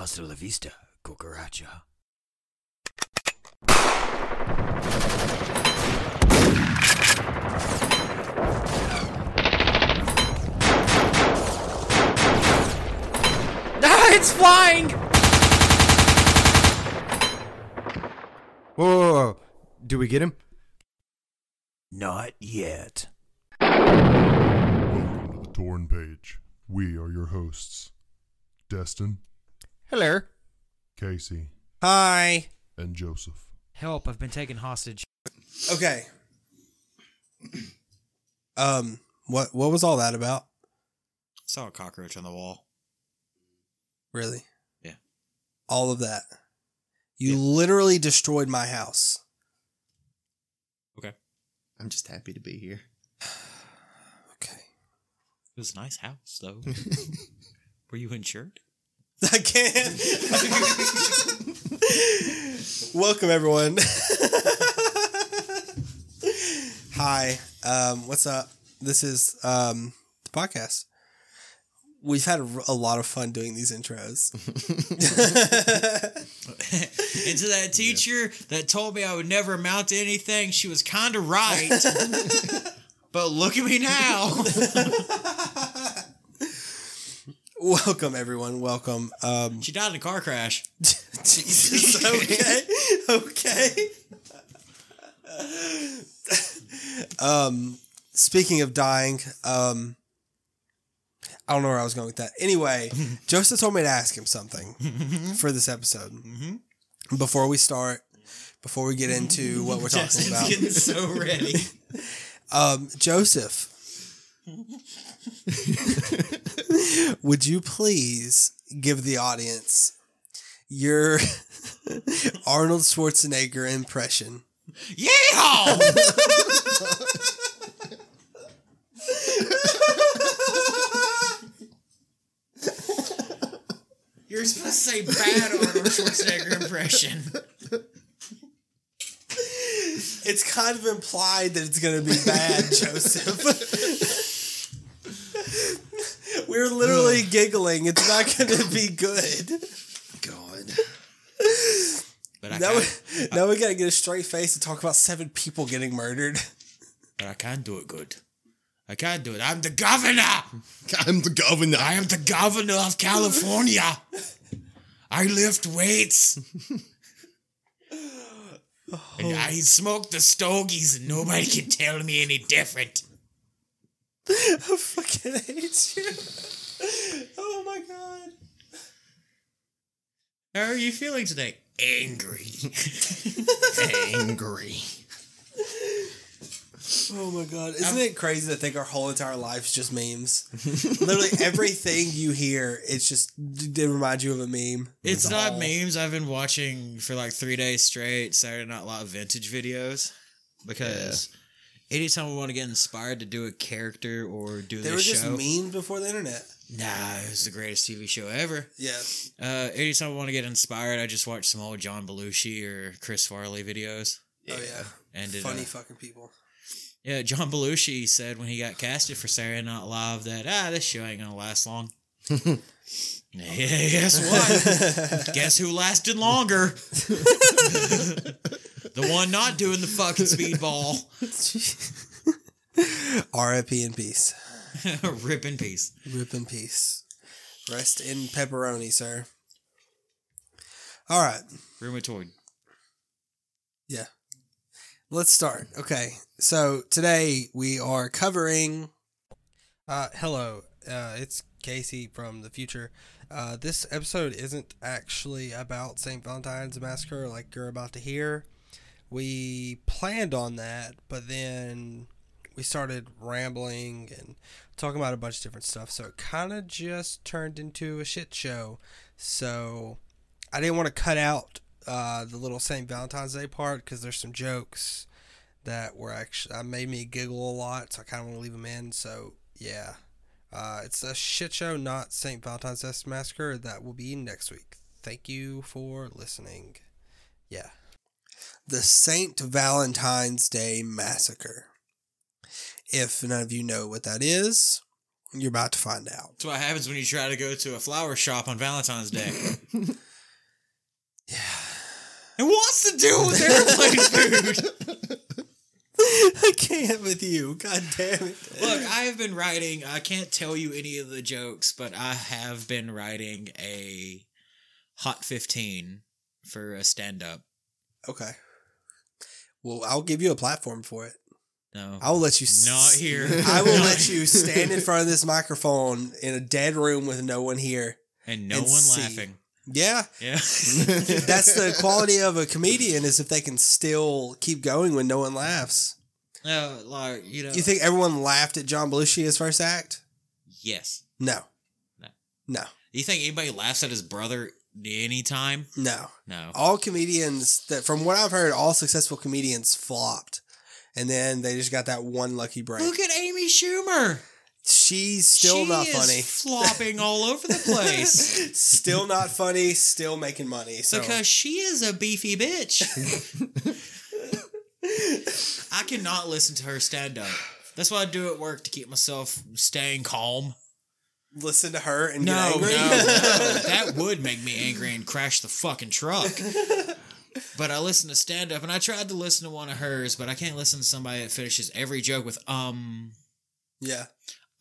Hasta la vista, cucaracha. Ah, it's flying! Whoa, whoa, whoa. Do we get him? Not yet. Welcome to the Torn Page. We are your hosts, Destin, Hello. Casey, Hi. and Joseph. Help, I've been taken hostage. Okay. Um, what what was all that about? Saw a cockroach on the wall. Really? Yeah. All of that. You Yeah. literally destroyed my house. Okay. I'm just happy to be here. Okay. It was a nice house, though. Were you insured? I can't. Welcome everyone. Hi. Um, what's up? This is um the podcast. We've had a, a lot of fun doing these intros. and to that teacher that told me I would never amount to anything, she was kind of right. but look at me now. Welcome everyone. Welcome. Um, she died in a car crash. Jesus. Okay. okay. um, speaking of dying, um, I don't know where I was going with that. Anyway, Joseph told me to ask him something for this episode. Before we start, before we get into what we're talking about, getting so ready. um, Joseph, would you please give the audience your Arnold Schwarzenegger impression? Yeehaw! You're supposed to say bad Arnold Schwarzenegger impression. It's kind of implied that it's going to be bad, Joseph. We're literally giggling. It's not going to be good. God. But I, Now we, now we got to get a straight face and talk about seven people getting murdered. but I can't do it good. I can't do it. I'm the governor. I'm the governor. I am the governor of California. I lift weights. And I smoke the stogies and nobody can tell me any different. I fucking hate you. Oh my god. How are you feeling today? Angry. Angry. Oh my god. Isn't it crazy to think our whole entire life's just memes? Literally everything you hear, it's just it reminds you of a meme. It's not all. memes. I've been watching for like three days straight Saturday Night Live vintage videos because anytime we want to get inspired to do a character or do They were just show, memes before the internet. nah, it was the greatest TV show ever. Yeah. Uh, anytime I want to get inspired, I just watch some old John Belushi or Chris Farley videos. Oh yeah. And it, Funny uh, fucking people. yeah, John Belushi said when he got casted for Saturday Night Live that ah, this show ain't gonna last long. yeah, guess what? Guess who lasted longer? the one not doing the fucking speedball. R.I.P. in peace. Rip in peace. Rip in peace. Rest in pepperoni, sir. All right. Rheumatoid. Yeah. Let's start. Okay. So today we are covering. Uh, hello. Uh, it's Casey from the future. Uh, this episode isn't actually about St. Valentine's Massacre like you're about to hear. We planned on that, but then we started rambling and talking about a bunch of different stuff. So it kind of just turned into a shit show. So I didn't want to cut out uh, the little St. Valentine's Day part because there's some jokes that were actually uh, made me giggle a lot. So I kind of want to leave them in. So yeah, uh, it's a shit show, not St. Valentine's Day Massacre. That will be next week. Thank you for listening. Yeah. The St. Valentine's Day Massacre. If none of you know what that is, You're about to find out. That's what happens when you try to go to a flower shop on Valentine's Day. Yeah. And what's the deal with airplane food? I can't with you. God damn it. Look, I have been writing. I can't tell you any of the jokes, but I have been writing a hot fifteen for a stand-up. Okay. Well, I'll give you a platform for it. No, I will let you. s- not here. I will let you stand in front of this microphone in a dead room with no one here. and no and one see. laughing. Yeah, Yeah, that's the quality of a comedian is if they can still keep going when no one laughs. no, like you know. You think everyone laughed at John Belushi his first act? Yes. No. No. No. You think anybody laughs at his brother anytime? No. No. All comedians that, from what I've heard, all successful comedians flopped, and then they just got that one lucky break. Look at Amy Schumer. She's still she not is funny. flopping all over the place still not funny. Still making money. So because she is a beefy bitch. I cannot listen to her stand up. That's why I do at work to keep myself staying calm. Listen to her and No, get no, angry. no. That would make me angry and crash the fucking truck. But I listen to stand up and I tried to listen to one of hers, but I can't listen to somebody that finishes every joke with um yeah.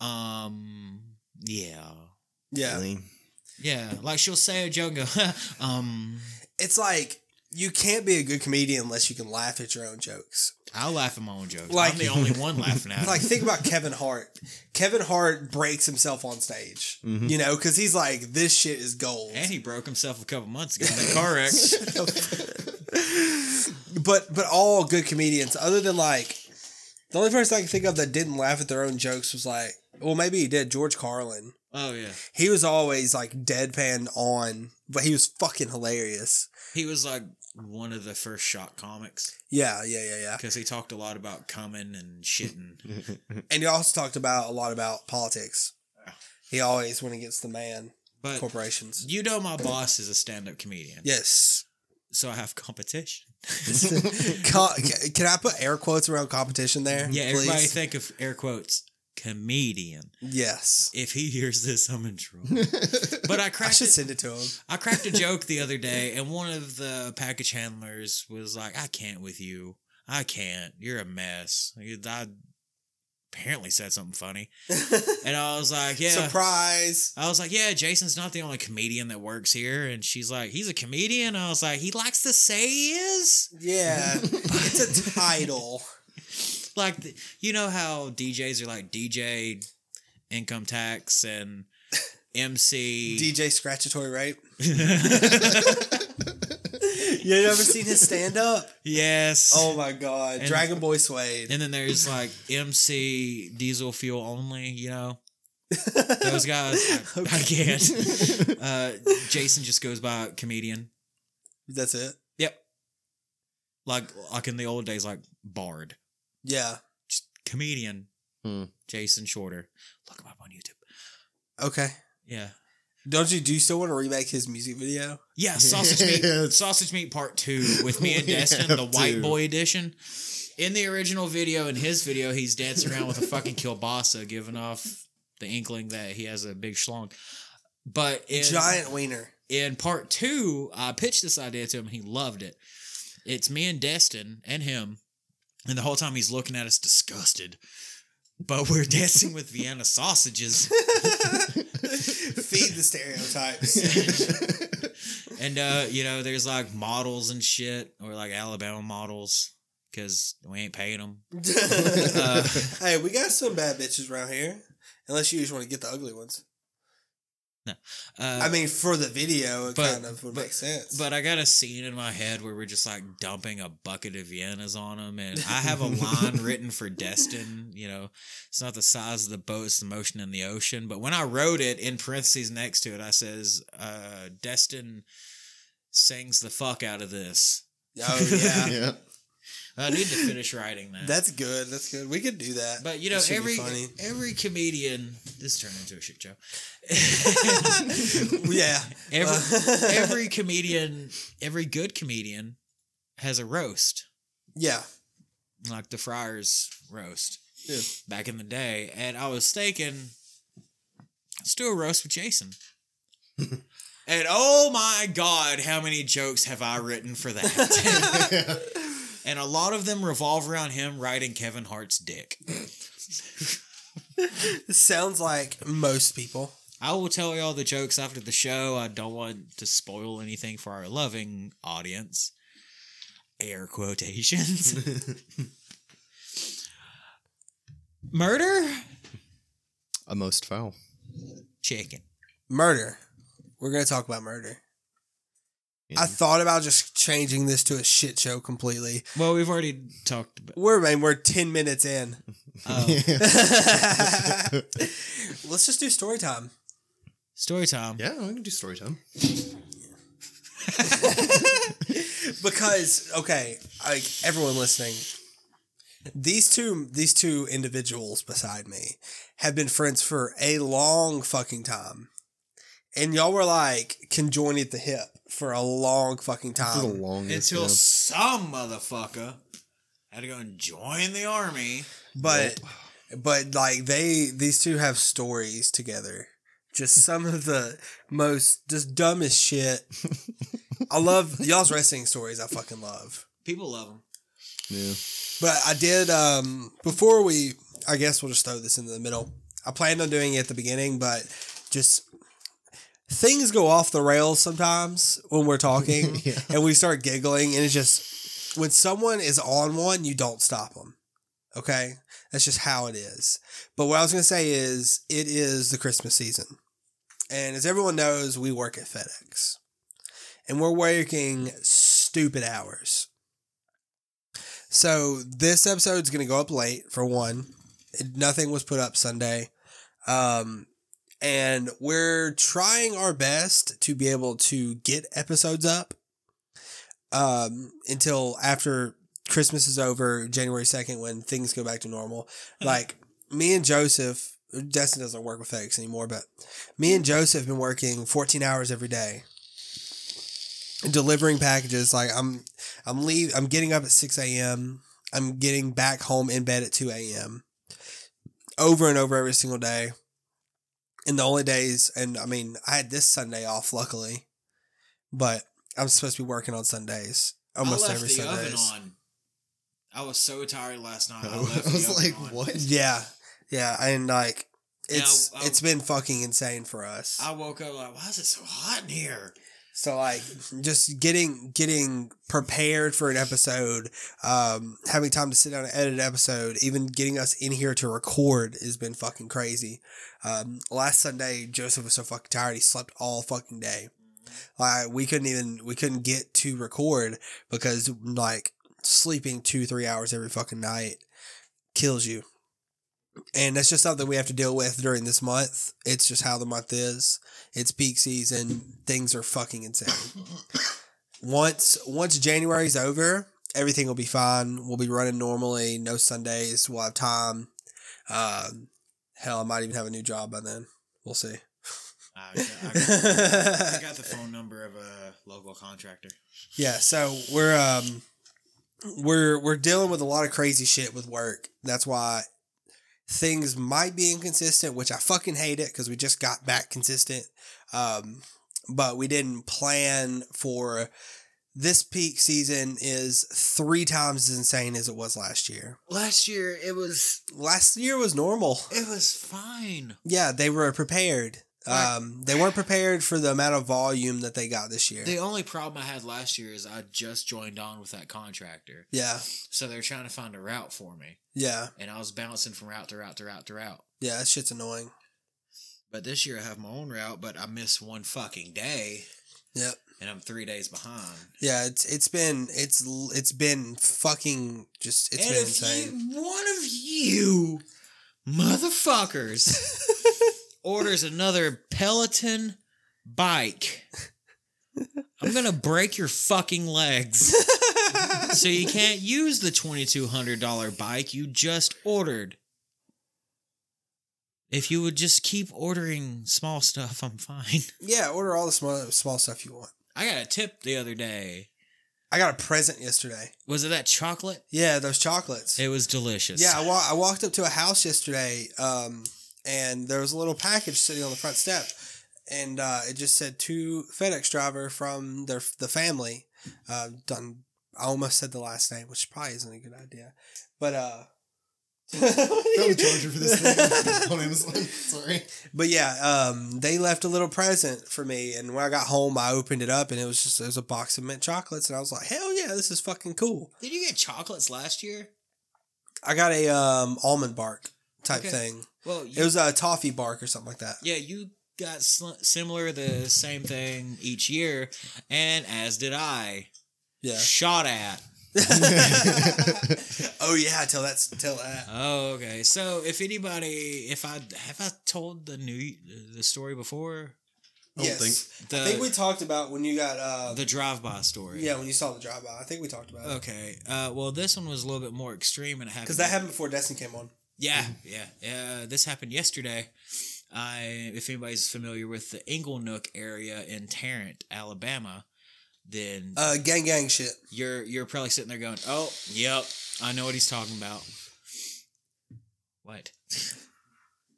um yeah. Yeah. Really? Yeah. Like she'll say a joke and go, um It's like you can't be a good comedian unless you can laugh at your own jokes. I'll laugh at my own jokes. Like- I'm the only one laughing at Like it. think about Kevin Hart. Kevin Hart breaks himself on stage. Mm-hmm. You know, because he's like, this shit is gold. And he broke himself a couple months ago in that car wreck. but but all good comedians, other than like the only person I can think of that didn't laugh at their own jokes was like, well, maybe he did. George Carlin. Oh yeah. He was always like deadpan on, but he was fucking hilarious. He was like one of the first shock comics Yeah, yeah, yeah, yeah. because he talked a lot about coming and shitting. And he also talked about a lot about politics. He always went against the man But corporations. you know, my boss is a stand-up comedian. Yes. So I have competition. Co- Can I put air quotes around competition there? Yeah, everybody please? think of air quotes comedian. Yes. If he hears this, I'm in trouble. But I I cracked should it, send it to him. I cracked a joke the other day, and one of the package handlers was like, "I can't with you. I can't. You're a mess." I apparently said something funny, and I was like, "Yeah." Surprise. I was like, "Yeah, Jason's not the only comedian that works here," and she's like, "He's a comedian." I was like, "He likes to say he is." Yeah. it's a title. Like the, you know how DJs are like DJ income tax and MC DJ Scratchatory Rape. You ever seen his stand up? yes Oh my god. And- Dragon Boy Suede. and then there's like MC diesel fuel only you know those guys I, I can't uh Jason just goes by comedian That's it. yep like like in the old days like Bard Yeah. just comedian Hmm. Jason Shorter look him up on YouTube Okay. yeah Don't you do you still want to remake his music video? Yeah, sausage meat. Sausage meat part two with me and We Destin, have the white to. boy edition. In the original video, in his video, he's dancing around with a fucking kielbasa, giving off the inkling that he has a big schlong. But in, Giant wiener. in part two, I pitched this idea to him and he loved it. It's me and Destin and him, and the whole time he's looking at us disgusted. But we're dancing with Vienna sausages. Feed the stereotypes. And uh, you know, there's like models and shit, or like Alabama models, because we ain't paying them. Uh, hey, we got some bad bitches around here. Unless you just want to get the ugly ones. Uh, I mean, for the video, it but- kind of would but- make sense. but I got a scene in my head where we're just like dumping a bucket of Viennas on them, and I have a line written for Destin. You know, it's not the size of the boat; it's the motion in the ocean. But when I wrote it in parentheses next to it, I says, uh, "Destin sings the fuck out of this." oh yeah, yeah. I need to finish writing that. that's good. That's good. We could do that. But you know, It should be every every comedian this turned into a shit show. yeah, every Uh, every comedian, every good comedian has a roast, yeah, like the Friars roast. Yeah. Back in the day, and I was thinking, Let's do a roast with Jason. and oh my god, how many jokes have I written for that? And a lot of them revolve around him riding Kevin Hart's dick. Sounds like most people. I will tell you all the jokes after the show. I don't want to spoil anything for our loving audience. Air quotations. Murder? A most foul. Chicken. Murder. We're gonna talk about murder. I thought about just changing this to a shit show completely. Well, we've already talked about. We're man, we're ten minutes in. Oh, Let's just do story time. story time. yeah, we can do story time. because okay, like everyone listening, these two these two individuals beside me have been friends for a long fucking time. And y'all were like conjoined at the hip for a long fucking For the time. longest. Until yeah. some motherfucker had to go and join the army. But but like they these two have stories together. Just some of the most just dumbest shit. I love y'all's wrestling stories. I fucking love. People love them. Yeah. But I did um before we I guess we'll just throw this into the middle. I planned on doing it at the beginning, but just things go off the rails sometimes when we're talking Yeah. and we start giggling and it's just when someone is on one, you don't stop them. Okay? That's just how it is. But what I was going to say is it is the Christmas season. And as everyone knows, we work at FedEx. And we're working stupid hours. So this episode's going to go up late for one. It- nothing was put up Sunday. Um, and we're trying our best to be able to get episodes up um, until after Christmas is over, January 2nd, when things go back to normal. Like me and Joseph, Destin doesn't work with FedEx anymore, but me and Joseph have been working 14 hours every day. Delivering packages, like I'm, I'm leave, I'm getting up at six a.m. I'm getting back home in bed at two a.m. Over and over every single day. And the only days, and I mean, I had this Sunday off, luckily, but I'm supposed to be working on Sundays almost I left every the Sundays. oven on. I was so tired last night. I, I was the oven like, on. what? Yeah, yeah, and like it's Yeah, I- it's been fucking insane for us. I woke up like, why is it so hot in here? So like just getting getting prepared for an episode, um, having time to sit down and edit an episode, even getting us in here to record has been fucking crazy. Um, last Sunday, Joseph was so fucking tired he slept all fucking day. Like we couldn't even we couldn't get to record because like sleeping two three hours every fucking night kills you. And that's just something we have to deal with during this month. It's just how the month is. It's peak season. Things are fucking insane. once once January's over, everything will be fine. We'll be running normally. No Sundays. We'll have time. Um, hell, I might even have a new job by then. We'll see. I, I, I got the phone number of a local contractor. Yeah, so we're um we're we're dealing with a lot of crazy shit with work. That's why things might be inconsistent, which I fucking hate it because we just got back consistent. Um, but we didn't plan for this peak season is three times as insane as it was last year. Last year it was Last year was normal. it was fine. Yeah, they were prepared. Um, they weren't prepared for the amount of volume that they got this year. The only problem I had last year is I just joined on with that contractor, yeah, so they're trying to find a route for me, yeah, and I was bouncing from route to route to route to route. yeah. That shit's annoying. But this year I have my own route, but I miss one fucking day, Yep. and I'm three days behind. Yeah, it's it's been it's it's been fucking just it's and been if insane. you, one of you motherfuckers orders another Peloton bike, I'm gonna break your fucking legs. so you can't use the twenty two hundred dollar bike you just ordered. If you would just keep ordering small stuff, I'm fine. yeah, order all the small small stuff you want. I got a tip the other day. I got a present yesterday. Was it that chocolate? Yeah, those chocolates. It was delicious. yeah, I, wa- I walked up to a house yesterday, um, and there was a little package sitting on the front step, and uh, it just said to FedEx driver from their the family. Uh, done. I almost said the last name, which probably isn't a good idea, but uh. Probably charging for this thing on Amazon. Sorry. But yeah, um, they left a little present for me, and when I got home, I opened it up, and it was just it was a box of mint chocolates, and I was like, "Hell yeah, this is fucking cool!" Did you get chocolates last year? I got a um, almond bark type Okay. thing. Well, you, It was a toffee bark or something like that. yeah, you got sl- similar the same thing each year, and as did I. Yeah. Shot at. oh yeah, tell that tell that. Oh, okay. So if anybody, if I have I told the new the story before, I don't yes, think- the I think we talked about when you got uh, the drive by story. yeah when you saw the drive by. I think we talked about it Okay. Uh, well, this one was a little bit more extreme, and it happened because that happened before Destiny came on. Yeah, yeah, yeah. This happened yesterday. I, if anybody's familiar with the Inglenook area in Tarrant, Alabama, then Uh, gang gang shit. you're you're probably sitting there going, "Oh, yep, I know what he's talking about." What?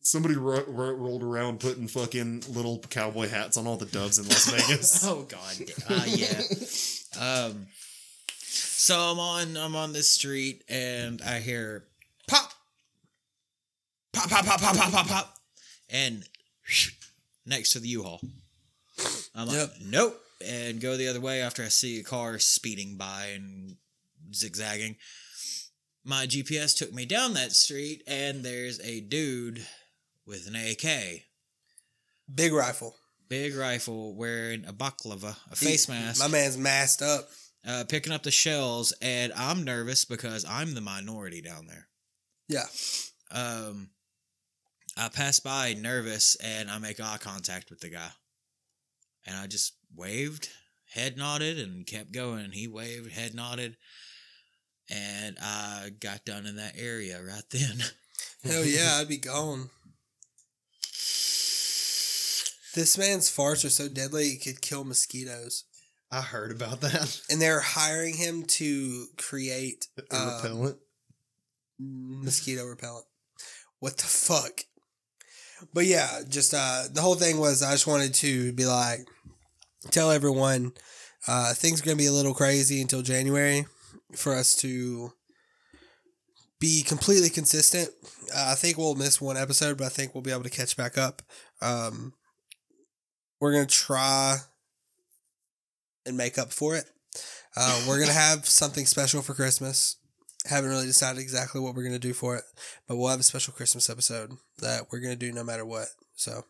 Somebody ro- ro- rolled around putting fucking little cowboy hats on all the doves in Las Vegas. Oh God, uh, yeah. Um, so I'm on I'm on this street and I hear pop, pop, pop, pop, pop, pop, pop, pop, and next to the U-Haul. I'm like, Yep. nope, and go the other way after I see a car speeding by and zigzagging. My GPS took me down that street, and there's a dude with an AK, Big rifle. big rifle, wearing a baklava, a face mask My man's masked up. uh, picking up the shells, and I'm nervous because I'm the minority down there. Yeah. Um, I pass by nervous, and I make eye contact with the guy, and I just waved, head nodded, and kept going. He waved, head nodded, and I got done in that area right then. Hell yeah, I'd be gone. This man's farts are so deadly it could kill mosquitoes. I heard about that. And they're hiring him to create A um, repellent. mosquito repellent. What the fuck? But yeah, just uh the whole thing was I just wanted to be like tell everyone uh things are gonna be a little crazy until January for us to be completely consistent. Uh, I think we'll miss one episode, but I think we'll be able to catch back up. Um we're gonna try and make up for it. Uh, we're gonna have something special for Christmas haven't really decided exactly what we're gonna do for it, but we'll have a special Christmas episode that we're gonna do no matter what. So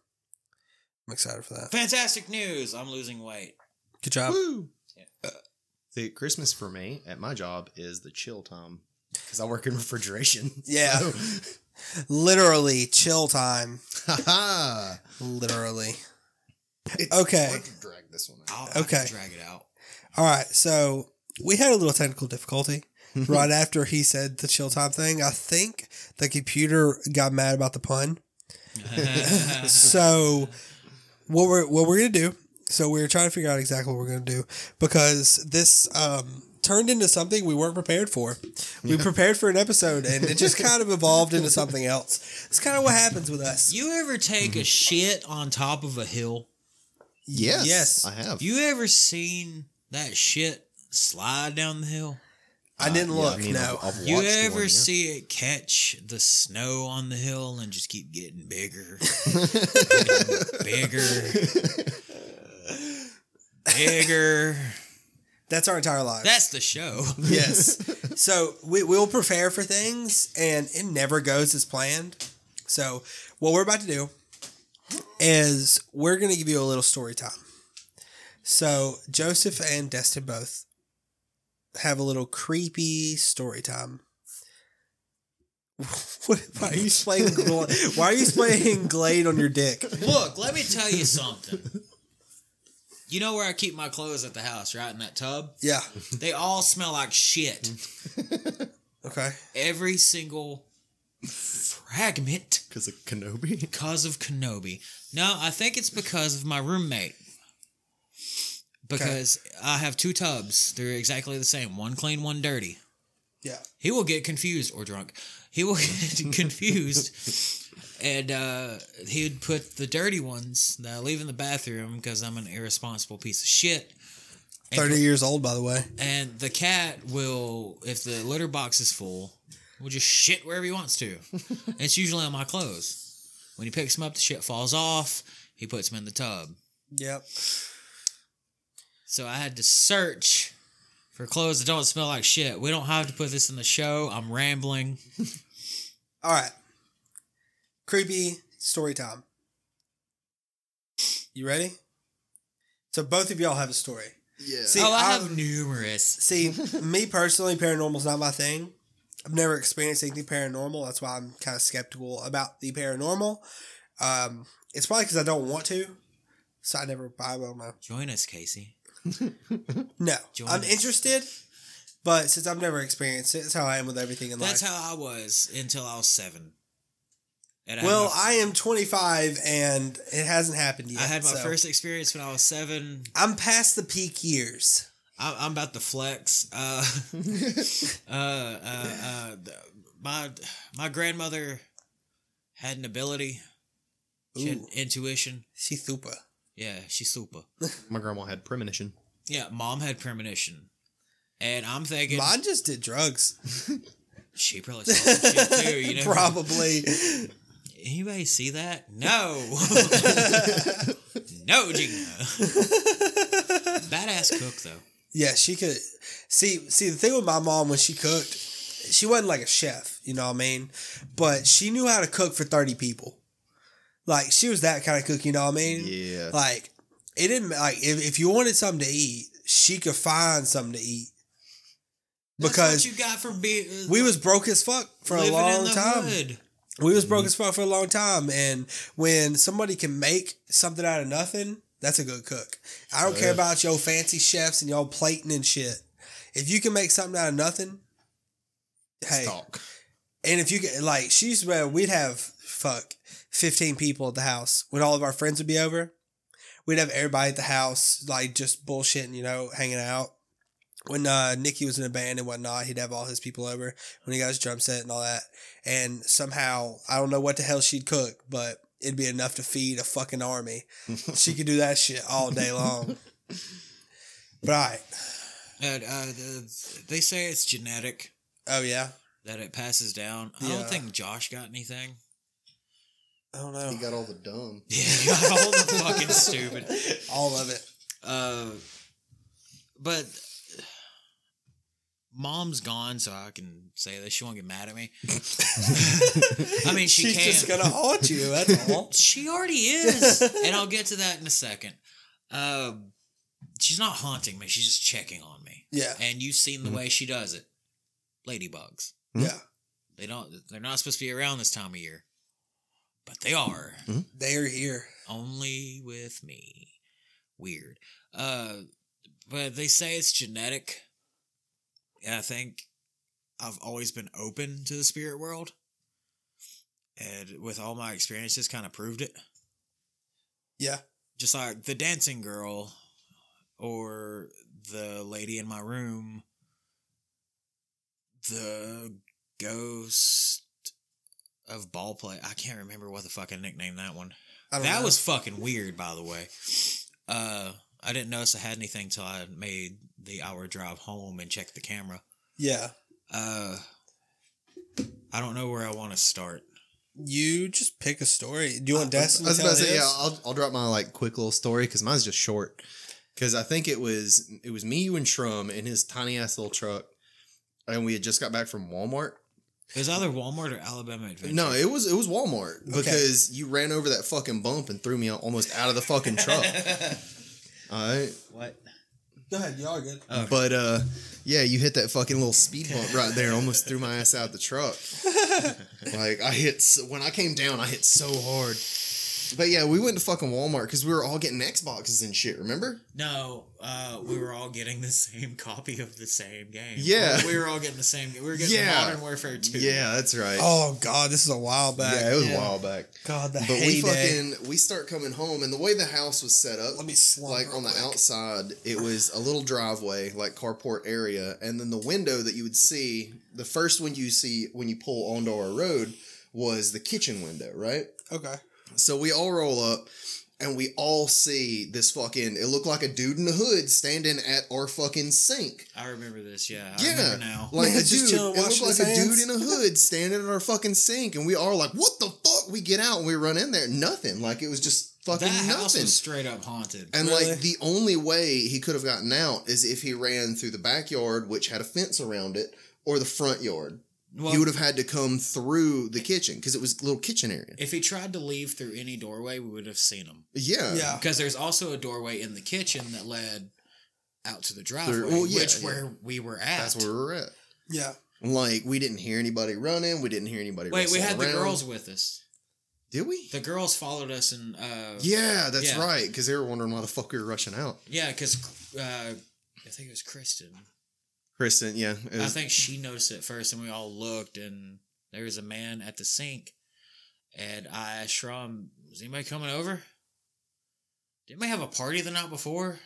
I'm excited for that. Fantastic news! I'm losing weight. Good job. Woo! Uh, the Christmas for me at my job is the chill time because I work in refrigeration. Yeah. So- Literally chill time. Ha Literally. It's Okay. to drag this one out. I'll, I can Okay. drag it out. All right. So we had a little technical difficulty right after he said the chill time thing. I think the computer got mad about the pun. so what we're what we're gonna do so we are trying to figure out exactly what we're gonna do because this um turned into something we weren't prepared for we prepared for an episode and it just kind of evolved into something else it's kind of what happens with us you ever take a shit on top of a hill? Yes, Yes. I have. You ever seen that shit slide down the hill? I uh, didn't Yeah, look I mean, no. I've, I've You ever one, yeah. see it catch the snow on the hill and just keep getting bigger, bigger, bigger? that's our entire life That's the show. yes. So we, we'll prepare for things and it never goes as planned. So what we're about to do is we're going to give you a little story time. So joseph and destin both have a little creepy story time what, why are you playing? why are you spraying glade on your dick Look, let me tell you something. You know where I keep my clothes at the house, right? In that tub? yeah They all smell like shit. okay Every single fragment because of Kenobi. because of Kenobi. No, I think it's because of my roommate. Because I have two tubs. They're exactly the same. One clean, one dirty. yeah He will get confused or drunk. He will get confused and uh, he would put the dirty ones that I leave in the bathroom because I'm an irresponsible piece of shit. And Thirty years old, by the way. and the cat will, if the litter box is full, will just shit wherever he wants to. it's usually on my clothes. When he picks them up, the shit falls off. He puts them in the tub. Yep. So I had to search for clothes that don't smell like shit. We don't have to put this in the show. I'm rambling. All right. Creepy story time. You ready? So both of y'all have a story. Yeah. See, oh, I I'm- have numerous. See, me personally, paranormal's not my thing. I've never experienced anything paranormal. That's why I'm kind of skeptical about the paranormal. Um, it's probably because I don't want to. So I never. I don't know. Join us, Casey. No, Join I'm us. interested, but since I've never experienced it, that's how I am with everything in That's life. That's how I was until I was seven. And well, my, I am 25 and it hasn't happened yet. I had my so first experience when I was seven. I'm past the peak years. I, I'm about to flex. Uh, uh, uh, uh, my my grandmother had an ability. She had Ooh. intuition. She super. Yeah, she's super. My grandma had premonition. Yeah, mom had premonition. And I'm thinking Mine just did drugs. she probably saw some shit too. You know, Probably. Anybody see that? No. no, Gina. Badass cook though. Yeah, she could see see the thing with my mom when she cooked, she wasn't like a chef, you know what I mean? But she knew how to cook for 30 people. Like she was that kind of cook, you know what I mean? Yeah. Like it didn't like if, if you wanted something to eat, she could find something to eat. That's Because what you got for being uh, we was broke as fuck for a living in long the time. hood. We was broke mm-hmm. as fuck for a long time, and when somebody can make something out of nothing, that's a good cook. I don't oh, care about your fancy chefs and y'all plating and shit. If you can make something out of nothing, hey, Stalk. and if you get like she's well, we'd have fuck fifteen people at the house when all of our friends would be over. We'd have everybody at the house like just bullshitting, you know, hanging out. When uh, Nicky was in a band and whatnot, he'd have all his people over when he got his drum set and all that. And somehow, I don't know what the hell she'd cook, but it'd be enough to feed a fucking army. she could do that shit all day long. But all right. And, uh, the, they say it's genetic Oh yeah. that it passes down. I don't think Josh got anything. I don't know. He got all the dumb. Yeah, he got all the fucking stupid. all of it. Uh, but mom's gone, so I can say this. She won't get mad at me. I mean, she She's can. just gonna haunt you. That's all. She already is, and I'll get to that in a second. Um, she's not haunting me; she's just checking on me. Yeah. And you've seen the way she does it. Ladybugs. Yeah. They don't. They're not supposed to be around this time of year, but they are. They are here. Only with me. Weird. Uh, but they say it's genetic, and I think I've always been open to the spirit world, and with all my experiences, kind of proved it. Yeah. just like the dancing girl or the lady in my room the ghost of ball play i can't remember what the fucking nickname that one I that know. was fucking weird by the way uh i didn't notice i had anything till i made the hour drive home and checked the camera yeah. uh i don't know where i want to start You just pick a story. Do you want I Destin to was about to say, yeah, I'll, I'll drop my like quick little story because mine's just short. Because I think it was it was me, you, and Shrum in his tiny ass little truck, and we had just got back from Walmart. It was either walmart or alabama adventure No, it was it was Walmart because you ran over that fucking bump and threw me almost out of the fucking truck. All right, what Go ahead. Y'all are good. but uh, yeah, you hit that fucking little speed bump right there, and almost threw my ass out the truck. like I hit so, when I came down, I hit so hard. But yeah, we went to fucking Walmart because we were all getting Xboxes and shit. Remember? No, uh, we were all getting the same copy of the same game. Yeah. we were all getting the same. We were getting Yeah. Modern Warfare Two. Yeah, that's right. Oh God, this is a while back. yeah, it was yeah. a while back. God, the But we fucking we start coming home, and the way the house was set up, Let me slump like on the quick. outside, it was a little driveway, like carport area, and then the window that you would see, the first one you see when you pull onto our road, was the kitchen window, right? Okay. So we all roll up and we all see this fucking it looked like a dude in the hood standing at our fucking sink. I remember this. Yeah, I Yeah. remember now. Like a just dude, chilling, it looked like his a dude in a hood standing at our fucking sink, and we all like, "What the fuck?" We get out and we run in there, nothing. Like it was just fucking that house nothing. was straight up haunted. And Really? like the only way he could have gotten out is if he ran through the backyard, which had a fence around it, or the front yard. Well, he would have had to come through the kitchen because it was a little kitchen area. if he tried to leave through any doorway, we would have seen him. Yeah, Yeah. Because there's also a doorway in the kitchen that led out to the driveway, There- well, yeah, which yeah. where we were at. that's where we were at. Yeah. Like we didn't hear anybody running. We didn't hear anybody. Wait, we rustling had the girls with us. Did we? The girls followed us and uh, yeah, that's Yeah. right. Because they were wondering why the fuck we were rushing out. yeah, because uh, I think it was Kristen. Kristen, yeah, it I think she noticed it first, and we all looked, and there was a man at the sink. And I asked Shrum, "Was anybody coming over? Didn't we have a party the night before?"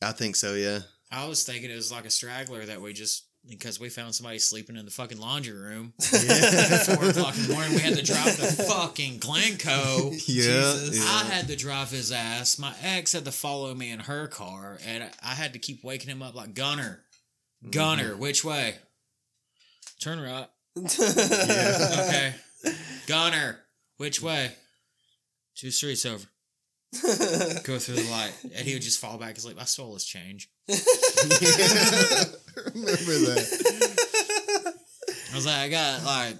I think so. Yeah. I was thinking it was like a straggler that we just because we found somebody sleeping in the fucking laundry room. Yeah. Four o'clock in the morning, we had to drive to fucking Glencoe. yeah, Jesus. yeah. I had to drive his ass. My ex had to follow me in her car, and I had to keep waking him up like Gunner, Gunner, Mm-hmm. which way? Turn right. Yeah. Okay, Gunner, which way? Two streets over. Go through the light, and he would just fall back He's like, I stole his change. Remember that? I was like, I got like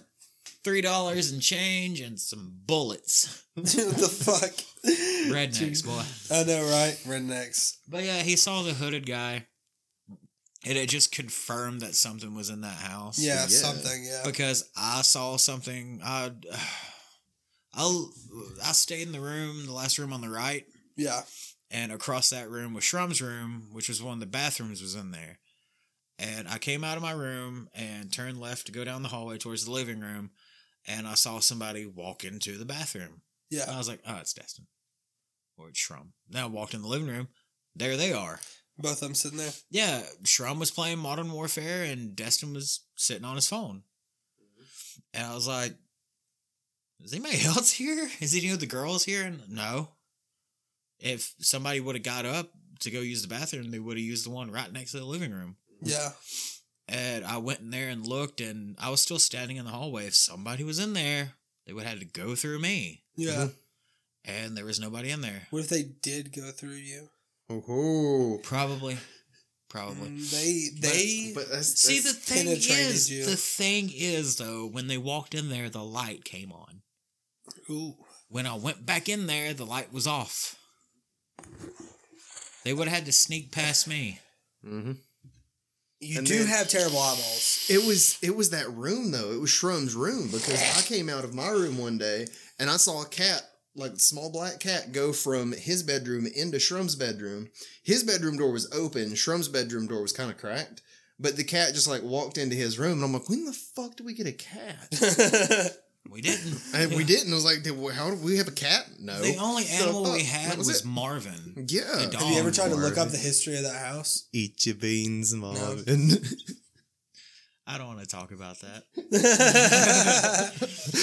three dollars in change and some bullets. what the fuck? Rednecks, boy. I know, right? Rednecks. But yeah, he saw the hooded guy. And it just confirmed that something was in that house. Yeah, Yeah. something. Yeah. Because I saw something. I, I, I stayed in the room, the last room on the right, Yeah. and across that room was Shrum's room, which was one of the bathrooms was in there. And I came out of my room and turned left to go down the hallway towards the living room, and I saw somebody walk into the bathroom. Yeah. And I was like, oh, it's Destin. Or it's Shrum. Now I walked in the living room. There they are. Both of them sitting there. Yeah, Shrum was playing Modern Warfare and Destin was sitting on his phone. And I was like, is anybody else here? Is any of the girls here? And no. If somebody would have got up to go use the bathroom, they would have used the one right next to the living room. Yeah. And I went in there and looked, and I was still standing in the hallway. If somebody was in there, they would have had to go through me. Yeah. And there was nobody in there. What if they did go through you? Oh, Probably. Probably. Mm, they they but that's, See, that's- the thing is, you. the thing is, though, when they walked in there, the light came on. Ooh. When I went back in there, the light was off. They would have had to sneak past me. Mm-hmm. You And do then- have terrible eyeballs. It was it was that room though. It was Shrum's room because I came out of my room one day and I saw a cat, like a small black cat, go from his bedroom into Shrum's bedroom. His bedroom door was open. Shrum's bedroom door was kind of cracked. But the cat just like walked into his room, and I'm like, when the fuck do we get a cat? We didn't. And we didn't. I was like, did, we- how do we have a cat? No. The only So, animal we had that was. Marvin. Yeah. the dog. have you ever tried to look up the history of that house? Eat your beans, Marvin. I don't want to talk about that.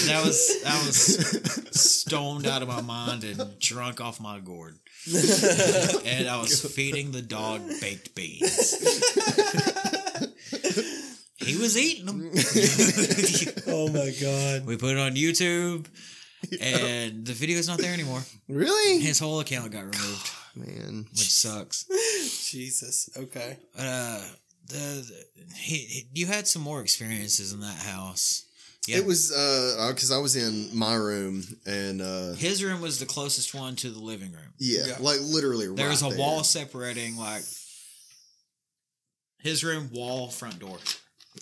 That was I was stoned out of my mind and drunk off my gourd, and I was feeding the dog baked beans. He was eating them. oh my god. we put it on YouTube, and the video's not there anymore. really? His whole account got removed, Man. which sucks. Jesus. Okay. Uh, the, the he, he- you had some more experiences in that house. Yeah, It was uh because I was in my room and uh his room was the closest one to the living room. yeah, Yeah. like literally There was a right wall separating like his room, wall, front door,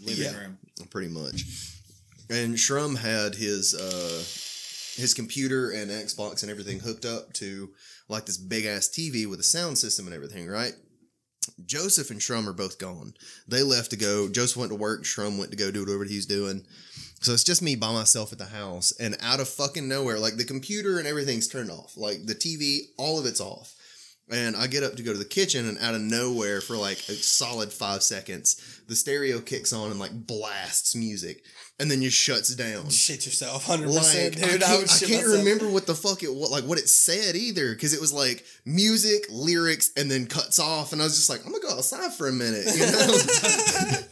living Yeah. room. pretty much. And Shrum had his uh his computer and Xbox and everything hooked up to like this big ass TV with a sound system and everything, right? Joseph and Shrum are both gone. They left to go. Joseph went to work. Shrum went to go do whatever he was doing. So it's just me by myself at the house, and out of fucking nowhere, like the computer and everything's turned off, like the TV, all of it's off. And I get up to go to the kitchen, and out of nowhere, for like a solid five seconds, the stereo kicks on and like blasts music, and then just shuts down. Shit yourself, hundred Like percent, I dude. can't, I, would I can't remember what the fuck it what like what it said either because it was like music, lyrics, and then cuts off, and I was just like, I'm gonna go outside for a minute, you know?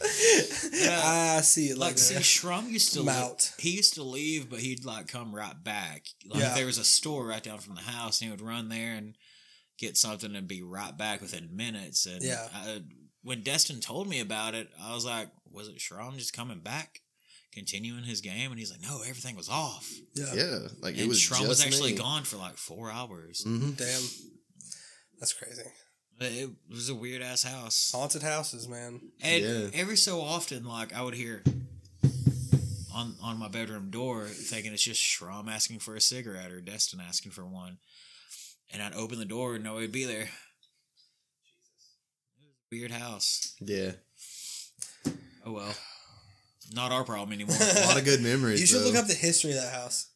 I see it like, Like, see, that. Shrum used to Mount. he used to leave, but he'd like come right back. Like Yeah. there was a store right down from the house, and he would run there and get something and be right back within minutes. And Yeah. I, when Destin told me about it, I was like, "Was it Shrum just coming back, continuing his game?" And he's like, "No, everything was off." yeah. yeah, like and it was Shrum was actually me. gone for like four hours. Mhm. Damn, that's crazy. But It was a weird ass house. Haunted houses, man. And Yeah. every so often, like I would hear on on my bedroom door, thinking it's just Shrum asking for a cigarette or Destin asking for one, and I'd open the door and nobody would be there. Weird house. Yeah, Oh well, not our problem anymore. a lot of good memories. You should though. look up the history of that house.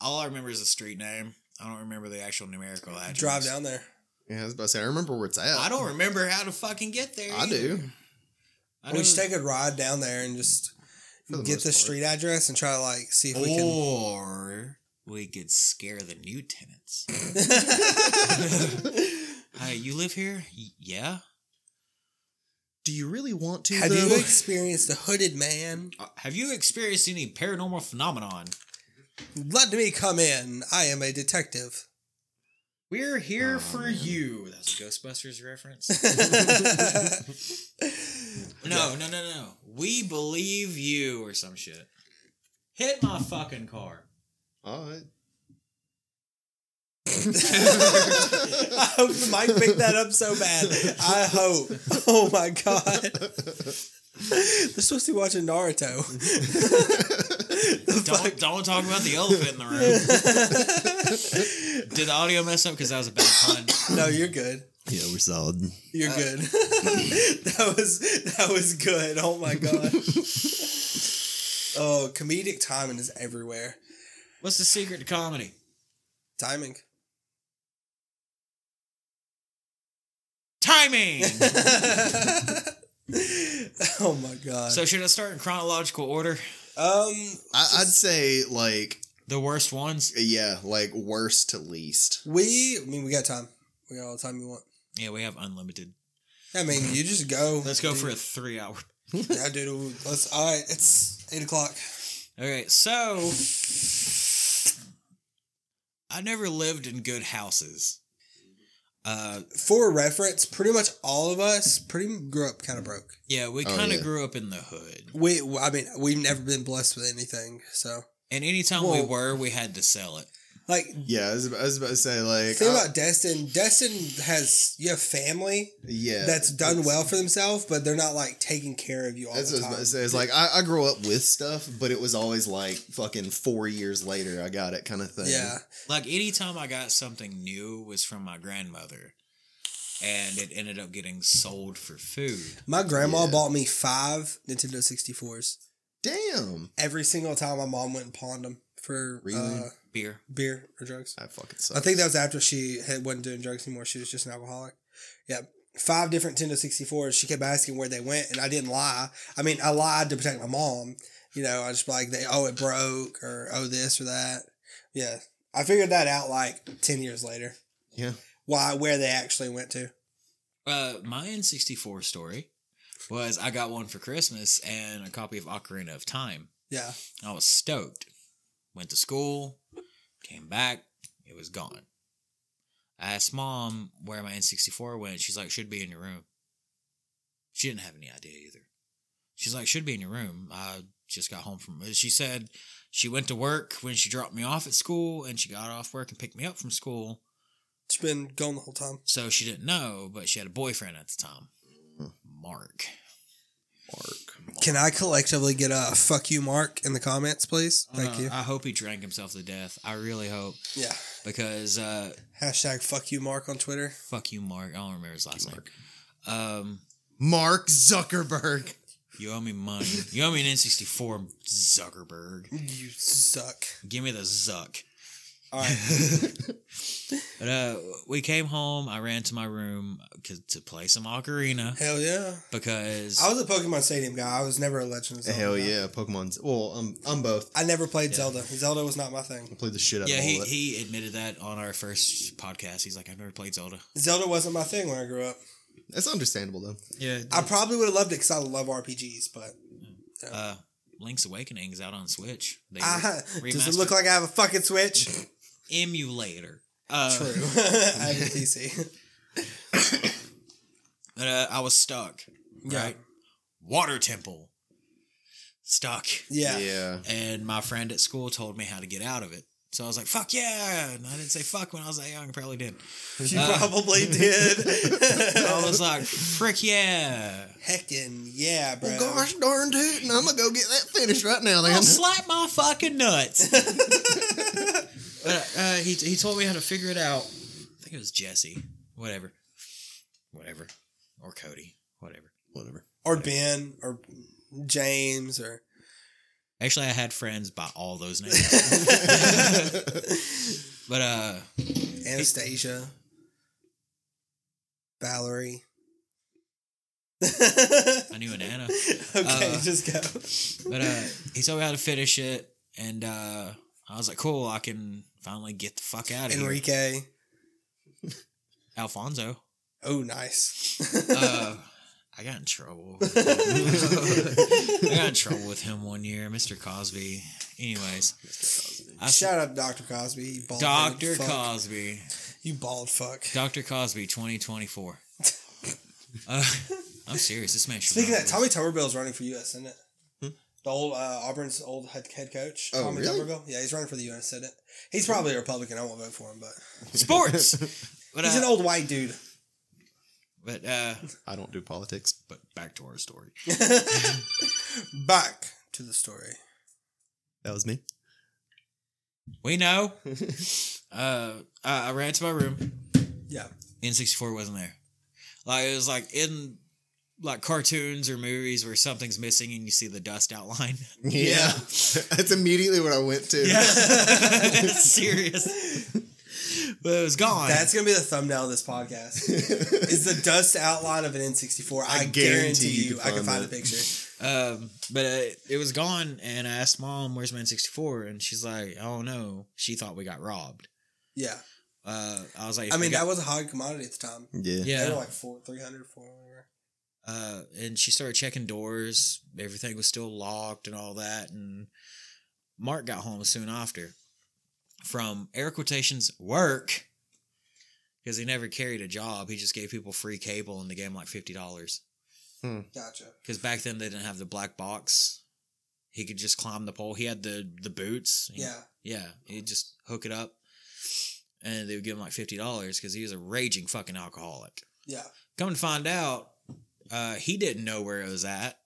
All I remember is the street name. I don't remember the actual numerical address. Drive down there. Yeah, I was about to say. I remember where it's at. I don't remember how to fucking get there. I either. do. I we know- should take a ride down there and just the get the part. street address and try to like see if we can. or we could scare the new tenants. Hi, you live here? Y- yeah. Do you really want to? Have though? you experienced a hooded man? Uh, have you experienced any paranormal phenomenon? Let me come in. I am a detective. We're here for you. That's a Ghostbusters reference. no, no, no, no. We believe you or some shit. Hit my fucking car. All right. I hope the mic picked that up so bad. I hope. Oh my god. They're supposed to be watching Naruto. Don't fuck? don't talk about the elephant in the room. Did the audio mess up because that was a bad pun? No, you're good. Yeah, we're solid. You're uh, good. that was that was good. Oh my god. Oh, comedic timing is everywhere. What's the secret to comedy? Timing. Timing. oh my god. so should I start in chronological order? um, I, I'd say like The worst ones. yeah, like worst to least. we. I mean, we got time. We got all the time you want. Yeah, we have unlimited. I mean, you just go. Let's go dude. for a three hour. Yeah, dude. Let's. All right. It's eight o'clock. Okay, so I never lived in good houses. Uh, For reference, pretty much all of us pretty grew up kind of broke. yeah, we Oh, kind of yeah. grew up in the hood, We, I mean, we've never been blessed with anything. So, and anytime we Well- were, we had to sell it. Like, Yeah, I was, about- I was about to say like think I- about Destin. Destin has you have family yeah, that's done well for themselves, but they're not like taking care of you all That's the what I was time. about to say. It's like I, I grew up with stuff, but it was always like fucking four years later I got it kind of thing. yeah, Like anytime I got something new was from my grandmother, and it ended up getting sold for food. my grandma Yeah. bought me five Nintendo 64s. Damn. Every single time my mom went and pawned them for Really? uh, Beer. beer or drugs. That fucking sucks. I think that was after she had, wasn't doing drugs anymore. She was just an alcoholic. Yeah. Five different Nintendo 64s. She kept asking where they went, and I didn't lie. I mean, I lied to protect my mom. You know, I just like, they, oh, it broke, or oh, this or that. Yeah. I figured that out like 10 years later. Yeah. Why, where they actually went to. Uh, my N64 story was I got one for Christmas and a copy of Ocarina of Time. Yeah. I was stoked. Went to school, came back, it was gone. I asked mom where my N64 went. She's like, should be in your room. She didn't have any idea either. She's like, should be in your room. I just got home from. She said she went to work when she dropped me off at school, and she got off work and picked me up from school. It's been gone the whole time. So she didn't know, but she had a boyfriend at the time, hmm. Mark. Mark. Can I collectively get a fuck you, Mark, in the comments, please? Thank Uh, you. I hope he drank himself to death. I really hope Yeah. because uh, Hashtag fuck you, Mark, on Twitter. fuck you, Mark. I don't remember his last name. Um, Mark Zuckerberg. you owe me money. You owe me an N64, Zuckerberg. You suck. Give me the Zuck. All right. But uh, we came home. I ran to my room to play some ocarina Hell yeah. because I was a Pokemon Stadium guy. I was never a Legend of Zelda. Hell guy. yeah, Pokemon's. Well, I'm I'm both. I never played Zelda. Zelda was not my thing. I thing. played the shit out yeah, of all he, it. he admitted that on our first podcast. He's like, I've never played Zelda. Zelda wasn't my thing when I grew up. That's understandable though. Yeah, I probably would have loved it because I love RPGs, but uh, Link's Awakening is out on Switch. They I, does it look like I have a fucking Switch? emulator? Uh, True. I have a PC. But uh, I was stuck. Yeah. Right, water temple, stuck. Yeah. Yeah. And my friend at school told me how to get out of it. So I was like, "Fuck yeah!" And I didn't say "fuck" when I was that young. I probably did. You Uh, probably did. I was like, "Frick yeah!" Heckin' yeah, bro. Well, gosh darn tootin', I'm gonna go get that finished right now. Then. I'll slap my fucking nuts. But uh, he he told me how to figure it out. I think it was Jesse. Whatever, whatever, or Cody. Whatever. Whatever. Or Ben, or James, or. Actually, I had friends by all those names. but uh, Anastasia. Valerie. I knew an Anna. Okay, Uh, just go. But uh, he told me how to finish it, and uh, I was like, "Cool, I can finally get the fuck out of here." Enrique. Alfonso. Oh, nice. Uh, I got in trouble. I got in trouble with him one year, Mr. Cosby. Anyways, I s- Shout out Dr. Cosby. You bald Dr. Cosby. You bald fuck. Dr. Cosby 2024. Uh, I'm serious. This man should Speaking of that, Tommy is running for U.S. Senate. The old uh, Auburn's old head, head coach, Oh, Tommy really? Tuberville. Yeah, he's running for the U.S. Senate. He's probably a Republican. I won't vote for him, but sports. But he's uh, an old white dude. but uh, I don't do politics. but back to our story. Back to the story. That was me. We know. uh, I, I ran to my room. Yeah. N64 wasn't there. Like it was like in like cartoons or movies where something's missing and you see the dust outline. Yeah. That's immediately what I went to. Serious. But it was gone. That's gonna be the thumbnail of this podcast. is the dust outline of an N64. I, I guarantee, guarantee you you, can I can find find the picture. um, but uh, it was gone, and I asked mom, "Where's my N64?" And she's like, "Oh no." She thought we got robbed. Yeah. Uh, I was like, I mean, got- that was a hot commodity at the time. Yeah. yeah." They were like four, 300, 400, whatever. Uh, and she started checking doors. Everything was still locked and all that. And Mark got home soon after from air quotations work because he never carried a job. He just gave people free cable and they gave him like fifty dollars. Gotcha. Because back then they didn't have the black box. He could just climb the pole. He had the the boots. He- Yeah. yeah. He'd just hook it up, and they would give him like fifty dollars because he was a raging fucking alcoholic. Yeah. Come to find out, uh, he didn't know where it was at.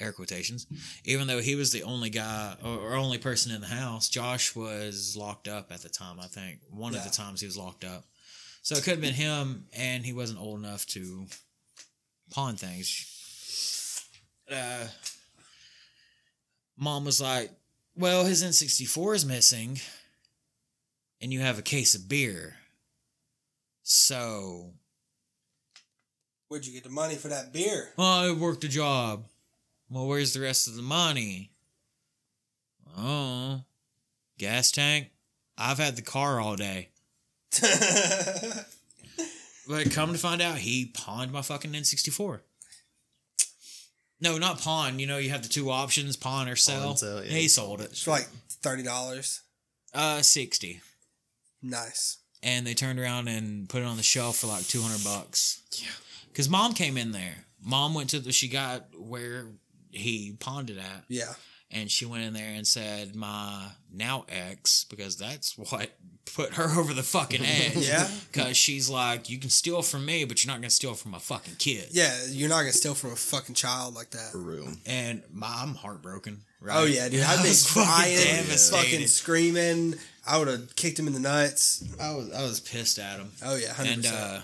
Air quotations. Even though he was the only guy or, or only person in the house, Josh was locked up at the time. I think one of the times he was locked up, so it could have been him, and he wasn't old enough to pawn things. Uh, mom was like, "Well, his N sixty four is missing, and you have a case of beer, so." Where'd you get the money for that beer? Well, I worked a job. Well, where's the rest of the money? Oh, gas tank. I've had the car all day. But come to find out, he pawned my fucking N64. No, not pawn. You know, you have the two options: pawn or sell. and sell, yeah. He sold it. It's like thirty dollars. Uh, sixty. Nice. and they turned around and put it on the shelf for like 200 bucks. Yeah. Cuz mom came in there. Mom went to the she got where he pawned it at Yeah. and she went in there and said my now ex because that's what put her over the fucking edge. Yeah. Cuz she's like you can steal from me but you're not going to steal from my fucking kid. Yeah, you're not gonna steal from a fucking child like that. For real. And my, I'm heartbroken. Right? Oh yeah, dude. I I'd been was fucking crying, devastated. fucking screaming. I would have kicked him in the nuts. I was I was pissed at him. Oh yeah, hundred and percent. uh,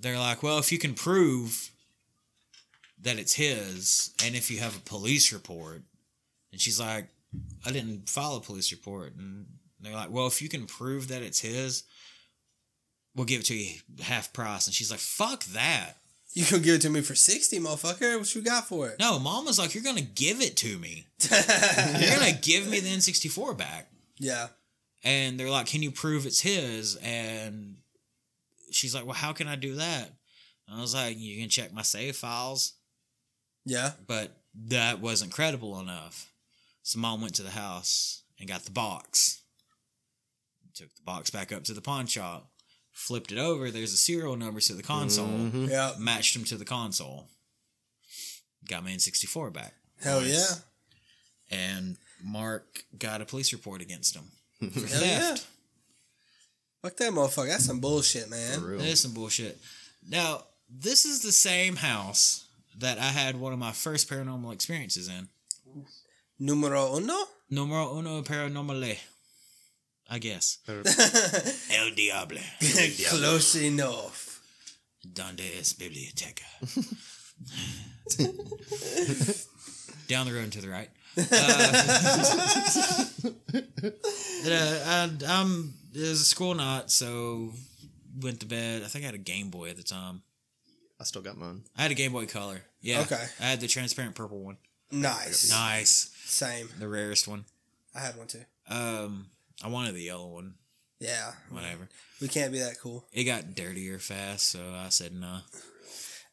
they're like, well, if you can prove that it's his, and if you have a police report, and she's like, I didn't file a police report, and they're like, well, if you can prove that it's his, we'll give it to you half price. And she's like, fuck that. You can give it to me for sixty, motherfucker. What you got for it? No, mom was like, you're gonna give it to me. You're gonna give me the N64 back. yeah. And they're like, can you prove it's his? And she's like, well, how can I do that? I was like, you can check my save files. Yeah. but that wasn't credible enough. So mom went to the house and got the box. Took the box back up to the pawn shop, flipped it over. There's the serial numbers to the console. Mhm. Yeah. Matched them to the console. Got my N64 back. Hell Nice. And Mark got a police report against him for Hell yeah. Theft. Fuck that motherfucker. That's some bullshit, For man. real. That is some bullshit. Now, this is the same house that I had one of my first paranormal experiences in. Numero uno? Numero uno paranormale. I guess. El Diable. Close enough. Donde es biblioteca? Down the road and to the right. Uh, uh, and, um, it was a school night, so went to bed. I think I had a Game Boy at the time. I still got mine. I had a Game Boy Color. Yeah. Okay. I had the transparent purple one. Nice. Nice. Same. The rarest one. I had one too. Um, I wanted the yellow one. Yeah. Whatever. We can't be that cool. It got dirtier fast, so I said no.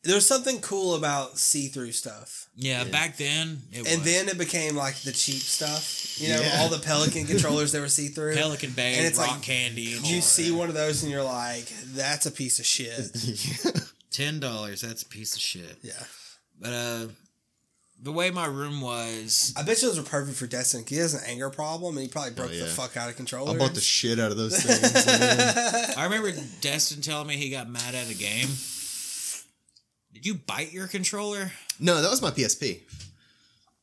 There's something cool about see-through stuff. Yeah, back then it And was. then it became like the cheap stuff. You know, Yeah. all the Pelican controllers that were see-through. Pelican Bay, And it's rock like, candy. And you all see one of those and you're like, that's a piece of shit. ten dollars. That's a piece of shit. Yeah. But uh, the way my room was, I bet you those were perfect for Destin. He has an anger problem and he probably broke the yeah. fuck out of controllers. I bought the shit out of those things. I remember Destin telling me he got mad at a game. Did you bite your controller? no, that was my PSP.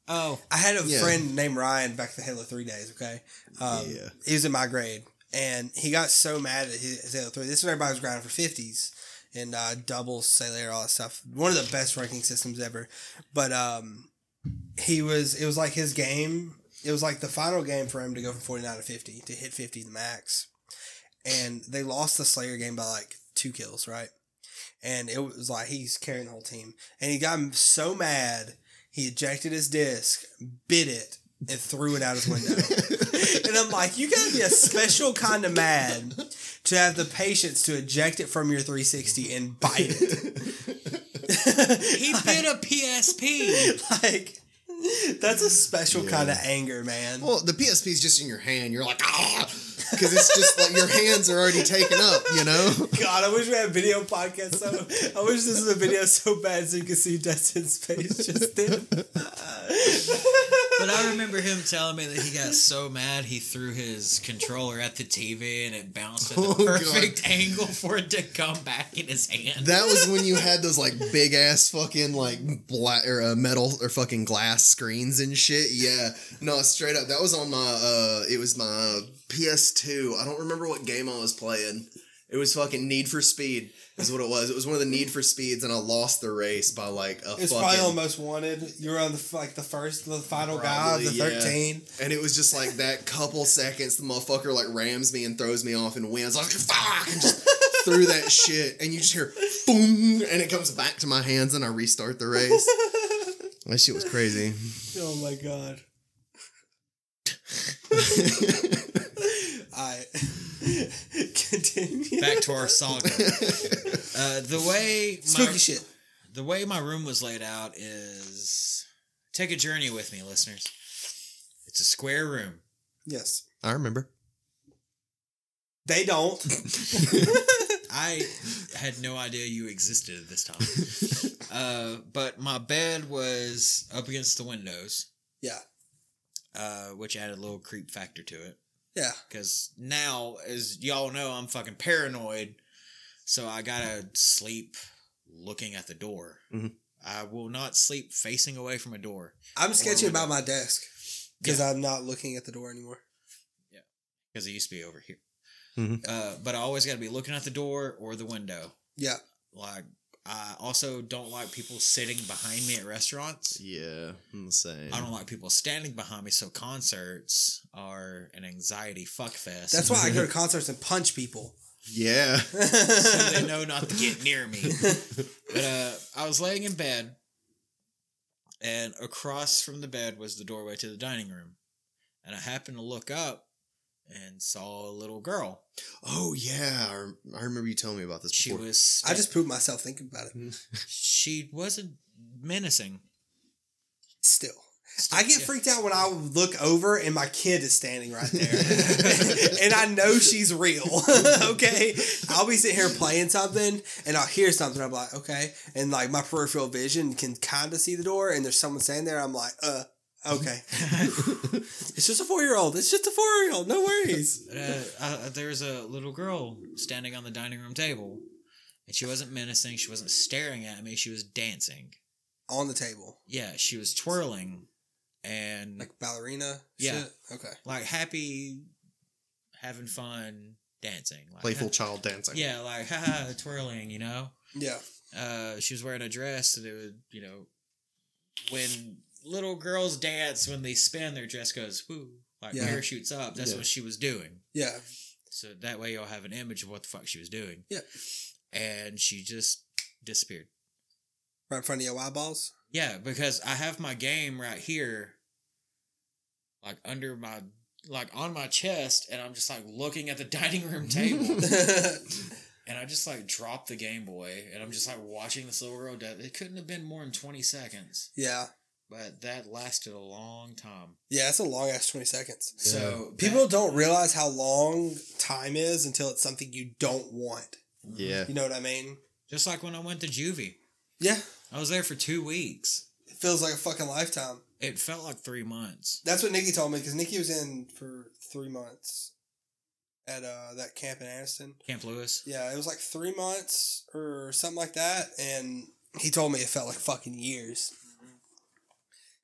Oh, I had a Yeah. friend named Ryan back in the Halo 3 days, okay? Um, Yeah. He was in my grade. And he got so mad at his, Halo 3. This is when everybody was grinding for 50s and uh, doubles, Slayer, all that stuff. One of the best ranking systems ever. But um, he was, it was like his game. It was like the final game for him to go from 49 to 50, to hit 50 the max. And they lost the Slayer game by like two kills, right? And it was like he's carrying the whole team. And he got so mad, he ejected his disc, bit it, and threw it out his window. and I'm like, you gotta be a special kind of mad to have the patience to eject it from your 360 and bite it. he bit a PSP. like, that's a special kind of anger, man. Well, the PSP is just in your hand. You're like, ah, because it's just like your hands are already taken up, you know? God, I wish we had video podcast. So I wish this was a video so bad so you could see Dustin's face just then. But I remember him telling me that he got so mad he threw his controller at the TV and it bounced at the Oh, God. perfect angle for it to come back in his hand. That was when you had those like big ass fucking like black or uh, metal or fucking glass screens and shit. Yeah, no, straight up. That was on my. uh It was my PS2. I don't remember what game I was playing. It was fucking Need for Speed. Is what it was. It was one of the Need for Speeds, and I lost the race by like a It's fucking. probably on Most Wanted. You were on the like the first, the final guy of the yeah. thirteen. And it was just like that couple seconds, the motherfucker like rams me and throws me off and wins. I was like, fuck! And just threw that shit. And you just hear boom, and it comes back to my hands, and I restart the race. That shit was crazy. Oh my god! I continue. Back to our saga. Uh, the way my, shit. the way my room was laid out is take a journey with me, listeners. It's a square room. Yes, I remember. they don't. I had no idea you existed at this time. Uh, but my bed was up against the windows, yeah, uh, which added a little creep factor to it. Yeah. Because now, as y'all know, I'm fucking paranoid. So I gotta sleep looking at the door. Mhm. I will not sleep facing away from a door. I'm sketchy about my desk because I'm not looking at the door anymore. Yeah. Because it used to be over here. Mhm. Uh, but I always got to be looking at the door or the window. Yeah, Like I also don't like people sitting behind me at restaurants. Yeah, I'm the same. I don't like people standing behind me, so concerts are an anxiety fuck fest. That's why I go to concerts and punch people. Yeah. so they know not to get near me. But uh, I was laying in bed, and across from the bed was the doorway to the dining room. And I happened to look up and saw a little girl. oh yeah, I, rem- I remember you telling me about this She before. was. I just pooped myself thinking about it. She wasn't menacing. Still. I get Yeah. freaked out when I look over and my kid is standing right there. and I know she's real. okay. I'll be sitting here playing something and I'll hear something. I'm like, okay. And like my peripheral vision can kind of see the door and there's someone standing there. I'm like, uh, okay. it's just a four year old. It's just a four year old. No worries. Uh, uh, there was a little girl standing on the dining room table, and she wasn't menacing. She wasn't staring at me. She was dancing. On the table. Yeah, she was twirling, and Like ballerina? Yeah. Shit? Okay. like happy, having fun, dancing. Like, Playful child dancing. Yeah, like haha, twirling. You know. Yeah. Uh, she was wearing a dress, and it would, you know, when little girls dance, when they spin, their dress goes woo, like Yeah. parachutes up. That's Yeah. what she was doing. Yeah. So that way you'll have an image of what the fuck she was doing. Yeah. And she just disappeared. Right in front of your eyeballs. Yeah, because I have my game right here, like under my, like on my chest, and I'm just like looking at the dining room table, and I just like dropped the Game Boy, and I'm just like watching this little girl death. It couldn't have been more than 20 seconds, yeah. but that lasted a long time. Yeah, it's a long ass 20 seconds. So People don't realize how long time is until it's something you don't want. yeah. You know what I mean? just like when I went to juvie, Yeah. I was there for two weeks. It feels like a fucking lifetime. It felt like three months. That's what Nikki told me because Nikki was in for three months at uh, that camp in Anniston. Camp Lewis. Yeah, it was like three months or something like that. And he told me it felt like fucking years.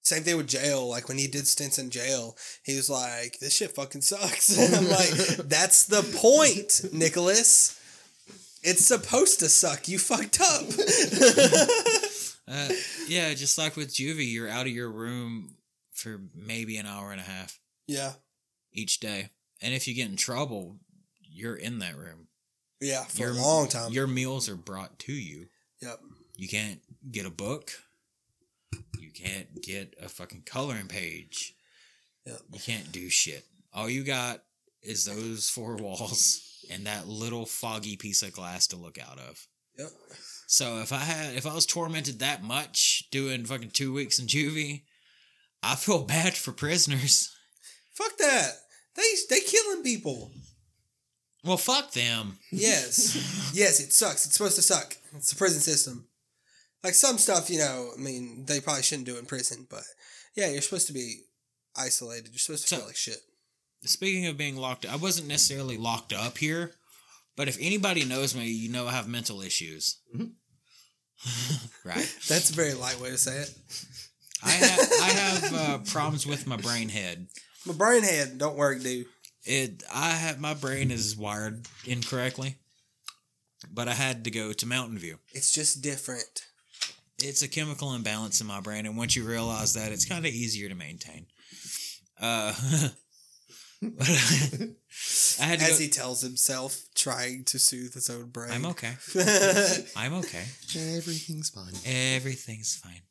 Same thing with jail. Like when he did stints in jail, he was like, "This shit fucking sucks." And I'm like, "That's the point, Nicholas. It's supposed to suck. You fucked up." Uh, yeah, just like with juvie, you're out of your room for maybe an hour and a half yeah, each day, and if you get in trouble, you're in that room. yeah, for your, a long time. Your meals are brought to you. yep. You can't get a book. You can't get a fucking coloring page. Yep. You can't do shit. All you got is those four walls and that little foggy piece of glass to look out of. Yep. So if I had, if I was tormented that much doing fucking two weeks in juvie, I feel bad for prisoners. Fuck that. They they killing people. Well, fuck them. Yes. yes, it sucks. It's supposed to suck. It's the prison system. Like some stuff, you know, I mean, they probably shouldn't do in prison, but yeah, you're supposed to be isolated. You're supposed to So- feel like shit. Speaking of being locked, I wasn't necessarily locked up here, but if anybody knows me, you know I have mental issues. right. That's a very light way to say it. I have I have uh, problems with my brain head. My brain head don't work, dude. It I have my brain is wired incorrectly, but I had to go to Mountain View. It's just different. It's a chemical imbalance in my brain, and once you realize that, it's kind of easier to maintain. Uh, but I had to As go, he tells himself, trying to soothe his own brain. I'm okay. I'm okay. Everything's fine. Everything's fine.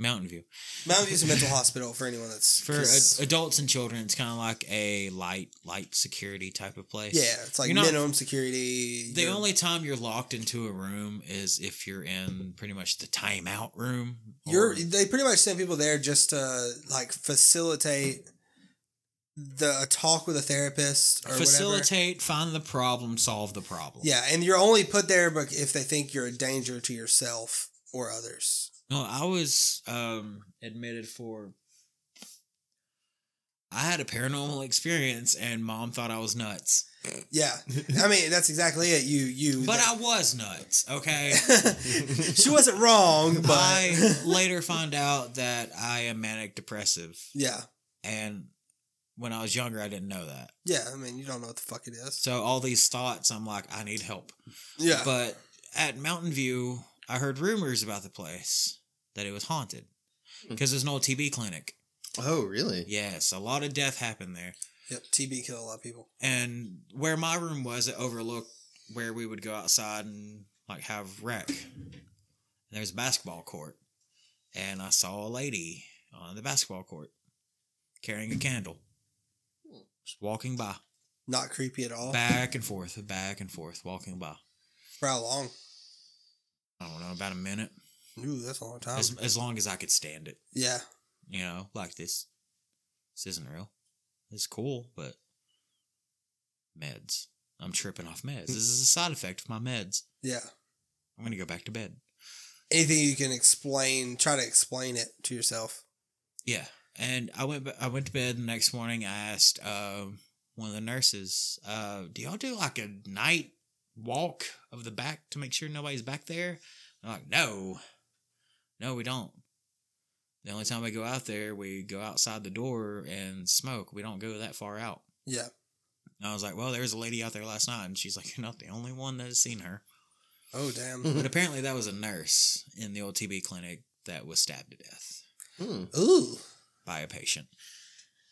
Mountain View Mountain View's a mental hospital for anyone that's for ad- adults and children. It's kind of like a light, light security type of place. yeah, it's like You're not- minimum security. The You're- only time you're locked into a room is if you're in pretty much the timeout room. You're they pretty much send people there just to like facilitate the a talk with a therapist or whatever. facilitate, find the problem, solve the problem. Yeah, and you're only put there but if they think you're a danger to yourself or others. No, I was um, admitted for. I had a paranormal experience, and mom thought I was nuts. Yeah, I mean that's exactly it. You you. But I was nuts. Okay. she wasn't wrong, but I later found out that I am manic depressive, yeah, and when I was younger, I didn't know that. Yeah, I mean, you don't know what the fuck it is. So all these thoughts, I'm like, I need help. Yeah. But at Mountain View, I heard rumors about the place that it was haunted hmm. because there's an old TB clinic. Oh, really? Yes, a lot of death happened there. Yep, TB killed a lot of people. And where my room was, it overlooked where we would go outside and like have rec. There's a basketball court, and I saw a lady on the basketball court carrying a candle, just walking by, Not creepy at all. back and forth, back and forth, walking by. For how long? I don't know, about a minute, Ooh, that's a long time. as as long as I could stand it. yeah. You know, like this. This isn't real. It's cool, but meds. I'm tripping off meds. This is a side effect of my meds. Yeah. I'm gonna go back to bed. Anything you can explain, try to explain it to yourself. Yeah, and I went. I went to bed the next morning. I asked um, one of the nurses, uh, "Do y'all do like a night walk of the back to make sure nobody's back there?" I'm like, "No, no, we don't. The only time we go out there, we go outside the door and smoke. We don't go that far out." Yeah. And I was like, "Well, there was a lady out there last night," and she's like, "You're not the only one that has seen her." Oh, damn. But apparently, that was a nurse in the old TB clinic that was stabbed to death Hmm. Ooh, by a patient.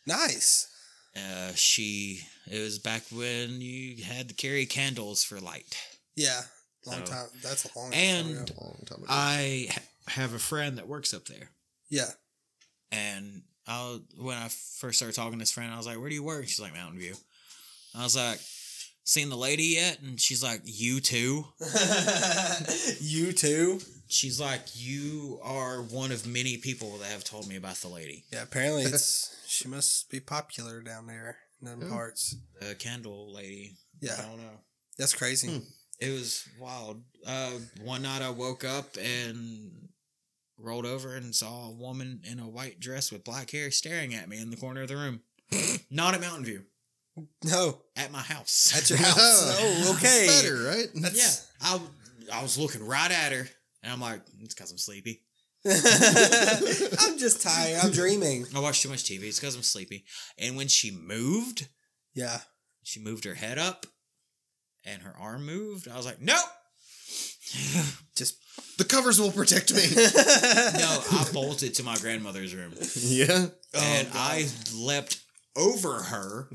nice. Uh, she it was back when you had to carry candles for light. Yeah. Long So- time. That's a long And- time ago. Long time. I ha- have a friend that works up there, Yeah. and I when I first started talking to this friend, I was like, "Where do you work?" She's like, "Mountain View." I was like, "Seen the lady yet?" And she's like, "You too." you too? She's like, "You are one of many people that have told me about the lady, Yeah, apparently it's she must be popular down there in them Yeah. parts. the candle lady." Yeah, I don't know. that's crazy. Hmm. It was wild. Uh, one night I woke up and rolled over and saw a woman in a white dress with black hair staring at me in the corner of the room. Not at Mountain View, No, at my house. at your house. oh, okay. That's better, right? yeah, I I was looking right at her, and I'm like, it's because I'm sleepy. I'm just tired. I'm dreaming. I watch too much TV. It's because I'm sleepy. And when she moved, Yeah. she moved her head up, and her arm moved. I was like, nope. Just The covers will protect me. no, I bolted to my grandmother's room. yeah. Oh, and I leapt over her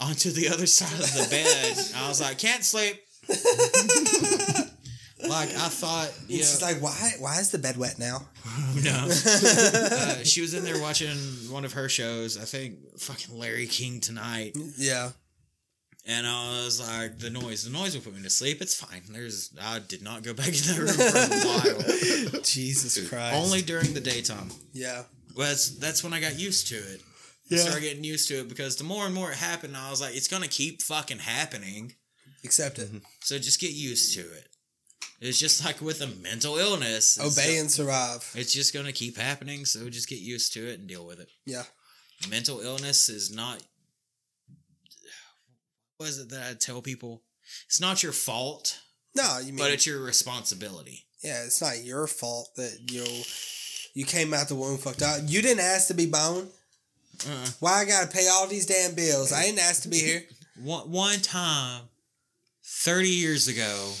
onto the other side of the bed. I was like, can't sleep. Like I thought, yeah, She's like, why? Why is the bed wet now? no. Uh, she was in there watching one of her shows. I think fucking Larry King tonight, yeah. and I was like, the noise, the noise will put me to sleep. It's fine. There's, I did not go back in that room for a while. Jesus Christ. Only during the daytime. Yeah. Well, that's that's when I got used to it. I Yeah. started getting used to it because the more and more it happened, I was like, it's gonna keep fucking happening. Accept it. So just get used to it. It's just like with a mental illness. Obey and survive. It's just gonna keep happening. So just get used to it and deal with it. Yeah. Mental illness is not. What is it that I tell people? It's not your fault, No, you mean but it's your responsibility. yeah, it's not your fault that you you came out the womb fucked up. You didn't ask to be born. Uh, Why I gotta pay all these damn bills? I didn't ask to be here. one one time, thirty years ago,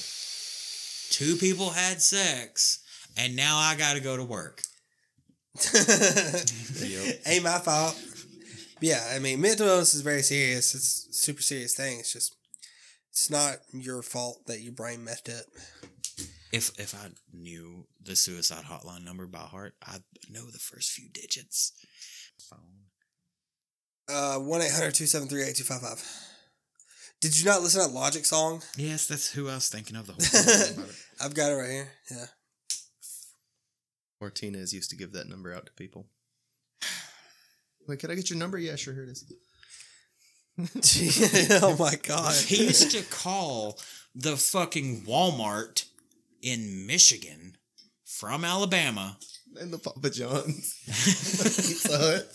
two people had sex, and now I got to go to work. Ain't my fault. Yeah, I mean, mental illness is very serious. It's a super serious thing. It's just, it's not your fault that your brain messed up. If if I knew the suicide hotline number by heart, I'd know the first few digits. Phone. Uh, 1 800 273 8255. Did you not listen to that Logic song? Yes, that's who I was thinking of the whole time. I've got it right here. Yeah. Martinez used to give that number out to people. Wait, can I get your number? Yeah, sure, here it is. Oh my God. he used to call the fucking Walmart in Michigan from Alabama. And the Papa John's. Pizza Hut.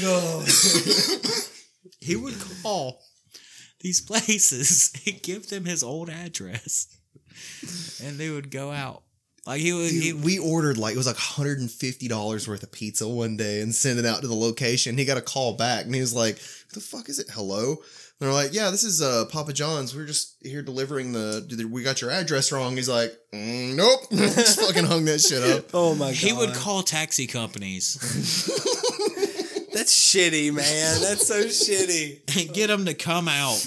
he would call these places and give them his old address and they would go out Like he was, he, Dude, we ordered like it was like hundred and fifty dollars worth of pizza one day and sent it out to the location. He got a call back and he was like, "The fuck is it? Hello." And they're like, "Yeah, this is uh, Papa John's. We're just here delivering the. We got your address wrong." He's like, "Mm, "Nope." just fucking hung that shit up. Oh my god. he would call taxi companies That's shitty, man. That's so shitty. and get them to come out,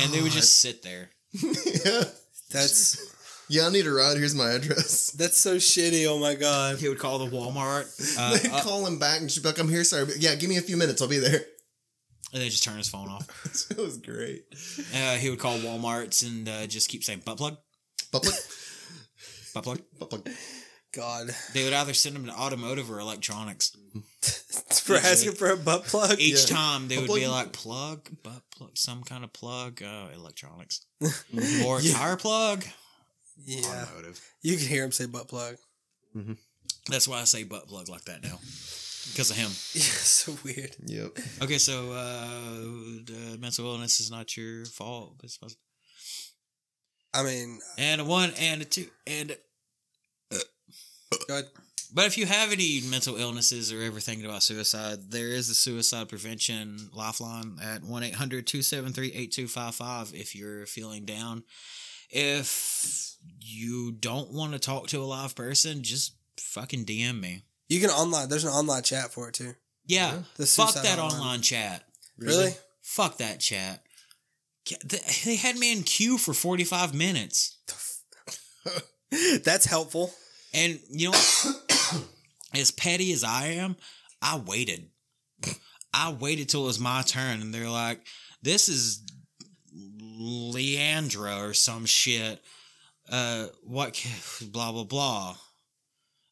and they would just sit there. yeah, That's yeah. I need a ride. Here's my address. that's so shitty. Oh my god. He would call the Walmart, They'd uh, uh, call him back and she'd be like, "I'm here, sir. But yeah, give me a few minutes. I'll be there." and they just turn his phone off. it was great. Uh, he would call Walmart's and uh, just keep saying butt plug, But plug. butt plug. but look, God. They would either send him to automotive or electronics. For asking for a butt plug. Each Yeah. time they Butt would be like plug, butt plug, some kind of plug, uh, electronics, Mm-hmm. or Yeah. tire plug. Yeah. Automotive. You can hear him say butt plug. That's why I say butt plug like that now, because of him. Yeah, so weird. yep. Okay, so uh, the mental illness is not your fault. I mean, and a one and a two and. Go ahead. But if you have any mental illnesses or ever thinking about suicide, there is the suicide prevention lifeline at 1 800 273 8255 if you're feeling down. If you don't want to talk to a live person, just fucking DM me. You can online. There's an online chat for it too. Yeah, The fuck that hotline. online chat. Really? Fuck that chat. They had me in queue for 45 minutes. That's helpful. And you know as petty as I am, I waited. I waited till it was my turn, and they're like, "This is Leandra or some shit." Uh, what? Blah blah blah.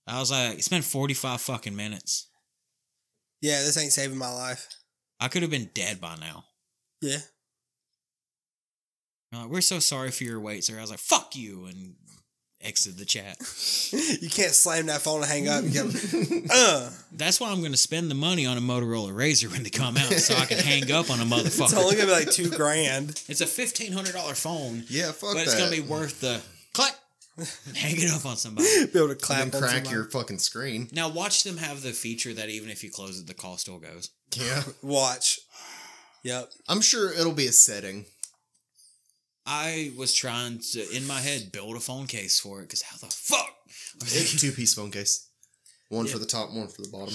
I was like, "It's been forty five fucking minutes. Yeah, this ain't saving my life. I could have been dead by now." Yeah. Like, We're so sorry for your wait, sir. I was like, "Fuck you," and exited the chat. You can't slam that phone and hang up. You go, uh. That's why I'm going to spend the money on a Motorola Razr when they come out, so I can hang up on a motherfucker. It's only gonna be like two grand. It's a fifteen hundred dollar phone, Yeah, fuck that. but it's gonna be worth the click. and Hang it up on somebody. Be able to clap and crack somebody. your fucking screen. Now watch them have the feature that even if you close it, the call still goes. Yeah, watch. Yep. I'm sure it'll be a setting. I was trying to, in my head, build a phone case for it because how the fuck? Two piece phone case. One Yeah. for the top, one for the bottom.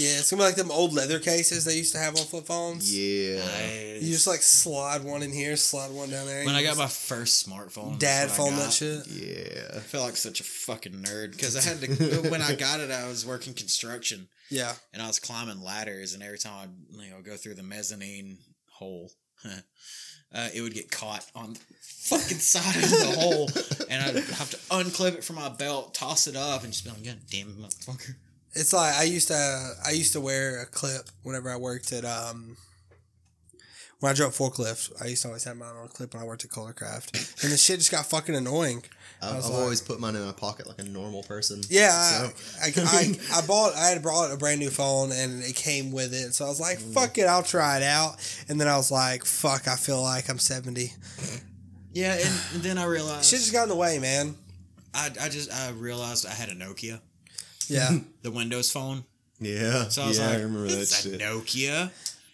Yeah, it's gonna be like them old leather cases they used to have on flip phones. Yeah. I- You just like slide one in here, slide one down there. when I got my first smartphone, dad that's what I phone that shit. Yeah. I feel like such a fucking nerd because I had to. when I got it, I was working construction. Yeah. and I was climbing ladders, and every time I you know go through the mezzanine hole, uh, it would get caught on the fucking side of the hole, and I'd have to unclip it from my belt, toss it up, and just be like, "God damn it, motherfucker!" It's like I used to I used to wear a clip whenever I worked at um when I drove forklift. I used to always have mine on a clip when I worked at Colorcraft. And the shit just got fucking annoying. I've, I've like- always put mine in my pocket like a normal person. Yeah, So- I, I, I, I bought I had brought a brand new phone and it came with it. So I was like, fuck it, I'll try it out. And then I was like, fuck, I feel like I'm 70. Yeah, and, and then I realized Shit just got in the way, man. I I just I realized I had a Nokia, Yeah. the Windows phone. Yeah. So I was yeah, like, I remember that "It's a shit. Nokia.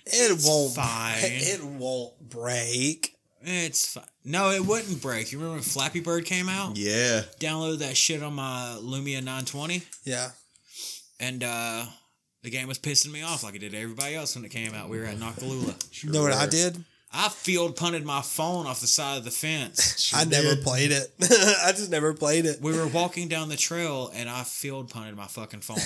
It won't fine. It won't break. It's fine. No, it wouldn't break. You remember when Flappy Bird came out? Yeah. Downloaded that shit on my Lumia 920. Yeah. and uh the game was pissing me off like it did everybody else when it came out. We were at Noccalula. You know what I did? I field punted my phone off the side of the fence. I never played it. I just never played it. we were walking down the trail and I field punted my fucking phone.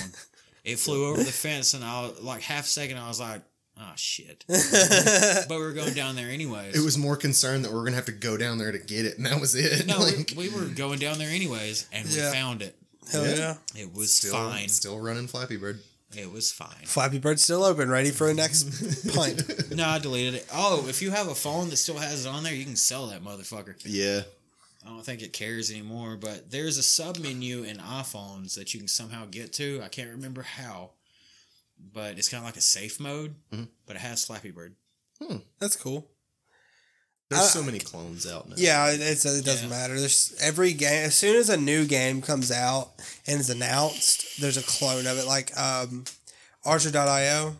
It flew over the fence and I was like half a second I was like, oh shit. Mm-hmm. but we were going down there anyways. It was more concerned that we are gonna have to go down there to get it, and that was it. no, Like, we, we were going down there anyways and we Yeah. found it. Hell Yeah. yeah. It was still, fine. Still running Flappy Bird. It was fine. Flappy Bird's still open, ready for a next punt. No, I deleted it. Oh, if you have a phone that still has it on there, you can sell that motherfucker. Yeah. I don't think it cares anymore, but there's a sub menu in iPhones that you can somehow get to. I can't remember how, but it's kind of like a safe mode, Mhm. but it has Flappy Bird. That's cool. There's I- so many clones out now. Yeah, it's it doesn't Yeah. matter. There's every game as soon as a new game comes out and is announced, there's a clone of it. Like um Archer.io,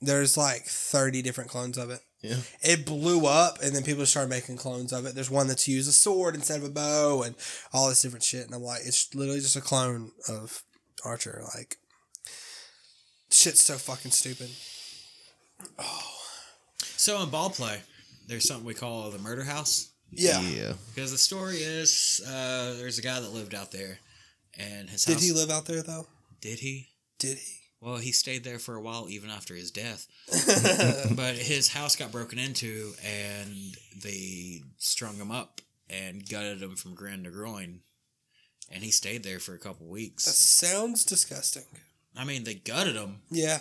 there's like 30 different clones of it. Yeah. It blew up and then people started making clones of it. There's one that's used a sword instead of a bow and all this different shit. And I'm like, it's literally just a clone of Archer. Like shit's so fucking stupid. Oh. So in Ballplay, there's something we call the murder house. Yeah. Yeah. Because the story is, uh, there's a guy that lived out there, and his Did house. he live out there though? Did he? Did he? Well, he stayed there for a while, even after his death. but his house got broken into, and they strung him up and gutted him from groin to groin. And he stayed there for a couple weeks. That sounds disgusting. I mean, they gutted him, Yeah.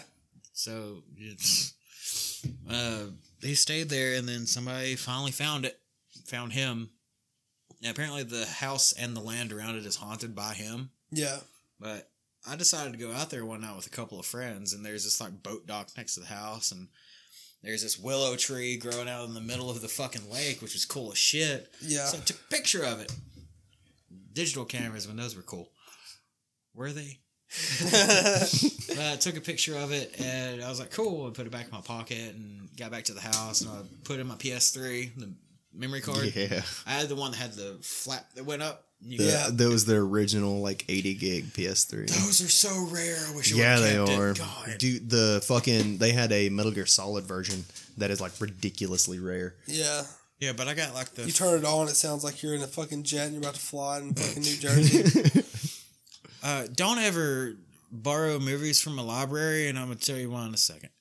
so it's, uh, he stayed there, and then somebody finally found it, found him. And apparently, the house and the land around it is haunted by him. Yeah. But I decided to go out there one night with a couple of friends, and there's this like boat dock next to the house, and there's this willow tree growing out in the middle of the fucking lake, which was cool as shit. Yeah. So I took a picture of it. Digital cameras when those were cool. Were they? But I took a picture of it and I was like, cool. I put it back in my pocket and got back to the house and I put in my PS3, the memory card. Yeah. I had the one that had the flap that went up. Yeah. That was the original like 80 gig PS3. Those are so rare. I wish I yeah, they are. God. Dude, the fucking they had a Metal Gear Solid version that is like ridiculously rare. yeah. Yeah, but I got like the. You turn it on, it sounds like you're in a fucking jet and you're about to fly in fucking New Jersey. uh, don't ever borrow movies from a library, and I'm gonna tell you why in a second.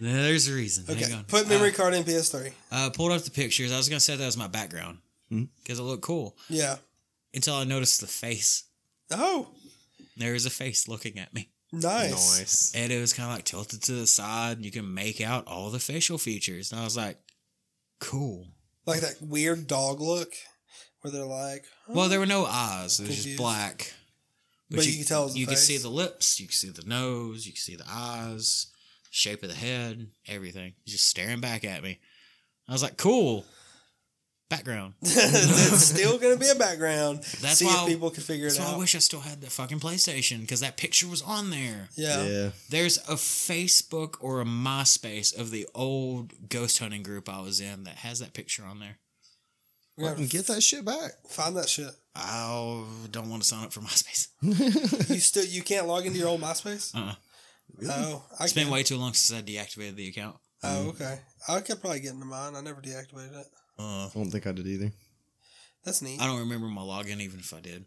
There's a reason. Okay. Hang on. Put memory Uh, card in PS3. uh, pulled up the pictures. I was gonna say that was my background Hmm. because it looked cool Yeah. until I noticed the face. Oh, There was a face looking at me, nice. Nice. and it was kind of like tilted to the side. And you can make out all the facial features, and I was like, "Cool." Like that weird dog look where they're like, Well, there were no eyes. It was Confused. just black. But you can tell it was the you could see the lips, you can see the nose, you can see the eyes, shape of the head, everything. He's just staring back at me. I was like, cool. Background. it's still going to be a background. That's See why if people can figure it That's why I wish I still had that fucking PlayStation because that picture was on there. yeah. Yeah. There's a Facebook or a MySpace of the old ghost hunting group I was in that has that picture on there. We're Fucking get that shit back. find that shit. I don't want to sign up for MySpace. You still you can't log into your old MySpace. Uh-uh. Oh, I It's been can. way too long since I deactivated the account. Oh, okay. I could probably get into mine. I never deactivated it. Uh, I don't think I did either. That's neat. I don't remember my login even if I did.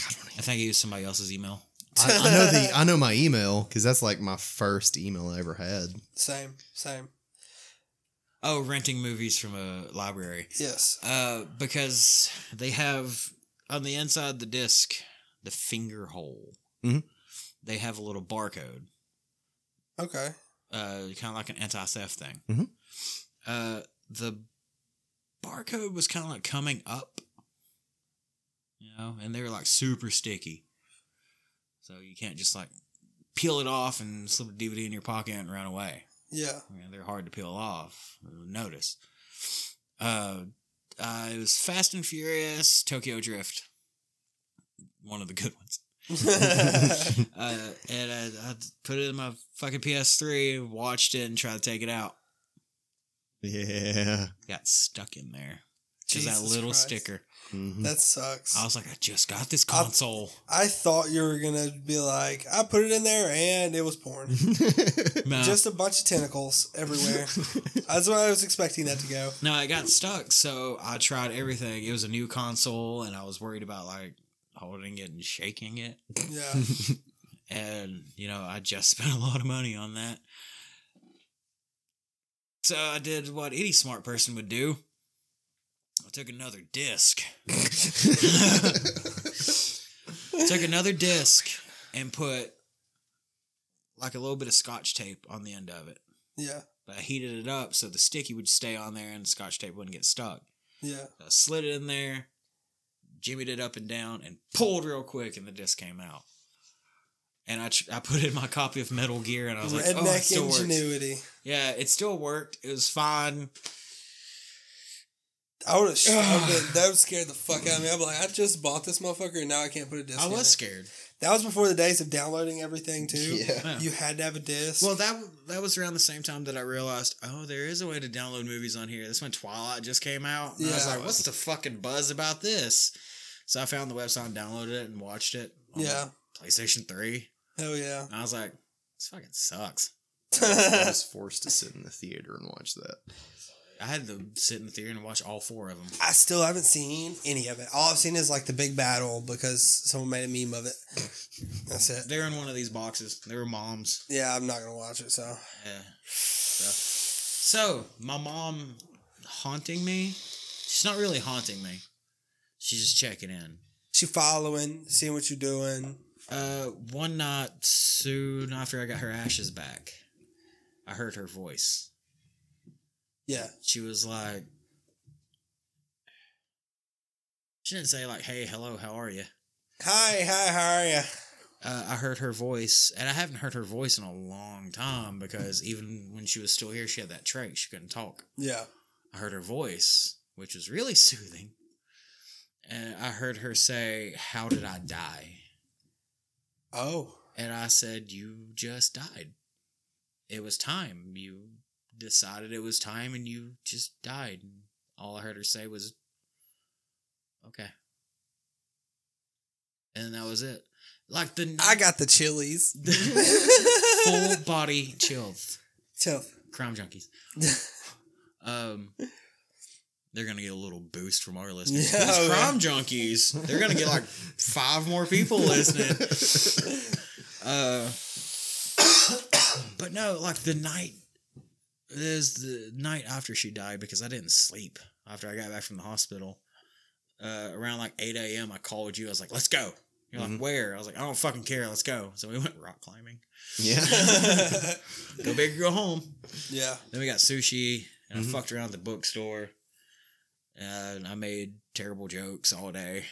I think I used somebody else's email. I, I know the I know my email because that's like my first email I ever had. Same, same. Oh, renting movies from a library. Yes. Uh, because they have on the inside of the disc the finger hole. Mhm. They have a little barcode, Okay. uh, kind of like an anti-theft thing. Mhm. Uh, the barcode was kind of like coming up, you know, and they were like super sticky. So you can't just like peel it off and slip a DVD in your pocket and run away. Yeah. I mean, they're hard to peel off. Notice. Uh, uh, it was Fast and Furious, Tokyo Drift, one of the good ones. uh, and I, I put it in my fucking PS3, watched it, and tried to take it out. Yeah. Got stuck in there. Just that little Christ. sticker. Mhm. That sucks. I was like, I just got this console. I thought you were gonna be like, I put it in there and it was porn. No, Just a bunch of tentacles everywhere. That's what I was expecting that to go. no, I got stuck. So I tried everything. It was a new console, and I was worried about like holding it and shaking it. Yeah. and you know I just spent a lot of money on that. So I did what any smart person would do. Took another disc. took another disc and put like a little bit of scotch tape on the end of it. Yeah. But I heated it up so the sticky would stay on there and the scotch tape wouldn't get stuck. Yeah. I slid it in there, jimmied it up and down, and pulled real quick, and the disc came out. and I tr- I put in my copy of Metal Gear, and I was like, oh, it Redneck still works. ingenuity. Yeah, it still worked. It was fine. I would have. been that would scare the fuck out of me. I'm like, I just bought this motherfucker, and now I can't put a disc. I in was it. scared. That was before the days of downloading everything too. Yeah. Yeah. You had to have a disc. Well, that that was around the same time that I realized, oh, there is a way to download movies on here. This when Twilight just came out. And I was like, what's the fucking buzz about this? So I found the website and downloaded it and watched it. on Yeah. PlayStation 3. hell yeah. And I was like, this fucking sucks. I was forced to sit in the theater and watch that. I had to sit in the theater and watch all four of them. I still haven't seen any of it. All I've seen is like the big battle because someone made a meme of it. That's it. They're in one of these boxes. They were moms. Yeah, I'm not gonna watch it. So Yeah. So, so my mom haunting me. She's not really haunting me. She's just checking in. she following, seeing what you're doing. Uh, one night soon after I got her ashes back, I heard her voice. Yeah, She was like, she didn't say like, "Hey, hello, how are you?" hi, hi, how are you? Uh, I heard her voice, and I haven't heard her voice in a long time because even when she was still here, she had that trait; she couldn't talk. Yeah, I heard her voice, which was really soothing. And I heard her say, How did I die? oh, And I said, You just died. It was time. You decided it was time and you just died. And all I heard her say was, Okay. And that was it. Like the I got the chilies. full body chills. Chill. Crime junkies. Um, they're gonna get a little boost from our listeners. Yeah, These crime junkies, they're gonna get like five more people listening. Uh, but no, like the night is the night after she died because I didn't sleep after I got back from the hospital. Uh, around like eight a.m., I called you. I was like, "Let's go." You're like, "Where?" I was like, "I don't fucking care. Let's go." So we went rock climbing. Yeah. Go big or go home. yeah, Then we got sushi, and Mhm. I fucked around at the bookstore. And I made terrible jokes all day.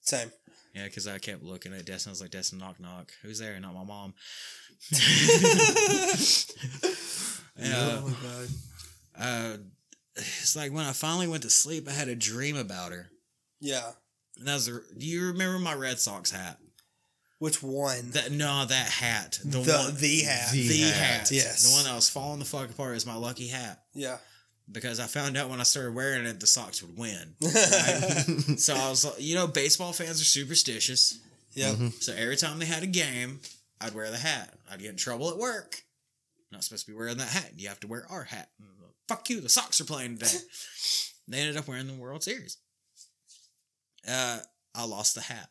same. Yeah, because I kept looking at Destin. I was like, Destin, knock, knock. Who's there? Not my mom. yeah. Oh my god. Uh, it's like when I finally went to sleep, I had a dream about her. Yeah. And that was the, do you remember my Red Sox hat? Which one? That No, that hat. The, the one. the hat. The the hat. hat. Yes. The one that was falling the fuck apart is my lucky hat. yeah. Because I found out when I started wearing it, the Sox would win. right? so I was like, you know, baseball fans are superstitious. Yep. So every time they had a game, I'd wear the hat. I'd get in trouble at work. Not supposed to be wearing that hat. You have to wear our hat. Fuck you. The Sox are playing today. they ended up wearing the World Series. Uh, I lost the hat,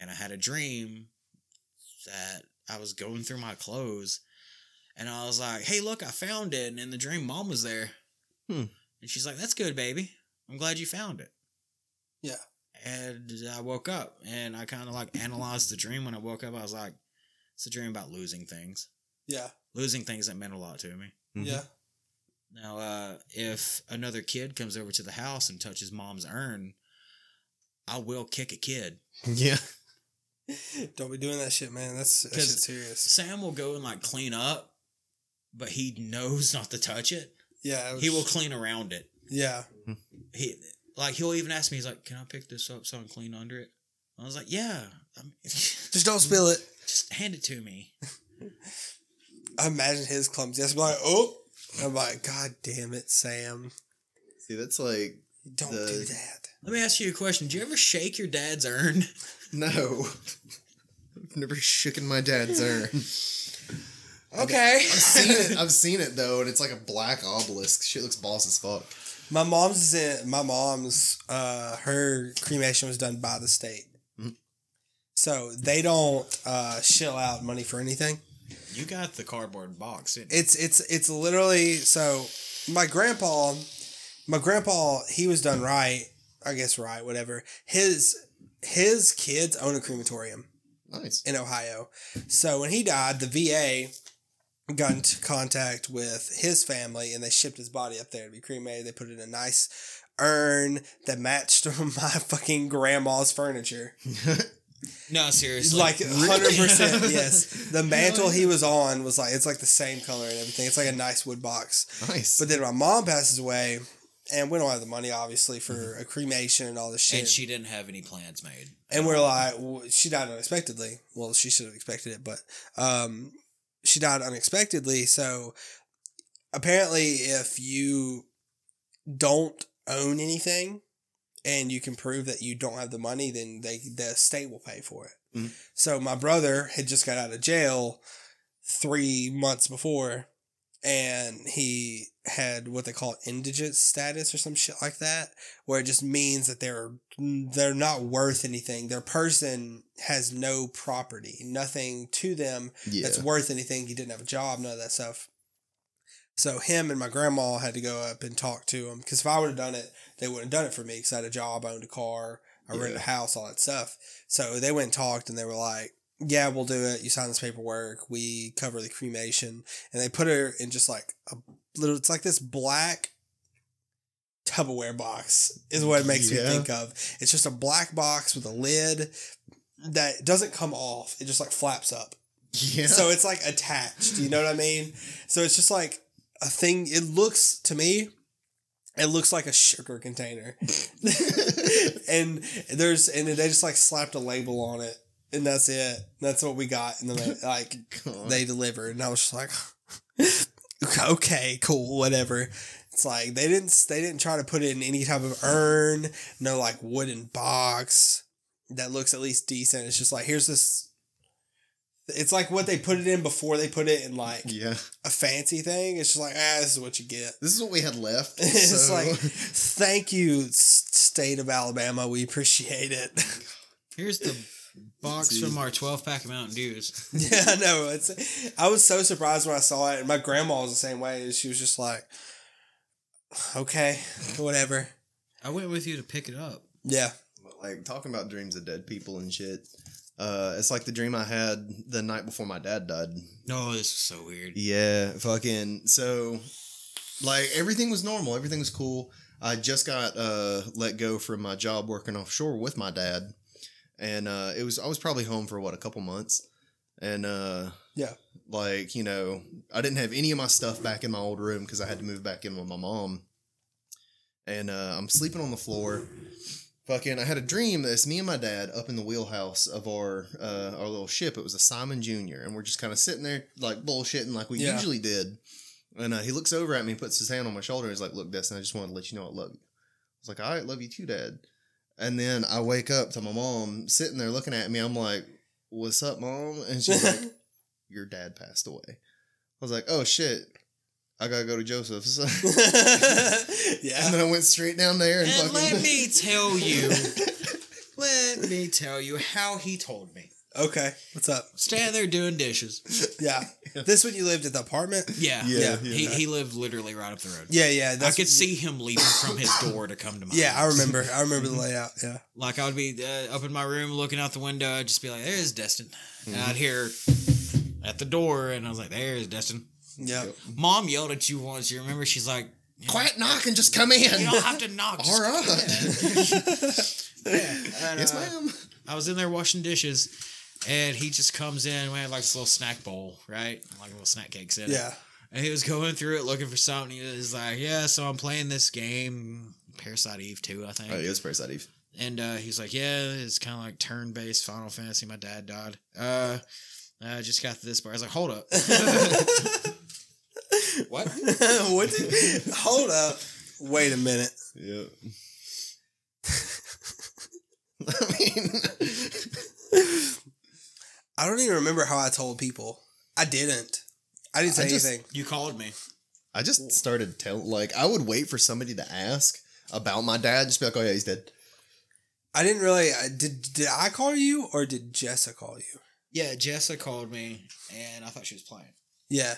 and I had a dream that I was going through my clothes, and I was like, "Hey, look, I found it!" And in the dream, Mom was there, Hmm. and she's like, "That's good, baby. I'm glad you found it." Yeah. And I woke up and I kind of like analyzed the dream. When I woke up, I was like, it's a dream about losing things. Yeah. Losing things that meant a lot to me. Yeah. Now, uh, if another kid comes over to the house and touches mom's urn, I will kick a kid. yeah. Don't be doing that shit, man. That's that 'Cause- shit's serious. Sam will go and like clean up, but he knows not to touch it. Yeah. it was- He will clean around it. Yeah. He like he'll even ask me, he's like, "Can I pick this up so I can clean under it?" I was like, "Yeah." I mean, Just don't spill it. just hand it to me. I imagine his clumsy. I'm like, oh. I'm like, God damn it, Sam. See, that's like Don't The- do that. Let me ask you a question. Did you ever shake your dad's urn? no. I've never shooken my dad's urn. Okay. I've seen it. I've seen it though, and it's like a black obelisk. Shit looks boss as fuck. My mom's is in my mom's uh her cremation was done by the state. Mhm. So they don't uh shill out money for anything. You got the cardboard box, didn't It's it's it's literally so my grandpa my grandpa he was done right, I guess right, whatever. His his kids own a crematorium Nice. in Ohio. So when he died, the VA got into contact with his family and they shipped his body up there to be cremated. They put it in a nice urn that matched my fucking grandma's furniture. No, seriously. like hundred percent. Yes, the mantle he was on was like it's like the same color and everything. It's like a nice wood box. Nice. But then my mom passes away, and we don't have the money obviously for Mm-hmm. a cremation and all this shit. and she didn't have any plans made. And we're like, w- she died unexpectedly. Well, she should have expected it, but um, she died unexpectedly. So apparently, if you don't own anything and you can prove that you don't have the money, then they the state will pay for it. Mhm. So my brother had just got out of jail three months before, and he had what they call indigent status or some shit like that, where it just means that they're they're not worth anything. Their person has no property, nothing to them yeah. that's worth anything. He didn't have a job, none of that stuff. So him and my grandma had to go up and talk to him because if I would have done it, they wouldn't have done it for me because I had a job, I owned a car, I rented a house, all that stuff. So they went and talked and they were like, "Yeah, we'll do it. You sign this paperwork. We cover the cremation." And they put her in just like a little. It's like this black Tupperware box is what it makes Yeah. me think of. It's just a black box with a lid that doesn't come off. It just like flaps up. yeah. So it's like attached. You know what I mean? So it's just like a thing. It looks to me, it looks like a sugar container, and there's and they just like slapped a label on it, and that's it. That's what we got, and then like God. they delivered, and I was just like, okay, cool, whatever. It's like they didn't they didn't try to put it in any type of urn, no like wooden box that looks at least decent. It's just like here's this. It's like what they put it in before they put it in like yeah. a fancy thing. It's just like ah, this is what you get. This is what we had left. It's so- like thank you, state of Alabama. We appreciate it. Here's the box Jeez. from our 12 pack of Mountain Dews. Yeah, I know. It's. I was so surprised when I saw it, and my grandma was the same way. She was just like, "Okay, whatever." I went with you to pick it up. Yeah, like talking about dreams of dead people and shit. Uh, it's like the dream I had the night before my dad died. No, this is so weird. Yeah, fucking. So, like, everything was normal. Everything was cool. I just got uh, let go from my job working offshore with my dad, and uh, it was I was probably home for what a couple months, and uh, Yeah. like you know, I didn't have any of my stuff back in my old room because I had to move back in with my mom, and uh, I'm sleeping on the floor. Fucking, I had a dream that it's me and my dad up in the wheelhouse of our uh, our little ship. It was a Simon Junior, and we're just kind of sitting there like bullshitting like we Yeah. usually did. And uh, he looks over at me, puts his hand on my shoulder, and he's like, "Look, Destin, I just wanted to let you know I love you." I was like, "All right, love you too, Dad." And then I wake up to my mom sitting there looking at me. I'm like, "What's up, mom?" And she's like, "Your dad passed away." I was like, "Oh shit." I gotta go to Joseph's, yeah. and then I went straight down there and, And fucking. let me tell you, let me tell you how he told me. Okay, what's up? Stand there doing dishes. Yeah, this when you lived at the apartment. Yeah. Yeah, He, yeah. he lived literally right up the road. Yeah, yeah. I could see him leaving from his door to come to my Yeah, I remember. I remember the layout. Yeah. Like I would be uh, up in my room looking out the window. I'd just be like, "There's Destin." And Mm-hmm. I'd hear at the door, and I was like, "There's Destin." Yep. Mom yelled at you once. You remember? She's like, Quiet knock and just come in. "You don't have to knock." All right. All come right. in." And, yes, uh, ma'am. I was in there washing dishes, and he just comes in. We had like this little snack bowl, right? Like little snack cakes in it. Yeah. And he was going through it looking for something. He was like, "Yeah, so I'm playing this game, Parasite Eve 2, I think." Oh, yeah, it's Parasite Eve. And uh, he's like, "Yeah, it's kind of like turn-based Final Fantasy. My dad died. Uh, I just got to this part. I was like, hold up, what? what did? Hold up. Wait a minute. Yeah. I mean, I don't even remember how I told people. I didn't. I didn't say I just- anything. You called me. I just started telling, like, I would wait for somebody to ask about my dad, just be like, oh, yeah, he's dead. I didn't really. I, did did I call you or did Jessa call you? Yeah, Jessa called me, and I thought she was playing Yeah.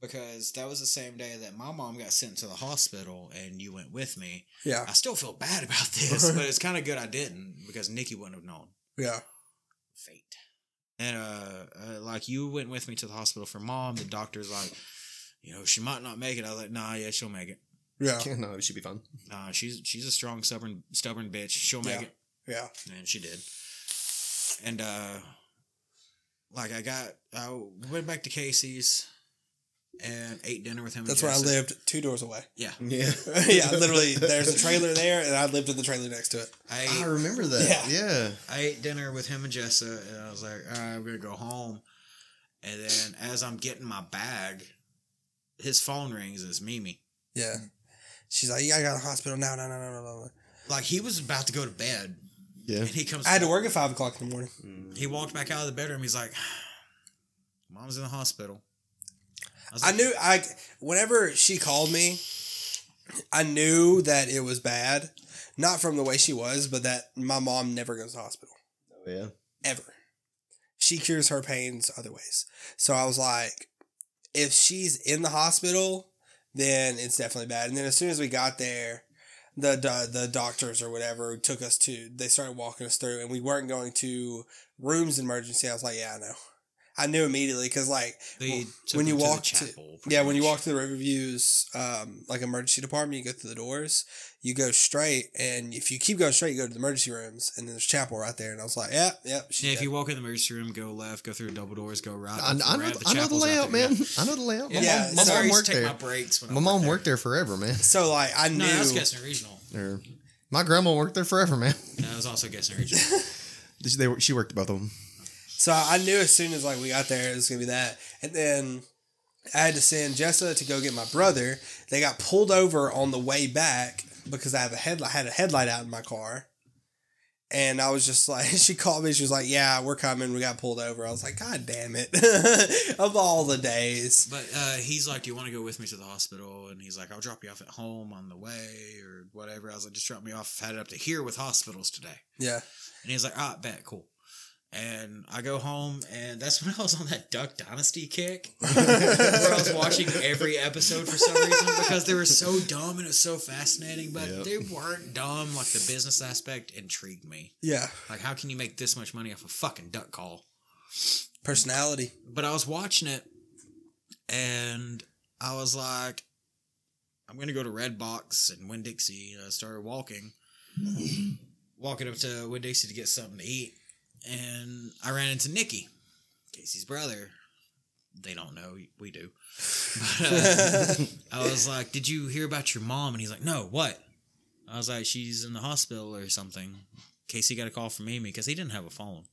Because that was the same day that my mom got sent to the hospital, and you went with me. Yeah. I still feel bad about this, but it's kind of good I didn't because Nikki wouldn't have known. Yeah. fate. And uh, uh, like you went with me to the hospital for mom. The doctor's like, you know, she might not make it. I was like, nah, yeah, she'll make it. Yeah. Yeah, no, it should be fun. Nah, she's she's a strong, stubborn, stubborn bitch. She'll make Yeah. it, Yeah. and she did. and uh, like I got, I went back to Casey's and ate dinner with him. That's where I lived two doors away. Yeah, Yeah. yeah, literally. There's a trailer there, and I lived in the trailer next to it. I I remember that. Yeah. Yeah. I ate dinner with him and Jessa, and I was like, all right, I'm gonna go home. And then as I'm getting my bag, his phone rings. It's Mimi. Yeah. She's like, "You gotta go to the hospital now, no, no, no, no, no." Like he was about to go to bed, Yeah. and he comes. I had to work at five o'clock in the morning. Mm. He walked back out of the bedroom. He's like, "Mom's in the hospital." I like, knew I whenever she called me, I knew that it was bad. Not from the way she was, but that my mom never goes to hospital. Oh, yeah. Ever. She cures her pains other ways. So I was like, if she's in the hospital, then it's definitely bad. And then as soon as we got there, the the, the doctors or whatever took us to they started walking us through and we weren't going to rooms emergency. I was like, yeah, I know. I knew immediately because like They well, when you to walk to, chapel, pretty yeah when you walk to the Riverview's um like emergency department, you go through the doors, you go straight, and if you keep going straight, you go to the emergency rooms, and then there's chapel right there. And I was like, yeah, yeah. she's Yeah, if you walk in the emergency room, go left, go through double doors, go right. I, look I right, know, I know the layout, man. yeah. I know the layout. My Yeah, mom, my so mom worked there. My breaks when My mom worked there forever, man. so like I knew No, that was Gadsden Regional. Or, my grandma worked there forever, man. I was also Gadsden Regional. They she worked both of them. So I knew as soon as like we got there, it was gonna be that. And then I had to send Jessa to go get my brother. They got pulled over on the way back because I have a headlight had a headlight out in my car. And I was just like, she called me. She was like, "Yeah, we're coming. We got pulled over." I was like, "God damn it!" of all the days, But uh, he's like, "Do you want to go with me to the hospital?" And he's like, "I'll drop you off at home on the way or whatever." I was like, "Just drop me off. Had it up to here with hospitals today." yeah, And he's like, "Ah, bet, cool." And I go home, and that's when I was on that Duck Dynasty kick, where I was watching every episode for some reason because they were so dumb and it was so fascinating. But Yep. they weren't dumb. Like the business aspect intrigued me. yeah. Like, how can you make this much money off a fucking duck call? Personality. But I was watching it, and I was like, I'm gonna go to Redbox and Winn Dixie. And I started walking, walking up to Winn Dixie to get something to eat, and I ran into Nikki, Casey's brother. They don't know, we do. But, uh, I was like, "Did you hear about your mom?" And he's like, "No, what?" I was like, "She's in the hospital or something." Casey got a call from Amy because he didn't have a phone.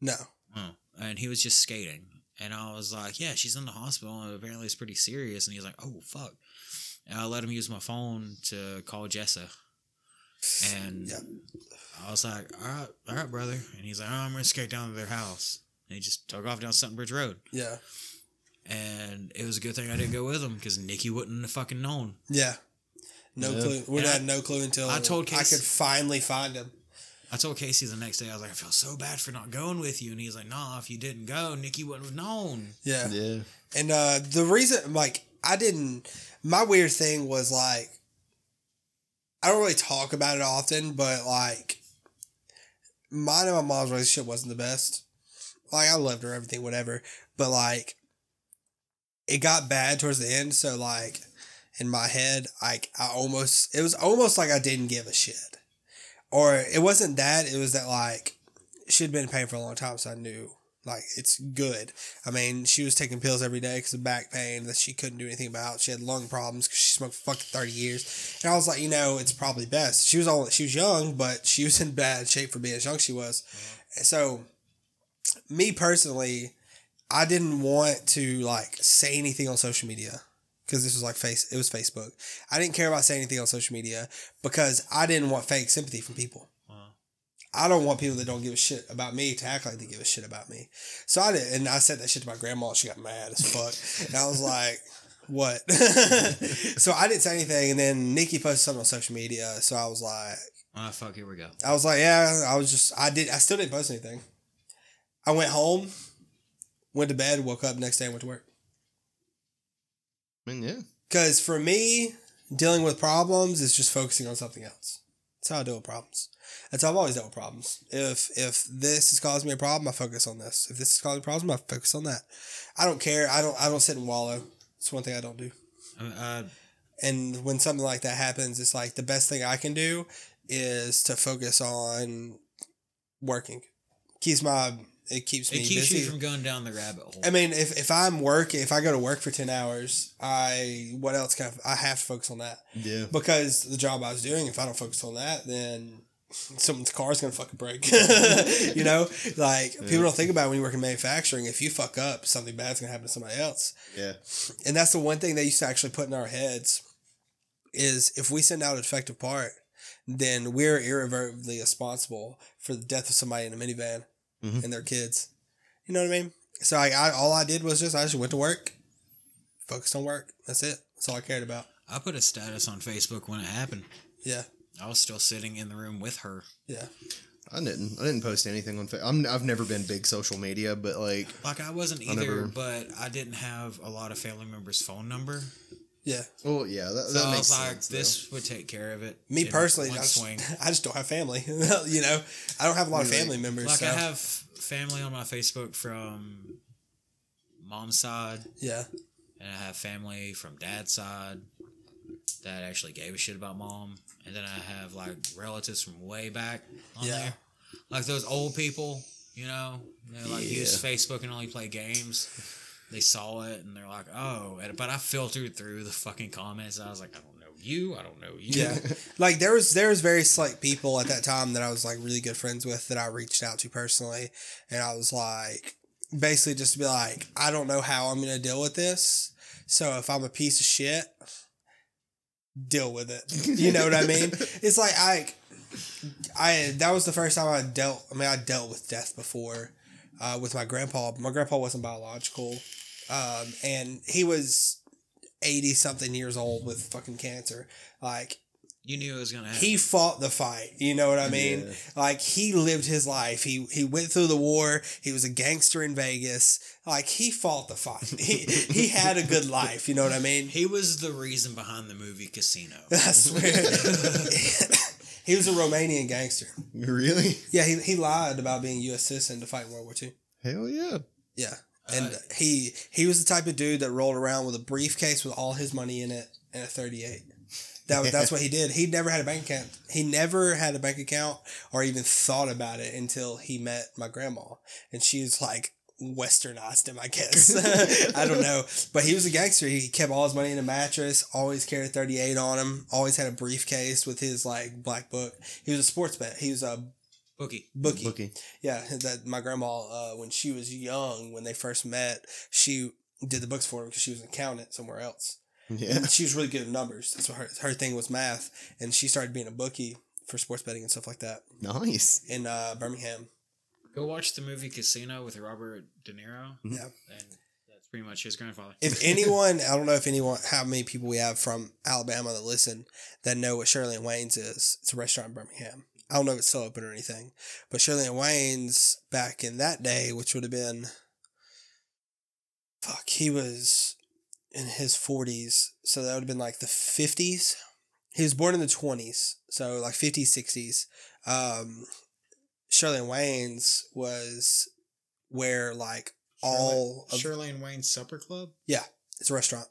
No. Oh, and he was just skating. And I was like, yeah, she's in the hospital. And apparently it's pretty serious. And he's like, oh, fuck. And I let him use my phone to call Jessa. And Yeah. I was like, all right, all right, brother. And he's like, oh, I'm going to skate down to their house. And he just took off down Sutton Bridge Road. Yeah. And it was a good thing I didn't go with him because Nikki wouldn't have fucking known. Yeah. No Yeah. clue. We And I- had no clue until I told Casey, I could finally find him. I told Casey the next day, I was like, I feel so bad for not going with you. And he's like, nah, if you didn't go, Nikki wouldn't have known. Yeah. Yeah. And uh the reason like I didn't my weird thing was like I don't really talk about it often, but like mine and my mom's relationship wasn't the best. Like I loved her, everything, whatever. But like it got bad towards the end, so like in my head, like I almost it was almost like I didn't give a shit. Or it wasn't that, it was that like she'd been in pain for a long time, so I knew like it's good. I mean, she was taking pills every day because of back pain that she couldn't do anything about. She had lung problems because she smoked for fucking thirty years. And I was like, you know, it's probably best. She was all she was young, but she was in bad shape for being as young as she was. Uh-huh. So, me personally, I didn't want to like say anything on social media because this was like face. It was Facebook. I didn't care about saying anything on social media because I didn't want fake sympathy from people. I don't want people that don't give a shit about me to act like they give a shit about me. So I did, and I said that shit to my grandma. and She got mad as fuck, and I was like, "What?" so I didn't say anything, and then Nikki posted something on social media. So I was like, Ah, fuck, here we go. I was like, "Yeah." I was just, I did, I still didn't post anything. I went home, went to bed, woke up next day, and went to work. I mean, yeah. Because for me, dealing with problems is just focusing on something else. That's how I deal with problems. That's how I've always dealt with problems. If if this is causing me a problem, I focus on this. If this is causing a problem, I focus on that. I don't care. I don't I don't sit and wallow. It's one thing I don't do. Uh, And when something like that happens, it's like the best thing I can do is to focus on working keeps my it keeps It me keeps busy. you from going down the rabbit hole. I mean, if, if I'm work, if I go to work for ten hours, I what else can I, I have to focus on that Yeah. because the job I was doing. If I don't focus on that, then someone's car is gonna fucking break. you know, like people don't think about it when you work in manufacturing. If you fuck up, something bad's gonna happen to somebody else. Yeah. And that's the one thing they used to actually put in our heads is if we send out a defective part, then we're irreversibly responsible for the death of somebody in a minivan Mhm. and their kids. You know what I mean? So I, I all I did was just I just went to work, focused on work. That's it. That's all I cared about. I put a status on Facebook when it happened. Yeah, I was still sitting in the room with her. yeah. I didn't. I didn't post anything on. Fa- I'm. I've never been big social media, but like, Like I wasn't I either, never- but I didn't have a lot of family members' phone number. Yeah, well, yeah, that, So that I makes was like, sense. though. this would take care of it. me personally, I just, swing. I just don't have family. you know, I don't have a lot of family members. Like so, I have family on my Facebook from mom's side, yeah, and I have family from dad's side that actually gave a shit about mom, and then I have like relatives from way back on Yeah. there, like those old people, you know, they like use Facebook and only play games. They saw it and they're like, "Oh," but I filtered through the fucking comments. And I was like, "I don't know you. I don't know you." Yeah. like there was there was very slight people at that time that I was like really good friends with that I reached out to personally and I was like basically just to be like I don't know how I'm going to deal with this. So if I'm a piece of shit, deal with it. You know what I mean? It's like I I that was the first time I dealt I mean I dealt with death before uh, with my grandpa. My grandpa wasn't biological. Um, and he was 80 something years old with fucking cancer. Like You knew it was gonna happen. he fought the fight. You know what I mean? Yeah. Like he lived his life. He he went through the war. He was a gangster in Vegas. Like he fought the fight. He he had a good life. You know what I mean? he was the reason behind the movie Casino. I swear. he was a Romanian gangster. really? Yeah, he, he lied about being a U.S. citizen to fight in World War II. Hell yeah. Yeah. And Uh, he he was the type of dude that rolled around with a briefcase with all his money in it and a 38. That, was- that's what he did. He never had a bank account. He never had a bank account or even thought about it until he met my grandma. And she was like westernized him, I guess. I don't know. But he was a gangster. He kept all his money in a mattress, always carried a 38 on him, always had a briefcase with his like black book. He was a sports bet. He was a Bookie. bookie. Bookie. Yeah, that my grandma, uh, when she was young, when they first met, she did the books for him because she was an accountant somewhere else. Yeah. And she was really good at numbers. That's what her her thing was math, and she started being a bookie for sports betting and stuff like that Nice. in uh, Birmingham. Go watch the movie Casino with Robert De Niro. Yeah. And that's pretty much his grandfather. If anyone, I don't know if anyone, how many people we have from Alabama that listen that know what Shirley and Wayne's is. It's a restaurant in Birmingham. I don't know if it's still open or anything, but Shirley and Wayne's back in that day, which would have been, fuck, he was in his forties, so that would have been like the fifties. He was born in the twenties, so like fifties, sixties. Um, Shirley and Wayne's was where like all of Shirley and Wayne's Supper Club. Yeah, it's a restaurant.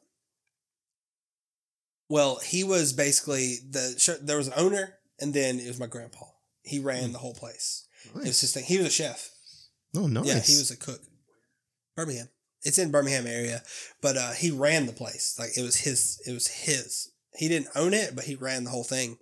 Well, he was basically the there was an owner, and then it was my grandpa. He ran the whole place. It was his thing. He was a chef. Oh, nice. Yeah, he was a cook. Birmingham. It's in Birmingham area, but uh, he ran the place. Like it was his. It was his. He didn't own it, but he ran the whole thing.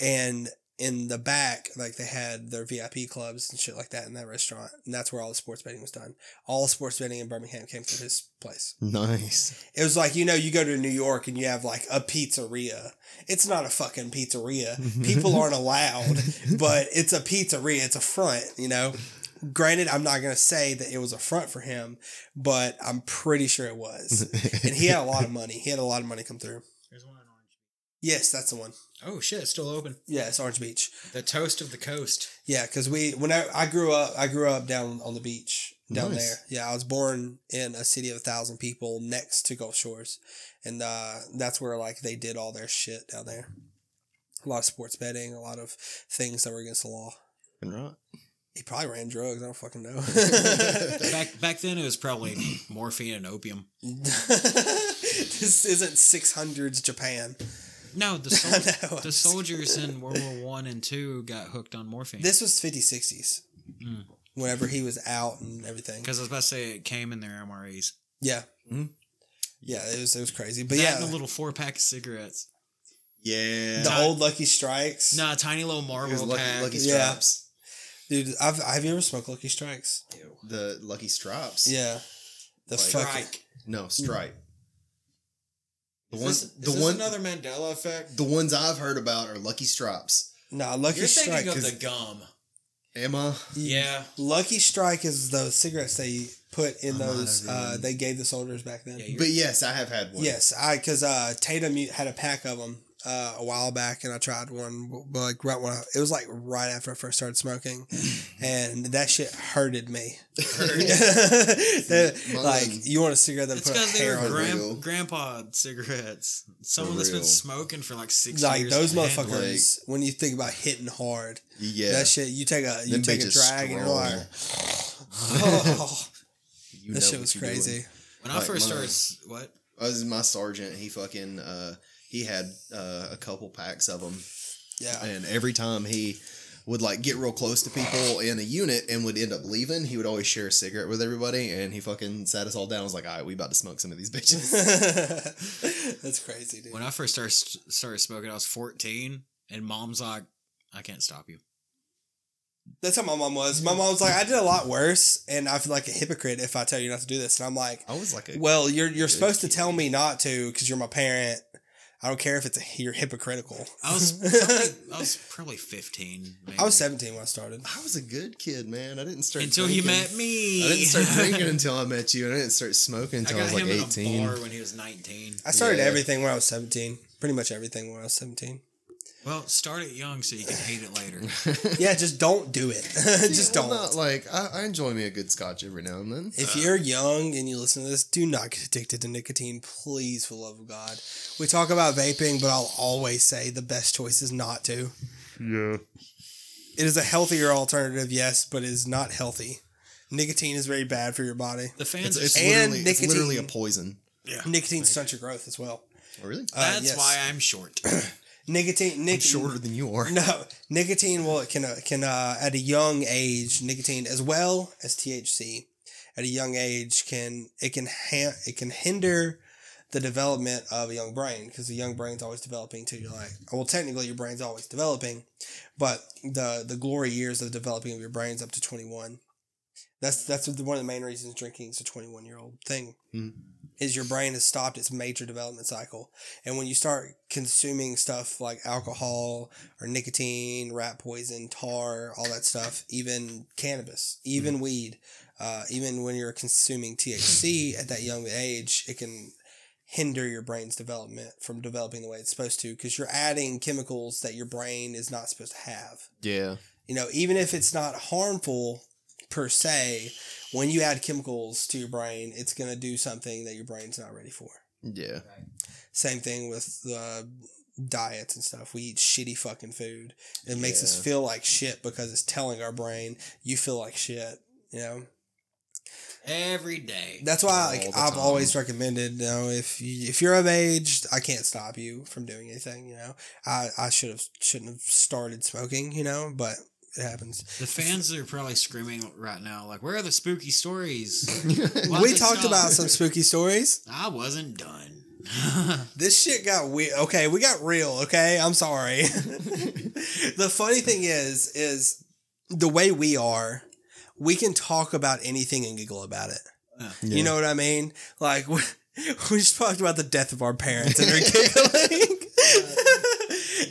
And in the back, like they had their VIP clubs and shit like that in that restaurant, and that's where all the sports betting was done. All the sports betting in Birmingham came through his place. nice. It was like, you know, you go to New York and you have like a pizzeria. It's not a fucking pizzeria. People aren't allowed, but it's a pizzeria. It's a front, you know. Granted, I'm not going to say that it was a front for him, but I'm pretty sure it was. And he had a lot of money. He had a lot of money come through. There's one in Orange. Yes, that's the one. Oh shit, it's still open. Yeah, it's Orange Beach. The toast of the coast. Yeah, because we when I, I grew up, I grew up down on the beach down Nice. there. Yeah, I was born in a city of a thousand people next to Gulf Shores, and uh, that's where like they did all their shit down there. A lot of sports betting, a lot of things that were against the law. And Right. He probably ran drugs. I don't fucking know. Back back then, it was probably morphine and opium. this isn't six hundreds Japan. No, the sol- know. the soldiers in World War One and Two got hooked on morphine. This was 50s, 60s. Mm. whenever he was out and everything. Because I was about to say it came in their MREs. Yeah, Mhm. yeah, it was it was crazy. But That yeah, and the little four pack of cigarettes. Yeah. the old Lucky Strikes. No, tiny little marble was Marlboro lucky, pack. lucky Yeah. Straps. Dude, I've have you ever smoked Lucky Strikes? The Lucky Straps. Yeah, the Like- Strike. No, Stripe. The Is ones, this, the is this one, another Mandela effect? the ones I've heard about are Lucky Stripes. nah Lucky Strike. You're thinking of 'cause the gum. Emma. Yeah. Lucky Strike is those cigarettes they put in I might those. Uh, they gave the soldiers back then. Yeah, But yes, I have had one. Yes, I because uh, Tatum had a pack of them uh, a while back, and I tried one. But like right when I, it was like right after I first started smoking, and that shit hurted me. That- like you want a cigarette that It's put because they hair were on it. grand, grandpa cigarettes. Someone that's been smoking for like six Like years. those and motherfuckers. when you think about hitting hard, Yeah. that shit. You take a you take a bitches drag, and you're strong. like, oh, You that know shit was you're doing. crazy. When I first mine. started, what? I was my sergeant. He fucking uh, he had uh, a couple packs of them, Yeah, and every time he would like get real close to people in a unit and would end up leaving, he would always share a cigarette with everybody. And he fucking sat us all down. I was like, "All right, we about to smoke some of these bitches." that's crazy, dude. When I first started started smoking, I was fourteen, and mom's like, "I can't stop you." That's how my mom was. My mom was like, I did a lot worse, and I feel like a hypocrite if I tell you not to do this. And I'm like, I was like, a, well, you're you're supposed to tell me not to because you're my parent. I don't care if it's a, you're hypocritical. I was probably, I was probably fifteen. Maybe. I was 17 when I started. I was a good kid, man. I didn't start until you met me. I didn't start drinking until I met you, and I didn't start smoking until I, got was like him eighteen. in a bar when he was nineteen. I started Yeah. everything when I was 17. Pretty much everything when I was 17. Well, start it young so you can hate it later. Yeah, just don't do it. just Well, don't. Not like I, I enjoy me a good scotch every now and then. If you're young and you listen to this, do not get addicted to nicotine, please, for the love of God. We talk about vaping, but I'll always say the best choice is not to. Yeah. It is a healthier alternative, yes, but it is not healthy. Nicotine is very bad for your body. The fans It's, are it's, And literally, it's literally a poison. Yeah, Nicotine stunts your growth as well. Oh, really? Uh, That's yes. why I'm short. Nicotine, I'm shorter than you are. No, nicotine will it can uh, can uh, at a young age, nicotine as well as THC, at a young age can it can ha- it can hinder the development of a young brain because the young brain's always developing too. You're like, well, technically your brain's always developing, but the the glory years of developing of your brain's up to 21. That's that's one of the main reasons drinking is a 21 year old thing. Hmm. Is your brain has stopped its major development cycle, and when you start consuming stuff like alcohol or nicotine, rat poison, tar, all that stuff, even cannabis, even weed, uh, even when you're consuming THC at that young age, it can hinder your brain's development from developing the way it's supposed to because you're adding chemicals that your brain is not supposed to have. Yeah. you know, even if it's not harmful per se, when you add chemicals to your brain, it's going to do something that your brain's not ready for. Yeah. Same thing with uh, diets and stuff. We eat shitty fucking food. It makes us feel like shit because it's telling our brain, you feel like shit, you know? Every day. That's why like, I've time. always recommended, you know, if you, if you're of age, I can't stop you from doing anything, you know. I, I should have shouldn't have started smoking, you know, but it happens. The fans are probably screaming right now, like, "Where are the spooky stories?" We talked stop? about some spooky stories. I wasn't done. This shit got weird. Okay, we got real. Okay, I'm sorry. the funny thing is, is the way we are, we can talk about anything and giggle about it. You know what I mean? Like we, we just talked about the death of our parents and we're giggling.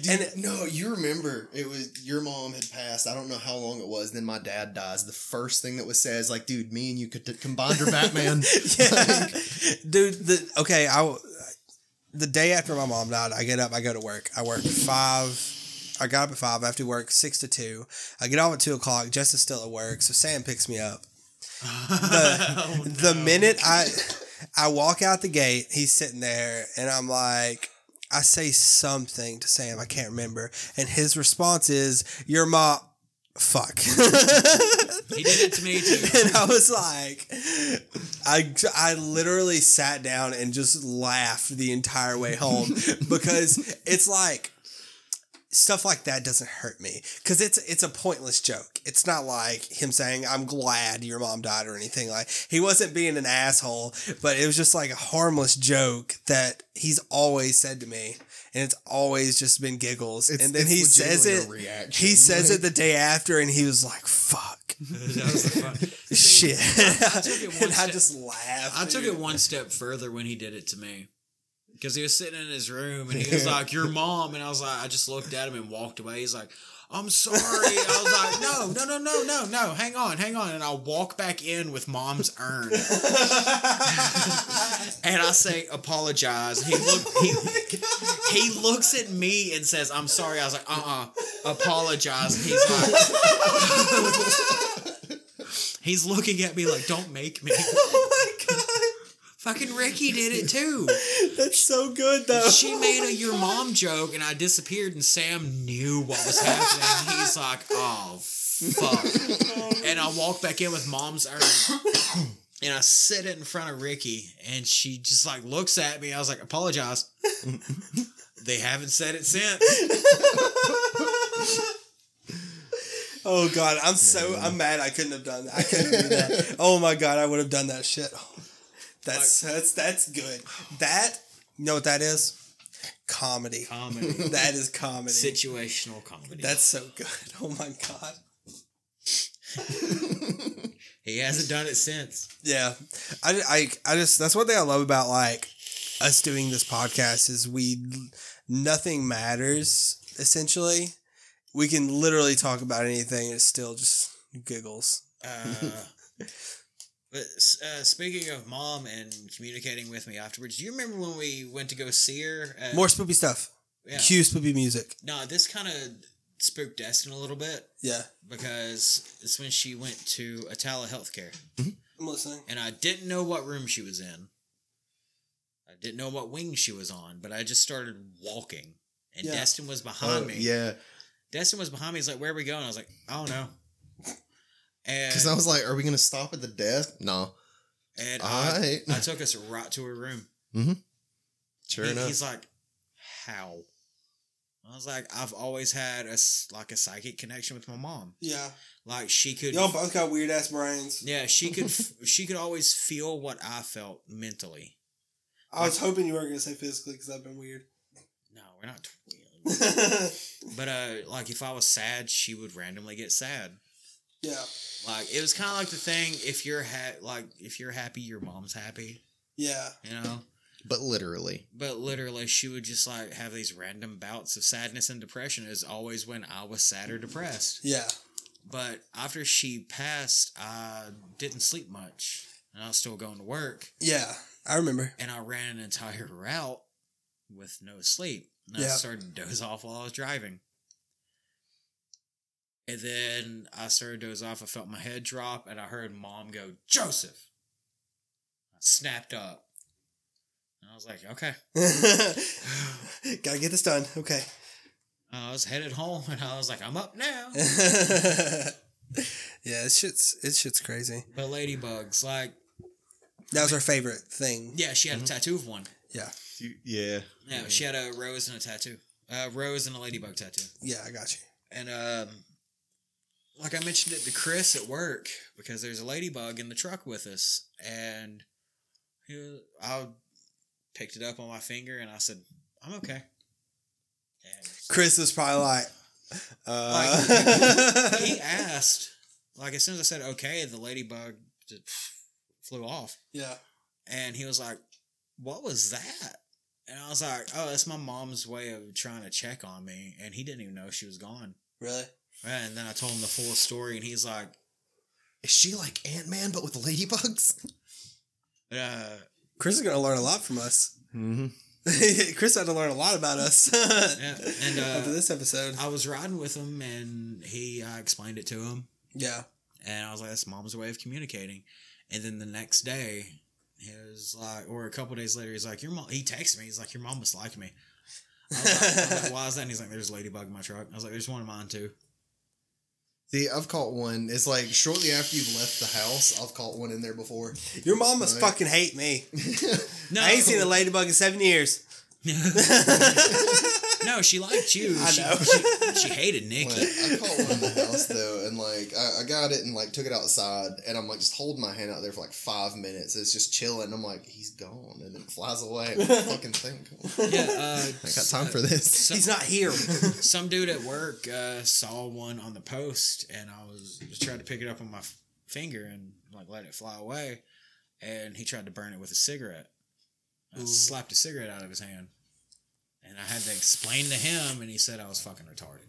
And no, you remember it was your mom had passed. I don't know how long it was. Then my dad dies. The first thing that was said is like, "Dude, me and you could combined her Batman." yeah, dude. The okay, I the day after my mom died, I get up, I go to work. I work five. I got up at five. I have to work six to two. I get off at two o'clock. Jess is still at work, so Sam picks me up. The oh, the minute I I walk out the gate, he's sitting there, and I'm like. I say something to Sam, I can't remember, and his response is, "Your mom, fuck." He did it to me too. and I was like, I, I literally sat down and just laughed the entire way home because it's like, stuff like that doesn't hurt me because it's it's a pointless joke. It's not like him saying "I'm glad your mom died" or anything like. He wasn't being an asshole, but it was just like a harmless joke that he's always said to me, and it's always just been giggles. It's- and then he says it. reaction. He says Like- it the day after, and he was like, "Fuck." that was the fun. Shit. I took and I just laughed. I took it one step further when he did it to me. Because he was sitting in his room and he was like, Your mom. And I was like, I just looked at him and walked away. He's like, I'm sorry. I was like, No, no, no, no, no, no. Hang on, hang on. And I walk back in with mom's urn. and I say, Apologize. He look he, he looks at me and says, I'm sorry. I was like, uh uh apologize. And he's like, He's looking at me like, Don't make me. Oh my god, Fucking Ricky did it too. that's so good though. She oh made a your mom joke and I disappeared and Sam knew what was happening. He's like, oh fuck. And I walk back in with mom's urn and I sit it in front of Ricky and she just like looks at me. I was like, apologize. they haven't said it since. Oh god, I'm so I'm mad I couldn't have done that. I couldn't do that. Oh my god, I would have done that shit. That's that's that's good. That you know what that is? Comedy. Comedy. That is comedy. Situational comedy. That's so good. Oh my god. he hasn't done it since. Yeah. I, I, I just that's one thing I love about like us doing this podcast is we nothing matters essentially. We can literally talk about anything and it's still just giggles. Uh, but uh, speaking of mom and communicating with me afterwards, do you remember when we went to go see her? At, More spoopy stuff. Yeah. Cue spoopy music. No, this kind of spooked Destin a little bit Yeah. because it's when she went to Attalla Healthcare, I'm listening. and I didn't know what room she was in. I didn't know what wing she was on, but I just started walking, and Yeah. Destin was behind Oh, me. yeah. Destin was behind me. He's like, "Where are we going?" I was like, "I don't know." And Because I was like, are we going to stop at the desk? No. and I, right. I took us right to her room. Sure He- enough. He's like, how? I was like, I've always had a like a psychic connection with my mom. Yeah. Like she could, Y'all both got weird ass brains. yeah, she could, she could always feel what I felt mentally. I was hoping you weren't gonna say physically because I've been weird. No, we're not twins. but uh, like if I was sad, she would randomly get sad. Yeah. Like it was kind of like the thing: if you're ha- like if you're happy, your mom's happy. Yeah. You know. but literally. But literally, she would just like have these random bouts of sadness and depression. Is always when I was sad or depressed. Yeah. But after she passed, I didn't sleep much, and I was still going to work, Yeah. I remember. and I ran an entire route with no sleep. And I started to doze off while I was driving. And then I started to doze off. I felt my head drop, and I heard mom go, Joseph. I snapped up. And I was like, okay. Gotta get this done. Okay. I was headed home, and I was like, I'm up now. yeah, it shit's it shit's crazy. But ladybugs, like, That was her favorite thing. yeah, she had a tattoo of one. Yeah. You- yeah. Yeah, she had a rose and a tattoo. A rose and a ladybug tattoo. Yeah, I got you. And um like I mentioned it to Chris at work because there's a ladybug in the truck with us and he was, I picked it up on my finger and I said, "I'm okay." And Chris was probably like, uh, Like, he asked like as soon as I said okay, the ladybug just flew off. yeah. And he was like, "What was that?" And I was like, "Oh, that's my mom's way of trying to check on me." And he didn't even know she was gone. Really? And then I told him the full story, and he's like, Is she like Ant Man but with ladybugs? uh, Chris is gonna learn a lot from us. Mm-hmm. Chris had to learn a lot about us yeah. And after uh, this episode. I was riding with him, and he I explained it to him, Yeah. and I was like, "That's mom's way of communicating." And then the next day, he was like, or a couple days later, he's like, "Your mom." He texted me. He's like, "Your mom must like me." I was, like, I was like, "Why is that?" And he's like, "There's a ladybug in my truck." I was like, "There's one in mine too." See, I've caught one. It's like shortly after you've left the house, I've caught one in there before. Your mom must Right. fucking hate me. No, I ain't seen a ladybug in seven years. No, she liked you. I she, know. She, she hated Nikki. Like, I caught one in the house though, and like I, I got it and like took it outside, and I'm like just holding my hand out there for like five minutes. It's just chilling. I'm like, he's gone, and then it flies away. What the fucking thing? Yeah, uh, I got time for this. some, He's not here. some dude at work uh, saw one on the post, and I was just trying to pick it up on my f- finger and like let it fly away, and he tried to burn it with a cigarette. I slapped a cigarette out of his hand, and I had to explain to him, and he said I was fucking retarded.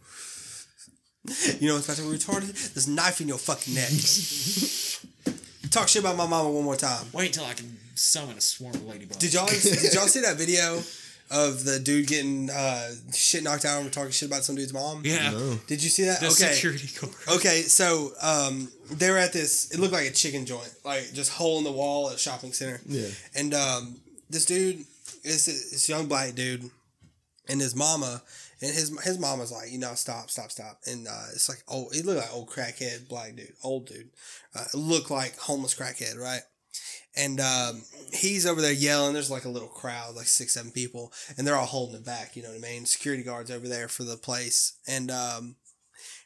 You know what's about to be retarded? This knife in your fucking neck. Talk shit about my mama one more time. Wait till I can summon a swarm of ladybugs. Did y'all did y'all see that video of the dude getting uh, shit knocked out and talking shit about some dude's mom? Yeah, No. Did you see that? the okay. security guard. Okay, so um, they were at this. It looked like a chicken joint, like just hole in the wall at a shopping center. Yeah. And um, this dude is this young black dude, and his mama, and his his mama's like, you know, stop, stop, stop. And uh, it's like, oh, he looked like old crackhead black dude, old dude, uh, looked like homeless crackhead, right? And um, he's over there yelling. There's like a little crowd, like six, seven people, and they're all holding it back. You know what I mean? Security guards over there for the place, and um,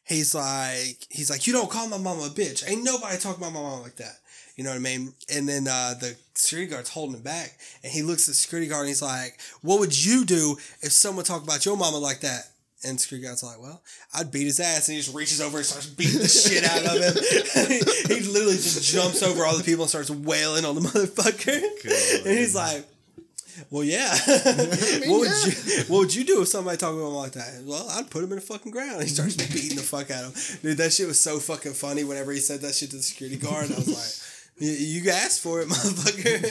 he's like, he's like, you don't call my mama a bitch. Ain't nobody talking about my mama like that. You know what I mean? And then uh, the security guard's holding him back, and he looks at the security guard and he's like, "What would you do if someone talked about your mama like that?" And the security guard's like, "Well, I'd beat his ass." And he just reaches over and starts beating the shit out of him. he literally just jumps over all the people and starts wailing on the motherfucker. and he's like. Well, yeah. what would you What would you do if somebody talked about him like that? Well, I'd put him in the fucking ground. He starts beating the fuck out of him. Dude, that shit was so fucking funny. Whenever he said that shit to the security guard, I was like, "You, asked for it, motherfucker."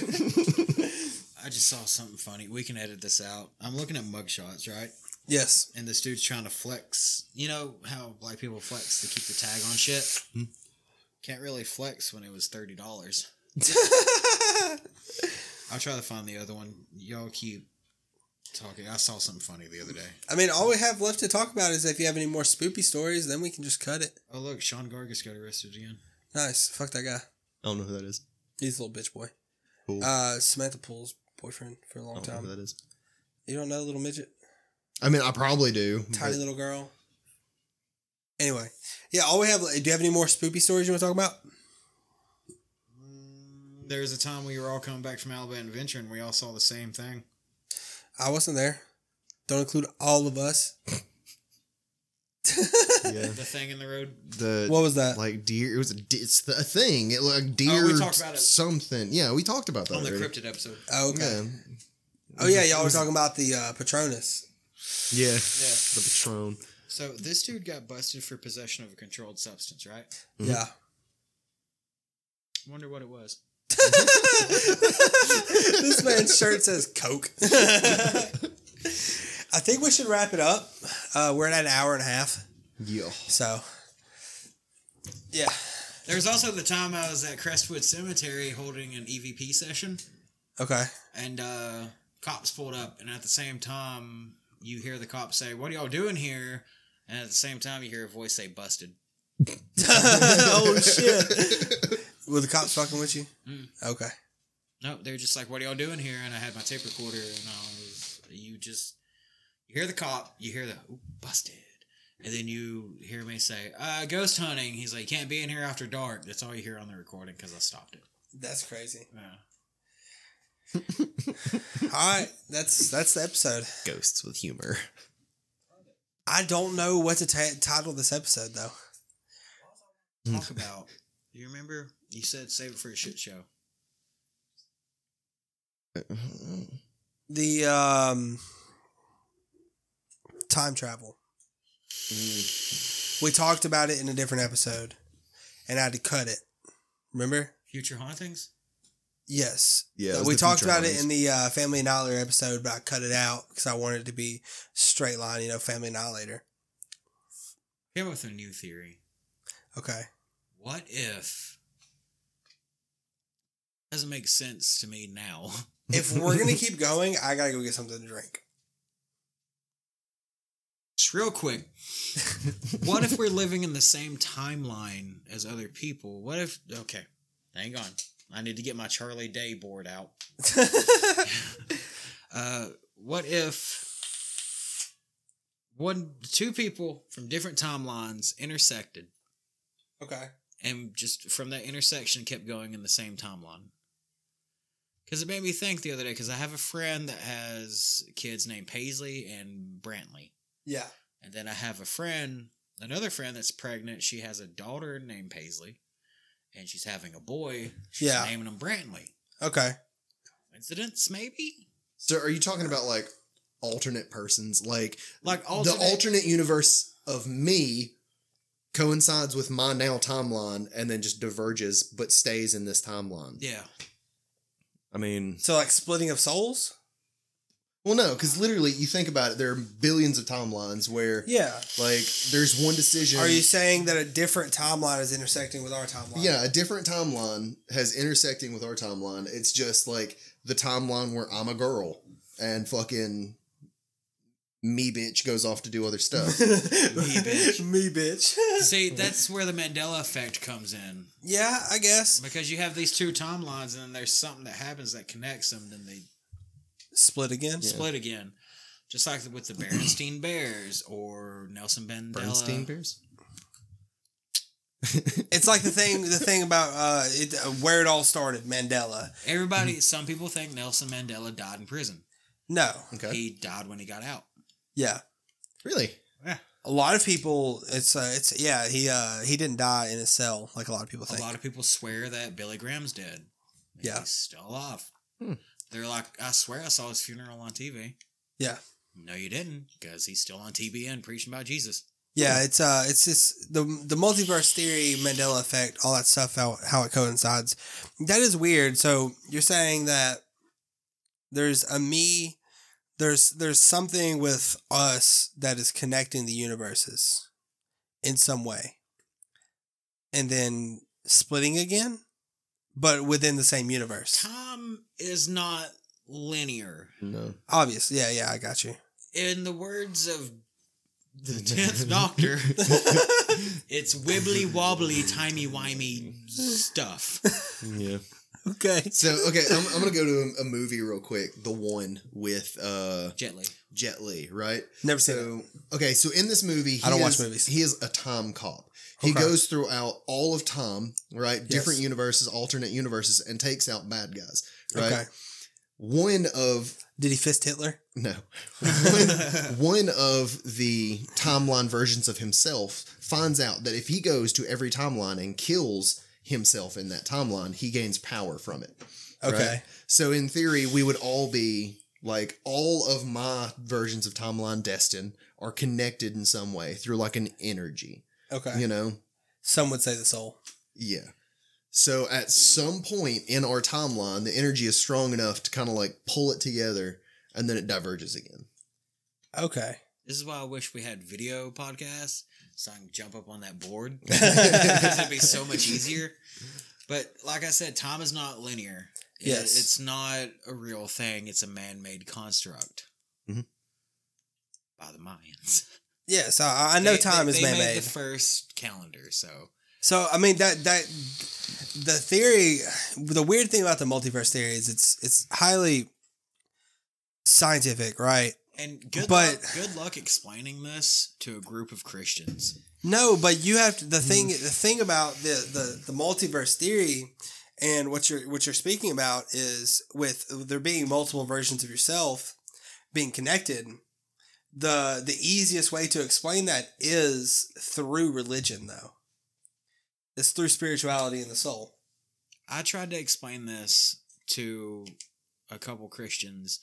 I just saw something funny. We can edit this out. I'm looking at mugshots, right? yes. And this dude's trying to flex. You know how black people flex to keep the tag on shit? Hmm? Can't really flex when it was thirty dollars. I'll try to find the other one. Y'all keep talking. I saw something funny the other day. I mean, all we have left to talk about is if you have any more spoopy stories, then we can just cut it. Oh look, Sean Gargis got arrested again. Nice. Fuck that guy. I don't know who that is. He's a little bitch boy. Cool. Uh, Samantha Poole's boyfriend for a long don't know who time. that is. You don't know the little midget, I mean, I probably do. tiny but- little girl. Anyway, yeah. All we have. Do you have any more spoopy stories you want to talk about? There was a time we were all coming back from Alabama Adventure and we all saw the same thing. I wasn't there. Don't include all of us. yeah. The thing in the road. The What was that? like deer? It was a it's the, a thing. It like deer. Oh, we talked about it. Something. Yeah, we talked about that. On the already. cryptid episode. Oh, okay. Yeah. Oh yeah, y'all were talking about the uh, Patronus. Yeah. Yeah. The Patron. So this dude got busted for possession of a controlled substance, right? Mm-hmm. Yeah. Wonder what it was. this man's shirt says Coke. I think we should wrap it up. Uh, we're at an hour and a half, Yeah. so yeah. There was also the time I was at Crestwood Cemetery holding an EVP session, Okay. and uh, cops pulled up, and at the same time, you hear the cops say, "What are y'all doing here?" And at the same time, you hear a voice say, "Busted." oh shit. Were the cops fucking with you? Mm. Okay. No, they're just like, "What are y'all doing here?" And I had my tape recorder, and I was, you just, you hear the cop, you hear the Ooh, busted, and then you hear me say, uh, "Ghost hunting." He's like, "You can't be in here after dark." That's all you hear on the recording because I stopped it. That's crazy. Yeah. All right, that's that's the episode. Ghosts with humor. I don't know what to ta- title this episode though. Talk about. Do you remember? You said save it for a shit show. The um time travel. We talked about it in a different episode, and I had to cut it. Remember? Future hauntings. Yes. Yeah, it was we talked future about it in the uh, Family Annihilator episode, but I cut it out because I wanted it to be straight line. You know, Family Annihilator. Came up with a new theory. Okay. What if? Doesn't make sense to me now. If we're gonna keep going, I gotta go get something to drink. Real quick. what if we're living in the same timeline as other people? What if? Okay, hang on. I need to get my Charlie Day board out. Uh, what if one, two people from different timelines intersected, Okay. and just from that intersection kept going in the same timeline. Because it made me think the other day. Because I have a friend that has kids named Paisley and Brantley, Yeah. and then I have a friend, another friend that's pregnant. She has a daughter named Paisley, and she's having a boy. She's Yeah. naming him Brantley. Okay. Coincidence, maybe? So are you talking about like alternate persons? Like Like the alternate, alternate universe of me coincides with my now timeline and then just diverges but stays in this timeline. Yeah. I mean, So like splitting of souls? Well, no, because literally, you think about it, there are billions of timelines where, Yeah. like, there's one decision. Are you saying that a different timeline is intersecting with our timeline? Yeah, a different timeline has intersecting with our timeline. It's just like the timeline where I'm a girl and fucking me bitch goes off to do other stuff. Me bitch. Me bitch. See, that's where the Mandela effect comes in. yeah, I guess. Because you have these two timelines, and then there's something that happens that connects them, then they Split again. split again. Just like with the Berenstein Bears or Nelson Mandela. Bernstein Bears? It's like the thing the thing about uh, it, uh where it all started, Mandela. Everybody, some people think Nelson Mandela died in prison. No. Okay. He died when he got out. Yeah. really? A lot of people it's uh it's yeah, he uh he didn't die in a cell like a lot of people think. A lot of people swear that Billy Graham's dead. Yeah. He's still alive. Hmm. They're like, I swear I saw his funeral on TV. Yeah. No, you didn't, because he's still on TBN preaching about Jesus. Yeah, it's uh, it's just the the multiverse theory, Mandela effect, all that stuff, how how it coincides. That is weird. So you're saying that there's a me, there's there's something with us that is connecting the universes in some way, and then splitting again, but within the same universe. Time is not linear. No. Obvious. Yeah, yeah, I got you. In the words of the tenth Doctor, it's wibbly wobbly, timey wimey stuff. Yeah. Okay. So, okay, I'm, I'm going to go to a, a movie real quick. The one with uh, Gently. Jet Li, right? Never seen it. So, okay, so in this movie, he I don't watch movies. He is a time cop. He Okay. goes throughout all of time, right? Different universes, alternate universes, and takes out bad guys, right? Okay. One of Did he fist Hitler? no, one, one of the timeline versions of himself finds out that if he goes to every timeline and kills himself in that timeline, he gains power from it. Okay. Right? So in theory, we would all be like all of my versions of timeline Destin are connected in some way through like an energy. Okay. You know? Some would say the soul. Yeah. So at some point in our timeline, the energy is strong enough to kind of like pull it together and then it diverges again. Okay. This is why I wish we had video podcasts so I can jump up on that board. Because it'd be so much easier. But like I said, time is not linear. It- Yes. it's not a real thing. It's a man-made construct Mhm. by the Mayans. Yes, I, I know They- time they, is man made made. the first calendar, so So I mean that that the theory, the weird thing about the multiverse theory is it's it's highly scientific, right? and good But- luck, good luck explaining this to a group of Christians. No, but you have to, the thing. Mm. The thing about the, the the multiverse theory, and what you're what you're speaking about is with there being multiple versions of yourself being connected. The the easiest way to explain that is through religion, though. It's through spirituality and the soul. I tried to explain this to a couple Christians,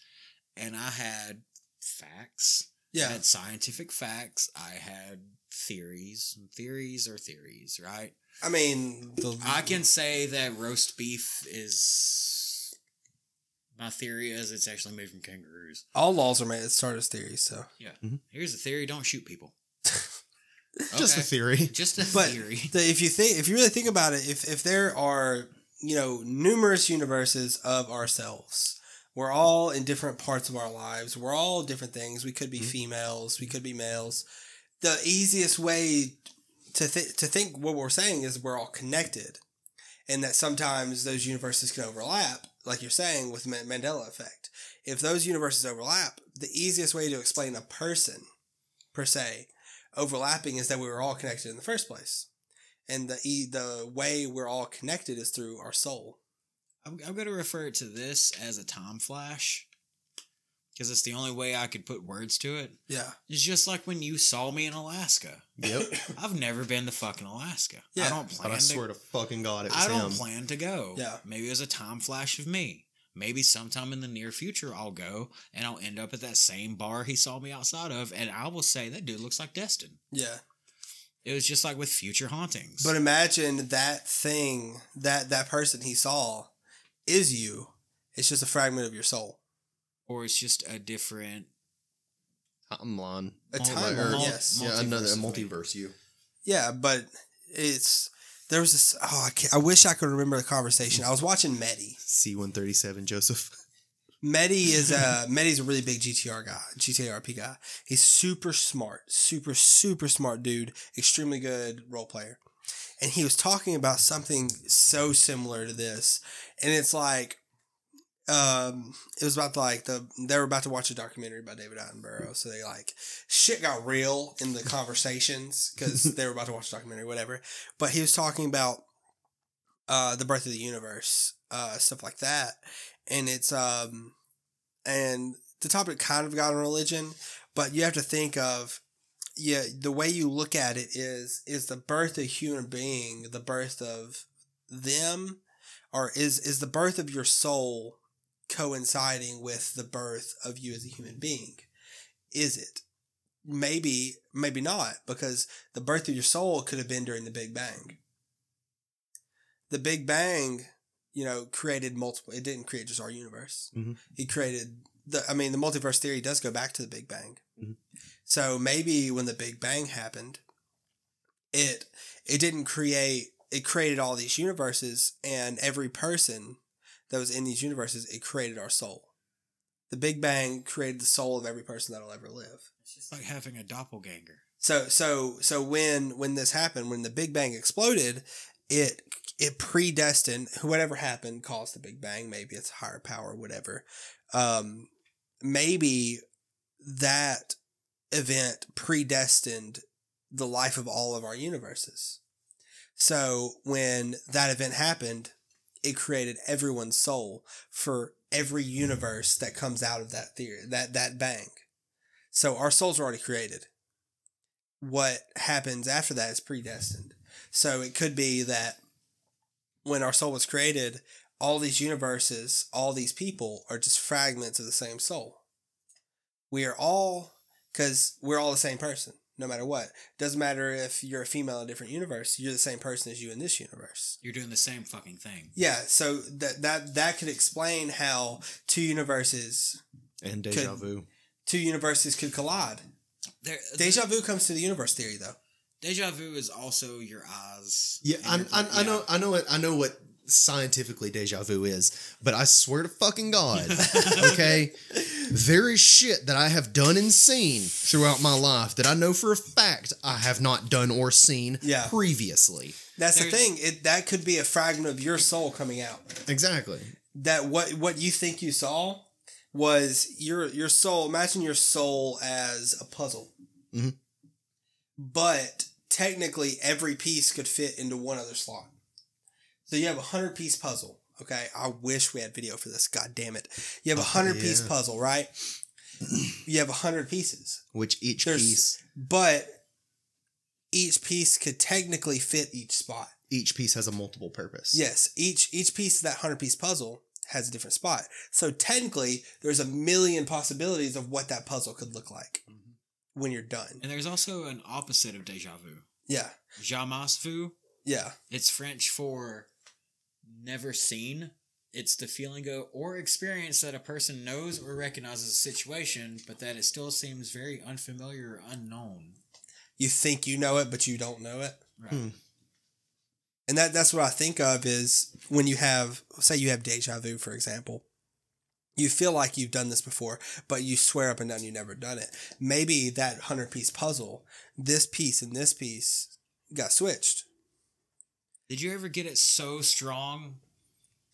and I had facts. I Yeah, had scientific facts. I had theories. Theories are theories, right? I mean, the, I can say that roast beef is. My theory is it's actually made from kangaroos. all laws are made. It started as theories, so Yeah. Mhm. Here's the theory: don't shoot people. Just a theory. Just a but theory. the, if you think if you really think about it if if there are you know numerous universes of ourselves we're all in different parts of our lives we're all different things we could be females we could be males the easiest way to th- to think what we're saying is we're all connected and that sometimes those universes can overlap like you're saying with Ma- Mandela effect if those universes overlap the easiest way to explain a person per se. Overlapping is that we were all connected in the first place, and the the way we're all connected is through our soul. I'm, I'm going to refer to this as a time flash because it's the only way I could put words to it. Yeah, It's just like when you saw me in Alaska. Yep. I've never been to fucking Alaska. Yeah. I don't plan to. But I to swear to fucking God, it was I don't him. plan to go. Yeah. Maybe it was a time flash of me. Maybe sometime in the near future I'll go and I'll end up at that same bar he saw me outside of, and I will say that dude looks like Destin. yeah. It was just like with future hauntings. But imagine that thing that that person he saw is you. It's just a fragment of your soul. Or it's just a different. Timeline. A Mul- timeline, mul- yes. Yeah, another a Multiverse multiverse. You. Yeah, but it's there was this. Oh, I, can't, I wish I could remember the conversation. I was watching Medi. C one thirty seven. Joseph. Medi is a Medi's a really big GTR guy, GTRP guy. He's super smart, super super smart dude, extremely good role player. And he was talking about something so similar to this, and it's like, um, it was about like the they were about to watch a documentary about David Attenborough, so they like shit got real in the conversations because they were about to watch a documentary, whatever. But he was talking about uh the birth of the universe, uh stuff like that, and it's um and the topic kind of got on religion but you have to think of yeah the way you look at it is is the birth of human being the birth of them or is is the birth of your soul coinciding with the birth of you as a human being? Is it? Maybe maybe not because the birth of your soul could have been during the big bang. The big bang you know created multiple it didn't create just our universe. Mhm. he created the i mean the multiverse theory does go back to the big bang. Mhm. so maybe when the big bang happened it it didn't create it created all these universes and every person that was in these universes it created our soul the big bang created the soul of every person that'll ever live It's just like having a doppelganger. so so so when when this happened, when the Big Bang exploded, it it predestined whatever happened caused the Big Bang. Maybe it's higher power, whatever. Um, maybe that event predestined the life of all of our universes. So when that event happened, it created everyone's soul for every universe that comes out of that theory, that that bang. So our souls are already created. What happens after that is predestined. So it could be that when our soul was created, all these universes, all these people are just fragments of the same soul. We are all, because we're all the same person, no matter what. Doesn't matter if you're a female in a different universe, you're the same person as you in this universe. You're doing the same fucking thing. Yeah, so that that that could explain how two universes And deja Could- vu. two universes could collide. There, Deja vu comes to the universe theory though. Deja vu is also your eyes. Yeah, I, I, I yeah. know, I know what, I know what scientifically deja vu is, but I swear to fucking God, okay, there is shit that I have done and seen throughout my life that I know for a fact I have not done or seen Yeah. previously. That's the thing. It that could be a fragment of your soul coming out. Exactly. That what what you think you saw was your your soul. Imagine your soul as a puzzle, Mhm. but technically every piece could fit into one other slot. So you have a hundred piece puzzle. Okay, I wish we had video for this. God damn it! You have a Oh, hundred piece yeah. puzzle, right? You have a hundred pieces. Which each There's- piece, but each piece could technically fit each spot. each piece has a multiple purpose. Yes, each each piece of that hundred piece puzzle has a different spot. So technically, there's a million possibilities of what that puzzle could look like mm-hmm. when you're done. And there's also an opposite of deja vu. Yeah, Jamais vu. yeah, It's French for never seen. It's the feeling of or experience that a person knows or recognizes a situation, but that it still seems very unfamiliar or unknown. you think you know it, but you don't know it. Right. Hmm. And that that's what I think of is when you have say you have deja vu, for example. You feel like you've done this before, but you swear up and down you've never done it. Maybe that hundred piece puzzle, this piece and this piece got switched. Did you ever get it so strong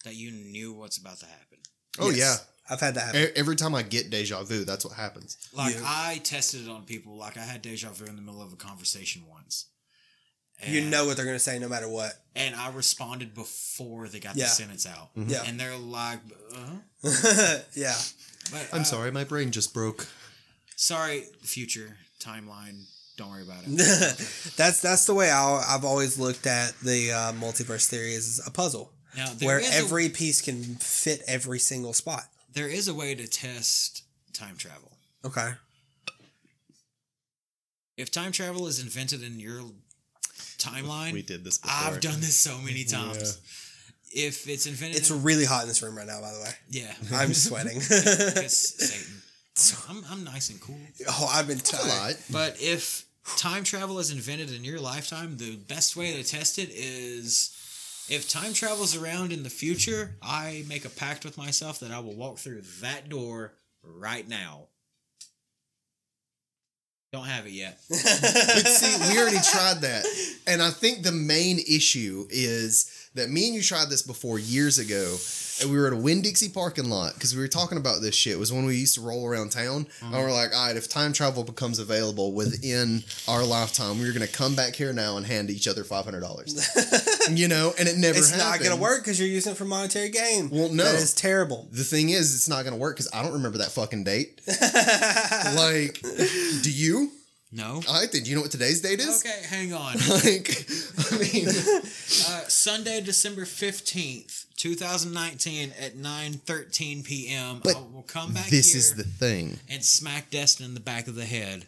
that you knew what's about to happen? Oh Yes, I've had that happen. E- Every time I get deja vu, that's what happens. Like You- I tested it on people. Like I had deja vu in the middle of a conversation once. you know what they're gonna say no matter what. and I responded before they got Yeah. the sentence out. Yeah. and they're like, uh, yeah. but, I'm uh, sorry, my brain just broke. sorry, future timeline. Don't worry about it. that's that's the way I, I've always looked at the uh, multiverse theory is a puzzle Now there where is a- every piece can fit every single spot. there is a way to test time travel. Okay. If time travel is invented in your timeline, We did this before. I've done this so many times. If it's invented, It's in, really hot in this room right now, by the way. yeah, I'm sweating. It's Satan. I'm, I'm nice and cool. oh, I've been That's a tired. lot. But if time travel is invented in your lifetime, the best way to test it is if time travels around in the future, I make a pact with myself that I will walk through that door right now. Don't have it yet. But see, we already tried that. And I think the main issue is that me and you tried this before years ago. And we were at a Winn Dixie parking lot because we were talking about this shit. It was when we used to roll around town. And mm-hmm. we're like, all right, if time travel becomes available within our lifetime, we're going to come back here now and hand each other $500. you know? And it never It's not going to work because you're using it for monetary gain. Well, no. That is terrible. The thing is, it's not going to work because I don't remember that fucking date. like, do you? No. I did. Do you know what today's date is? Okay, hang on. Like, I mean, Uh, Sunday, December 15th, 2019 at 9:13 p.m. But I will come back this here is the thing. and smack Destin in the back of the head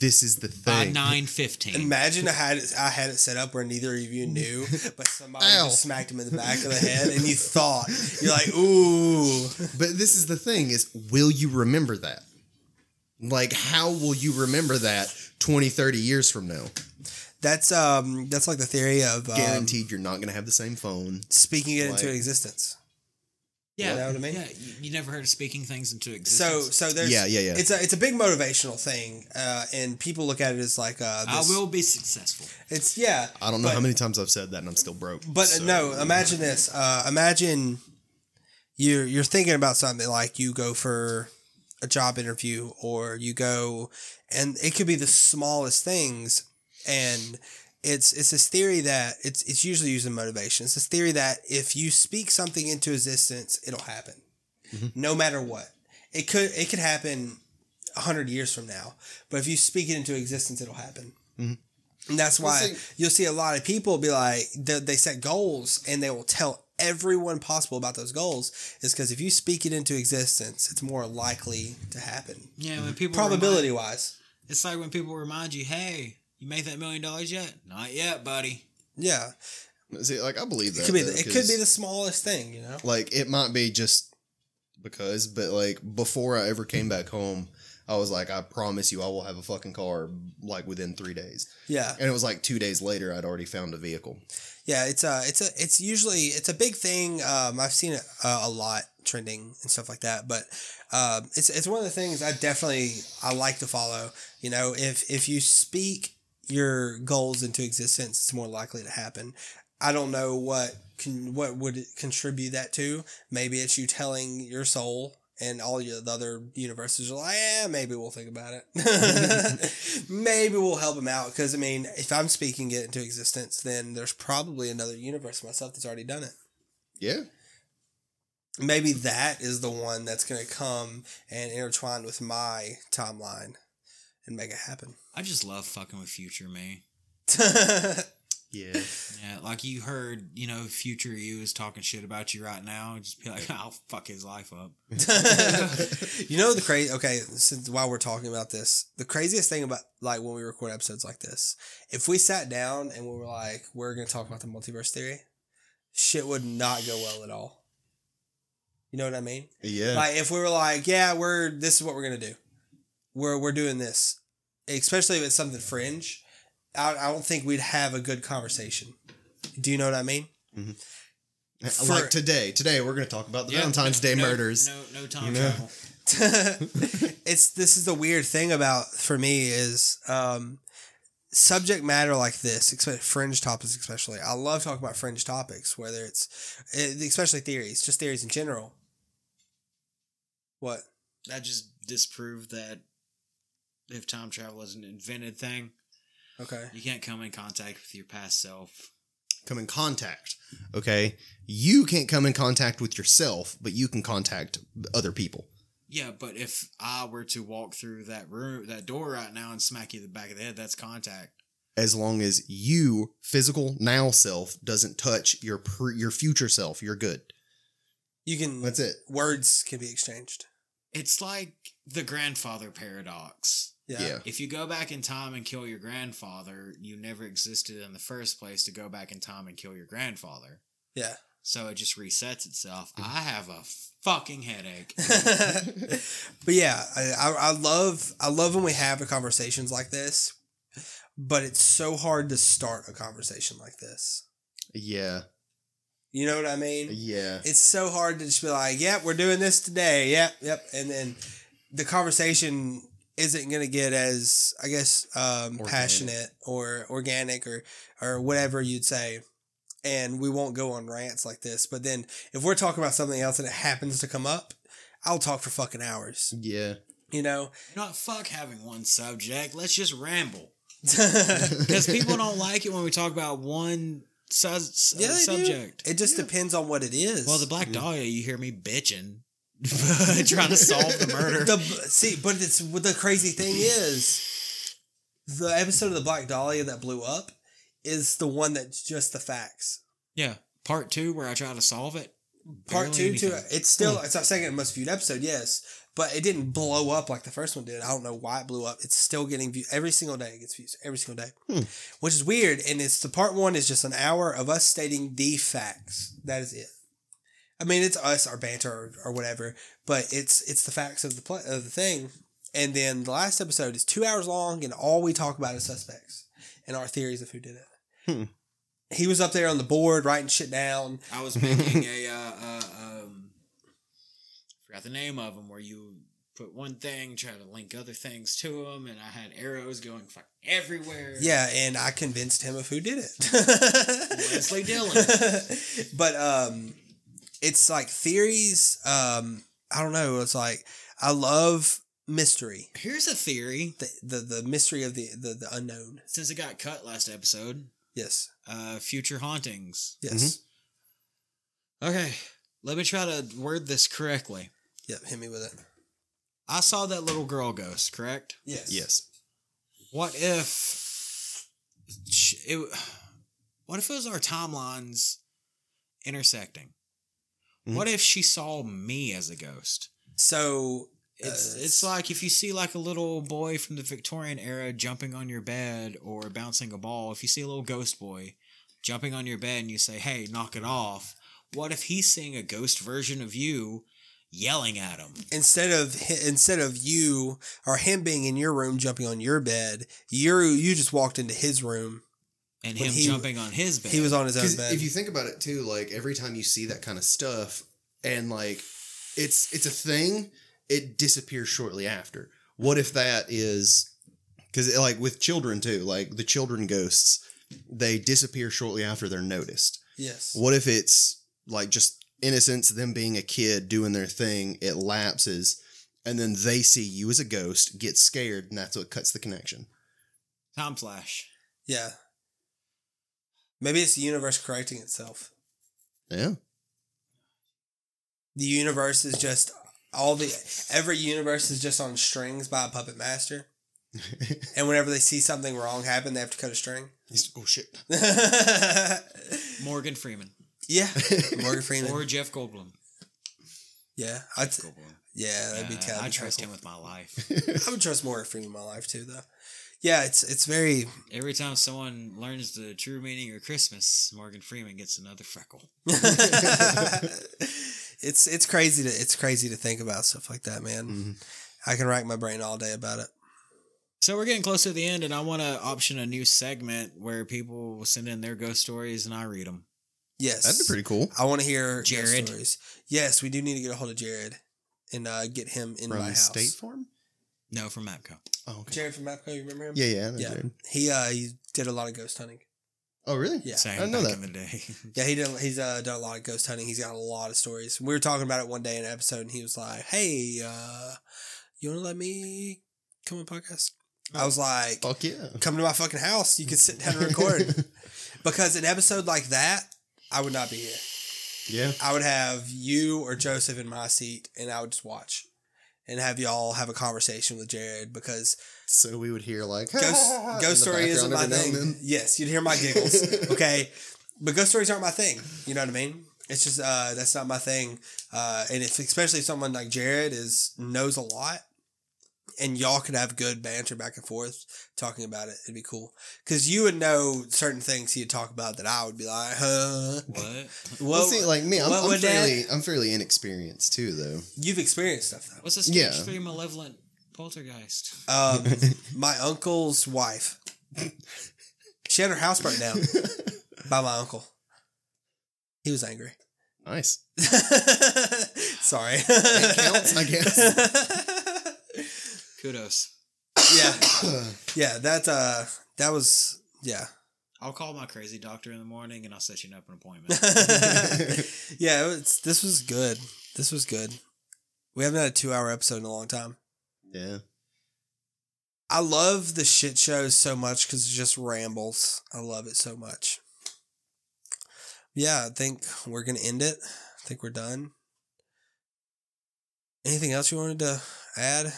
This is the by thing. 9:15. Imagine I had it, I had it set up where neither of you knew, but somebody Ow. just smacked him in the back of the head, and you thought you're like, "Ooh, But this is the thing: is will you remember that? Like, how will you remember that 20, 30 years from now? that's um that's like the theory of um, Guaranteed, you're not going to have the same phone. speaking it into existence." yeah, You know what I mean? Yeah, you, you never heard of speaking things into existence. so so there's Yeah, yeah, yeah. It's a it's a big motivational thing, uh, and people look at it as like uh, I will be successful. It's yeah. I don't know but- how many times I've said that, and I'm still broke. But so- no, imagine this. Uh, imagine you're you're thinking about something like you go for a job interview or you go and it could be the smallest things and it's it's this theory that it's it's usually used in motivation. It's this theory that if you speak something into existence, it'll happen. Mm-hmm. No matter what. It could it could happen a hundred years from now. But if you speak it into existence, it'll happen. Mm-hmm. And that's Well, why see- you'll see a lot of people be like, they, they set goals and they will tell everyone possible about those goals. Is because if you speak it into existence, it's more likely to happen. Yeah, when people Probability remind- wise. it's like when people remind you, "Hey, you made that million dollars yet? Not yet, buddy." Yeah. See, like I believe that It could be though, the, it could 'cause, be the smallest thing, you know? like it might be just because, but like before I ever came back home, I was like, I promise you, I will have a fucking car like within three days. Yeah. And it was like two days later, I'd already found a vehicle. Yeah, it's a it's a it's usually it's a big thing. Um, I've seen it uh, a lot trending and stuff like that. But um, it's it's one of the things I definitely I like to follow. You know, if if you speak your goals into existence, it's more likely to happen. I don't know what can what would contribute that to. Maybe it's you telling your soul. And all the other universes are like, yeah, maybe we'll think about it. maybe we'll help him out. Because, I mean, if I'm speaking it into existence, then there's probably another universe myself that's already done it. Yeah. Maybe that is the one that's going to come and intertwine with my timeline and make it happen. I just love fucking with future me. Yeah. Yeah, like you heard, you know, future you is talking shit about you right now. Just be like, I'll fuck his life up. you know the crazy. Okay, since while we're talking about this, the craziest thing about like when we record episodes like this, if we sat down and we were like, we're going to talk about the multiverse theory, shit would not go well at all. You know what I mean? Yeah. Like if we were like, yeah, we're this is what we're gonna do. We're we're doing this, especially if it's something fringe. I, I don't think we'd have a good conversation. Do you know what I mean? for- like today. Today we're going to talk about the Valentine's Day no, murders. No, no time You know? travel. it's this is the weird thing about for me is um, subject matter like this, especially fringe topics. Especially, I love talking about fringe topics, whether it's eh, especially theories, just theories in general. What? That just disproved that if time travel is an invented thing, Okay. you can't come in contact with your past self. Come in contact. Okay. You can't come in contact with yourself, but you can contact other people. Yeah, but if I were to walk through that room, that door right now, and smack you in the back of the head, that's contact. As long as you, physical now self, doesn't touch your pre- your future self, you're good. You can. That's it. Words can be exchanged. It's like the grandfather paradox. Yeah. Yeah. If you go back in time and kill your grandfather, you never existed in the first place to go back in time and kill your grandfather. Yeah. So it just resets itself. Mm-hmm. I have a fucking headache. but yeah, I, I, I love I love when we have conversations like this, but it's so hard to start a conversation like this. Yeah. You know what I mean? Yeah. It's so hard to just be like, "Yep, we're doing this today." Yep, yep, and then the conversation isn't going to get as I guess um, Organic. passionate or organic or or whatever you'd say. And we won't go on rants like this. But then if we're talking about something else and it happens to come up, I'll talk for fucking hours. Yeah. You know? Not fuck having one subject. Let's just ramble. Because people don't like it when we talk about one su- su- Yeah, they do. subject. It just depends on what it is. Well, the Black Dahlia, you hear me bitching, trying to solve the murder. The see, but it's what the crazy thing is, the episode of the Black Dahlia that blew up is the one that's just the facts. yeah, part two where I try to solve it. Part Barely two, too. anything. It's still it's our second most viewed episode, yes, but it didn't blow up like the first one did. I don't know why it blew up. It's still getting views every single day. It gets views every single day, Hmm. which is weird. And it's the part one is just an hour of us stating the facts. That is it. I mean, it's us, our banter or, or whatever, but it's it's the facts of the play, of the thing. And then the last episode is two hours long, and all we talk about is suspects and our theories of who did it. Hmm. He was up there on the board writing shit down. I was making a, uh, uh, um, forgot the name of them, where you put one thing, try to link other things to them, and I had arrows going fucking everywhere. Yeah, and I convinced him of who did it. Leslie Dillon. but um it's like theories um I don't know, it's like I love mystery. Here's a theory. The the, the mystery of the, the the unknown. Since it got cut last episode, Yes. uh, future hauntings. Yes. Okay, let me try to word this correctly. Yep, hit me with it. I saw that little girl ghost, correct? Yes. Yes. What if it? What if it was our timelines intersecting? Mhm. What if she saw me as a ghost? So It's uh, it's like if you see like a little boy from the Victorian era jumping on your bed or bouncing a ball. If you see a little ghost boy jumping on your bed and you say, "Hey, knock it off," what if he's seeing a ghost version of you yelling at him? instead of instead of you or him being in your room jumping on your bed, you you just walked into his room. And When him he- jumping on his bed. He was on his own bed. if you think about it too, like every time you see that kind of stuff, and like it's it's a thing, it disappears shortly after. What if that is because like with children too, like the children ghosts, they disappear shortly after they're noticed. yes. What if it's like just innocence, them being a kid doing their thing, it lapses, and then they see you as a ghost, get scared, and that's what cuts the connection. Time Flash. Yeah. Maybe it's the universe correcting itself. Yeah. the universe is just all the every universe is just on strings by a puppet master and whenever they see something wrong happen they have to cut a string oh shit. Morgan Freeman. yeah morgan freeman Or Jeff Goldblum. yeah I'd, Goldblum. yeah that'd be Uh, kind I trust him with my life. i would trust morgan freeman in my life too though yeah it's it's very Every time someone learns the true meaning of Christmas, Morgan Freeman gets another freckle. it's it's crazy to it's crazy to think about stuff like that man Mhm. i can rack my brain all day about it So we're getting close to the end, and I want to option a new segment where people send in their ghost stories and I read them. yes That'd be pretty cool. i want to hear ghost Jared. stories yes we do need to get a hold of jared and uh, get him in From my house State Farm? No, from Mapco. Oh, okay. Jared from Mapco, you remember him? Yeah, yeah. I know Yeah. Jared. He uh he did a lot of ghost hunting. Oh, really? Yeah. Same I know back that. in the day. Yeah, he did. He's uh, done a lot of ghost hunting. He's got a lot of stories. We were talking about it one day in an episode, and he was like, "Hey, uh, you want to let me come on podcast?" I was like, Fuck yeah. "Come to my fucking house. You can sit down and record." because an episode like that, I would not be here. Yeah. I would have you or Joseph in my seat, and I would just watch and have y'all have a conversation with Jared because So we would hear like ghost ghost story isn't my background every now thing. Yes, you'd hear my giggles. okay, but ghost stories aren't my thing. You know what I mean? It's just uh, that's not my thing. Uh, and if especially if someone like Jared is knows a lot, and y'all could have good banter back and forth talking about it, it'd be cool. Because you would know certain things he'd talk about that I would be like, huh? What? Well, Well, see, like me, I'm, I'm would that- fairly, I'm fairly inexperienced too, though. you've experienced stuff though. What's a stage Yeah. three malevolent poltergeist? Um, my uncle's wife. She had her house burnt down by my uncle. He was angry. Nice. Sorry. That counts, I Kudos. yeah. Yeah, that uh that was yeah. I'll call my crazy doctor in the morning and I'll set you up an appointment. yeah, it was, this was good. This was good. We haven't had a 2-hour episode in a long time. yeah. I love the shit shows so much cuz it just rambles. I love it so much. Yeah, I think we're going to end it. I think we're done. Anything else you wanted to add?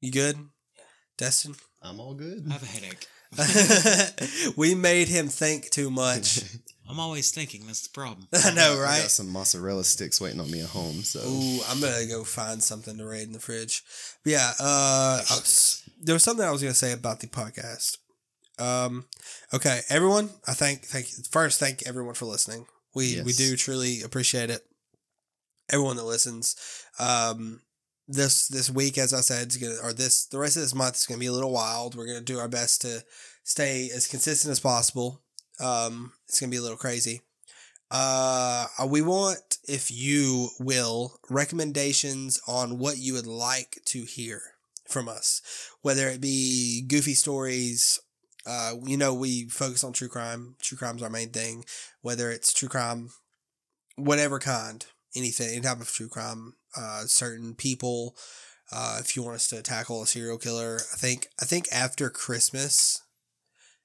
You good? Destin? I'm all good. I have a headache. we made him think too much. I'm always thinking that's the problem. I know, right? I right? got some mozzarella sticks waiting on me at home. So Ooh, I'm gonna go find something to raid in the fridge. But yeah, uh, was, there was something I was gonna say about the podcast. Um, okay, everyone, I thank thank first thank everyone for listening. We we do truly appreciate it. Everyone that listens. Um, this this week, as I said, is gonna or this the rest of this month is gonna be a little wild. We're gonna do our best to stay as consistent as possible. Um, it's gonna be a little crazy. Uh, we want, if you will, recommendations on what you would like to hear from us, whether it be goofy stories. Uh, you know, we focus on true crime. True crime's our main thing. Whether it's true crime, whatever kind, anything, any type of true crime. Uh, certain people. Uh, if you want us to tackle a serial killer, I think I think after Christmas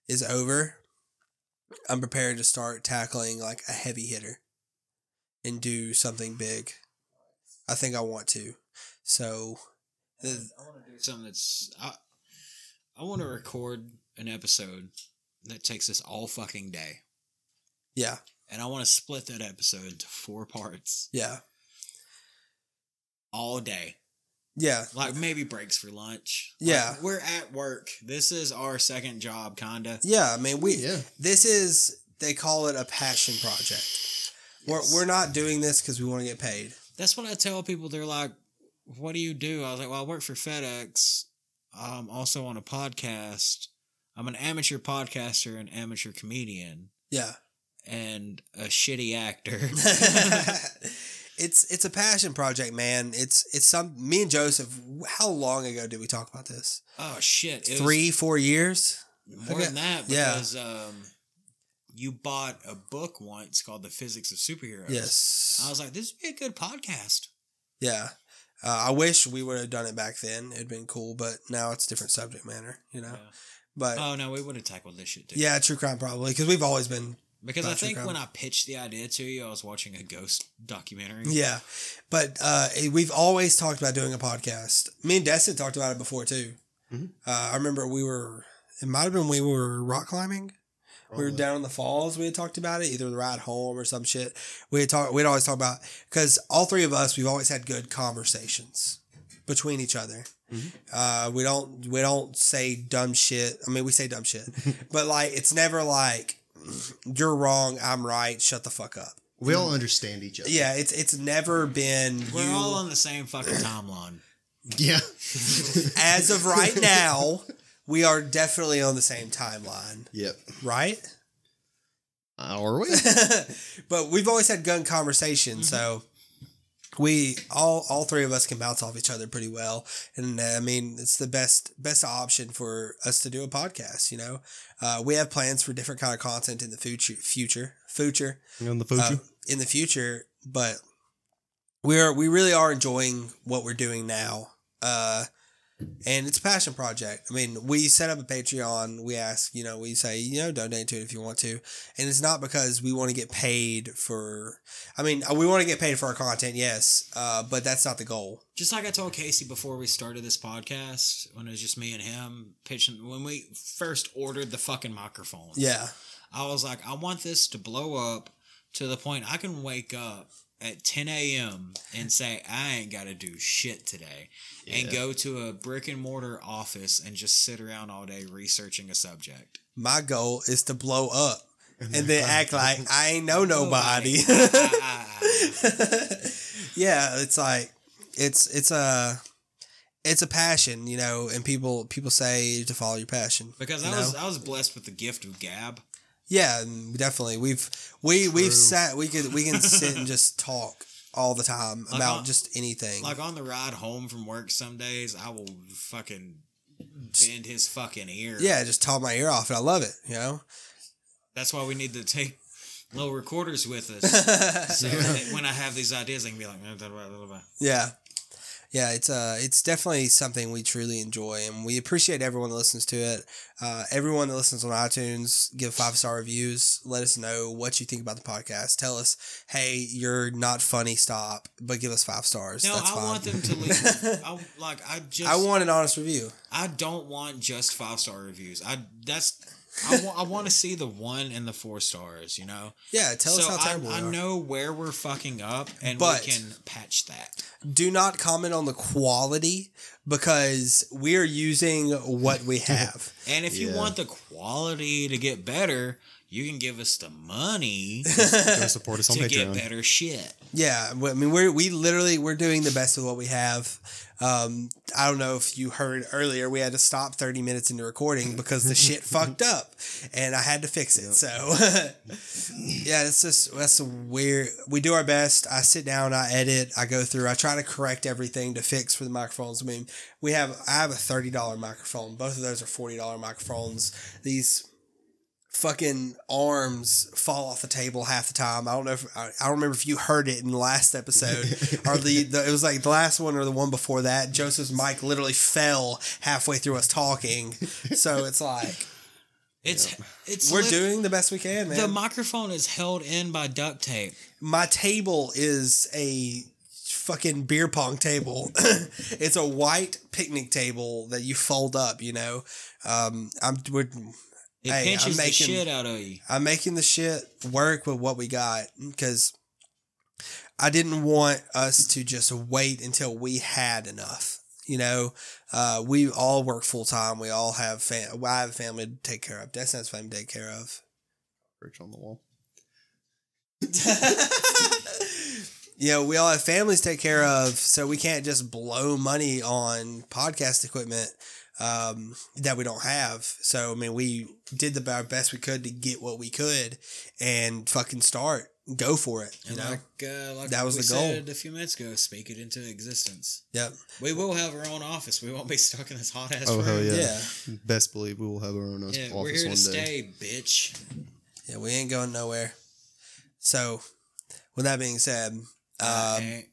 is over, I'm prepared to start tackling like a heavy hitter and do something big. I think I want to. So, I want to do something that's. I, I want to record an episode that takes us all fucking day. yeah, And I want to split that episode into four parts yeah, all day. yeah, Like maybe breaks for lunch. Yeah. Like, we're at work. This is our second job, kinda. yeah. I mean, we. yeah. This is they call it a passion project. We're we're not doing this because we want to get paid. That's what I tell people. They're like, "What do you do?" I was like, "Well, I work for FedEx. I'm also on a podcast. I'm an amateur podcaster, an amateur comedian, Yeah. and a shitty actor." it's it's a passion project, man. It's it's some me and Joseph. How long ago did we talk about this? oh shit! Was Three, four years. more Okay. than that Yeah. because um, you bought a book once called "The Physics of Superheroes." Yes. I was like, "This would be a good podcast." Yeah. Uh, I wish we would have done it back then. It'd been cool, but now it's a different subject matter, you know. Yeah. But Oh no, we would have tackled this shit too. yeah, true crime probably because we've always been Because I think crime. when I pitched the idea to you, I was watching a ghost documentary. yeah. But uh, we've always talked about doing a podcast. Me and Destin talked about it before too. Mhm. Uh, I remember we were. It might have been we were rock climbing. We were down in the falls. We had talked about it, either the ride home or some shit. We had talked. We'd always talk about because all three of us, we've always had good conversations between each other. Uh, we don't we don't say dumb shit. I mean, we say dumb shit, but like it's never like you're wrong, I'm right. Shut the fuck up. We all understand each other. Yeah, it's it's never been We're you. all on the same fucking timeline. Yeah. as of right now, we are definitely on the same timeline, yep. right? Are we? but we've always had gun conversations, mm-hmm. so we all all three of us can bounce off each other pretty well, and uh, I mean it's the best best option for us to do a podcast. You know, uh, we have plans for different kind of content in the future future future On the uh, in the future, but we're we really are enjoying what we're doing now. Uh, and it's a passion project. I mean, we set up a Patreon. We ask, you know, we say, you know, donate to it if you want to, and it's not because we want to get paid for. I mean, we want to get paid for our content, yes, uh, but that's not the goal. Just like I told Casey before we started this podcast, when it was just me and him pitching, when we first ordered the fucking microphone, Yeah, I was like, I want this to blow up to the point I can wake up at 10 a.m. and say, I ain't got to do shit today. And go to a brick and mortar office and just sit around all day researching a subject. my goal is to blow up. And then act like I ain't know nobody. yeah, it's like it's it's a it's a passion, you know, and people people say to follow your passion. Because you I was? I was blessed with the gift of gab. Yeah, definitely. We've we we've sat we could we can sit and just talk all the time Like about on- just anything. Like on the ride home from work, some days I will fucking bend his fucking ear. yeah, just talk my ear off and I love it, you know. That's why we need to take little recorders with us. So when I have these ideas, I can be like. Yeah. Yeah, it's uh it's definitely something we truly enjoy and we appreciate everyone that listens to it. Uh everyone that listens on iTunes, give five star reviews. Let us know what you think about the podcast. Tell us, hey, you're not funny, stop, but give us five stars. No, That's I fine. want them to leave. I, like I just, I want an honest review. I don't want just five star reviews. I that's. I want, I want to see the one and the four stars, you know? Yeah, tell us how terrible I, I we are. know where we're fucking up and But- we can patch that. Do not comment on the quality because we're using what we have. And if you want the quality to get better, you can give us the money Go support us on to get better shit. Yeah, I mean we're we literally we're doing the best of what we have. Um, I don't know if you heard earlier, we had to stop thirty minutes into recording because the shit fucked up, and I had to fix it. So yeah, it's just that's weird. We do our best. I sit down, I edit, I go through, I try to correct everything to fix for the microphones. I mean, we have I have a thirty dollar microphone. Both of those are forty dollar microphones. These fucking arms fall off the table half the time. I don't know if I, I don't remember if you heard it in the last episode or the, the it was like the last one or the one before that. Joseph's mic literally fell halfway through us talking. So it's like It's it's we're lit- doing the best we can, man. the microphone is held in by duct tape. My table is a fucking beer pong table. it's a white picnic table that you fold up, you know. Um I'm we're It Hey, I'm pinches the making- shit out of you. I'm making the shit work with what we got because I didn't want us to just wait until we had enough. You know, uh, we all work full time. We all have fam- I have a family to take care of. Destin has a family to take care of. Perch on the wall. you know, we all have families to take care of, so we can't just blow money on podcast equipment um, that we don't have. So, I mean, we did the our best we could to get what we could and fucking start, go for it. You And know, like uh, like That was we the goal. said a few minutes ago, speak it into existence. yep, We will have our own office. We won't be stuck in this hot ass Oh room. hell yeah. yeah, Best believe we will have our own Yeah, office we're here one to day. stay, bitch. yeah. We ain't going nowhere. So, with that being said, I um, ain't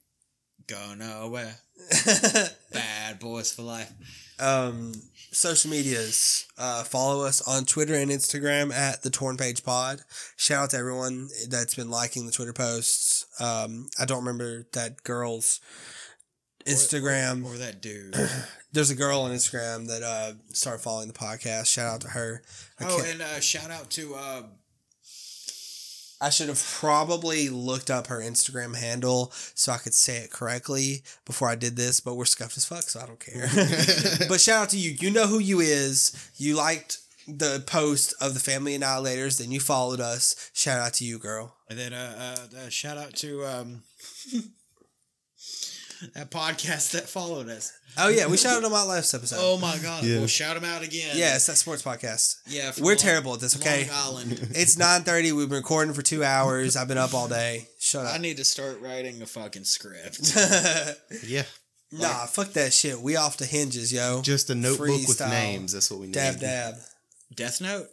going nowhere. Bad boys for life. Um, social medias. Uh, follow us on Twitter and Instagram at the Torn Page Pod. Shout out to everyone that's been liking the Twitter posts. Um, I don't remember that girl's Instagram. Or that dude. There's a girl on Instagram that uh, started following the podcast. Shout out to her. I, oh, and uh, shout out to uh, I should have probably looked up her Instagram handle so I could say it correctly before I did this, but we're scuffed as fuck, so I don't care. but shout out to you. You know who you is. You liked the post of the Family Annihilators, then you followed us. Shout out to you, girl. and then uh, uh, uh shout out to um that podcast that followed us. Oh yeah, we shouted them out last episode. Oh my god! Yeah. We'll shout them out again. yeah, it's that sports podcast. yeah. We're Long- terrible at this. Okay, Long Island. it's nine thirty. We've been recording for two hours. I've been up all day. Shut up. I need to start writing a fucking script. Yeah. nah, fuck that shit. We off the hinges, yo. Just a notebook with names. That's what we need. Dab dab. Death Note.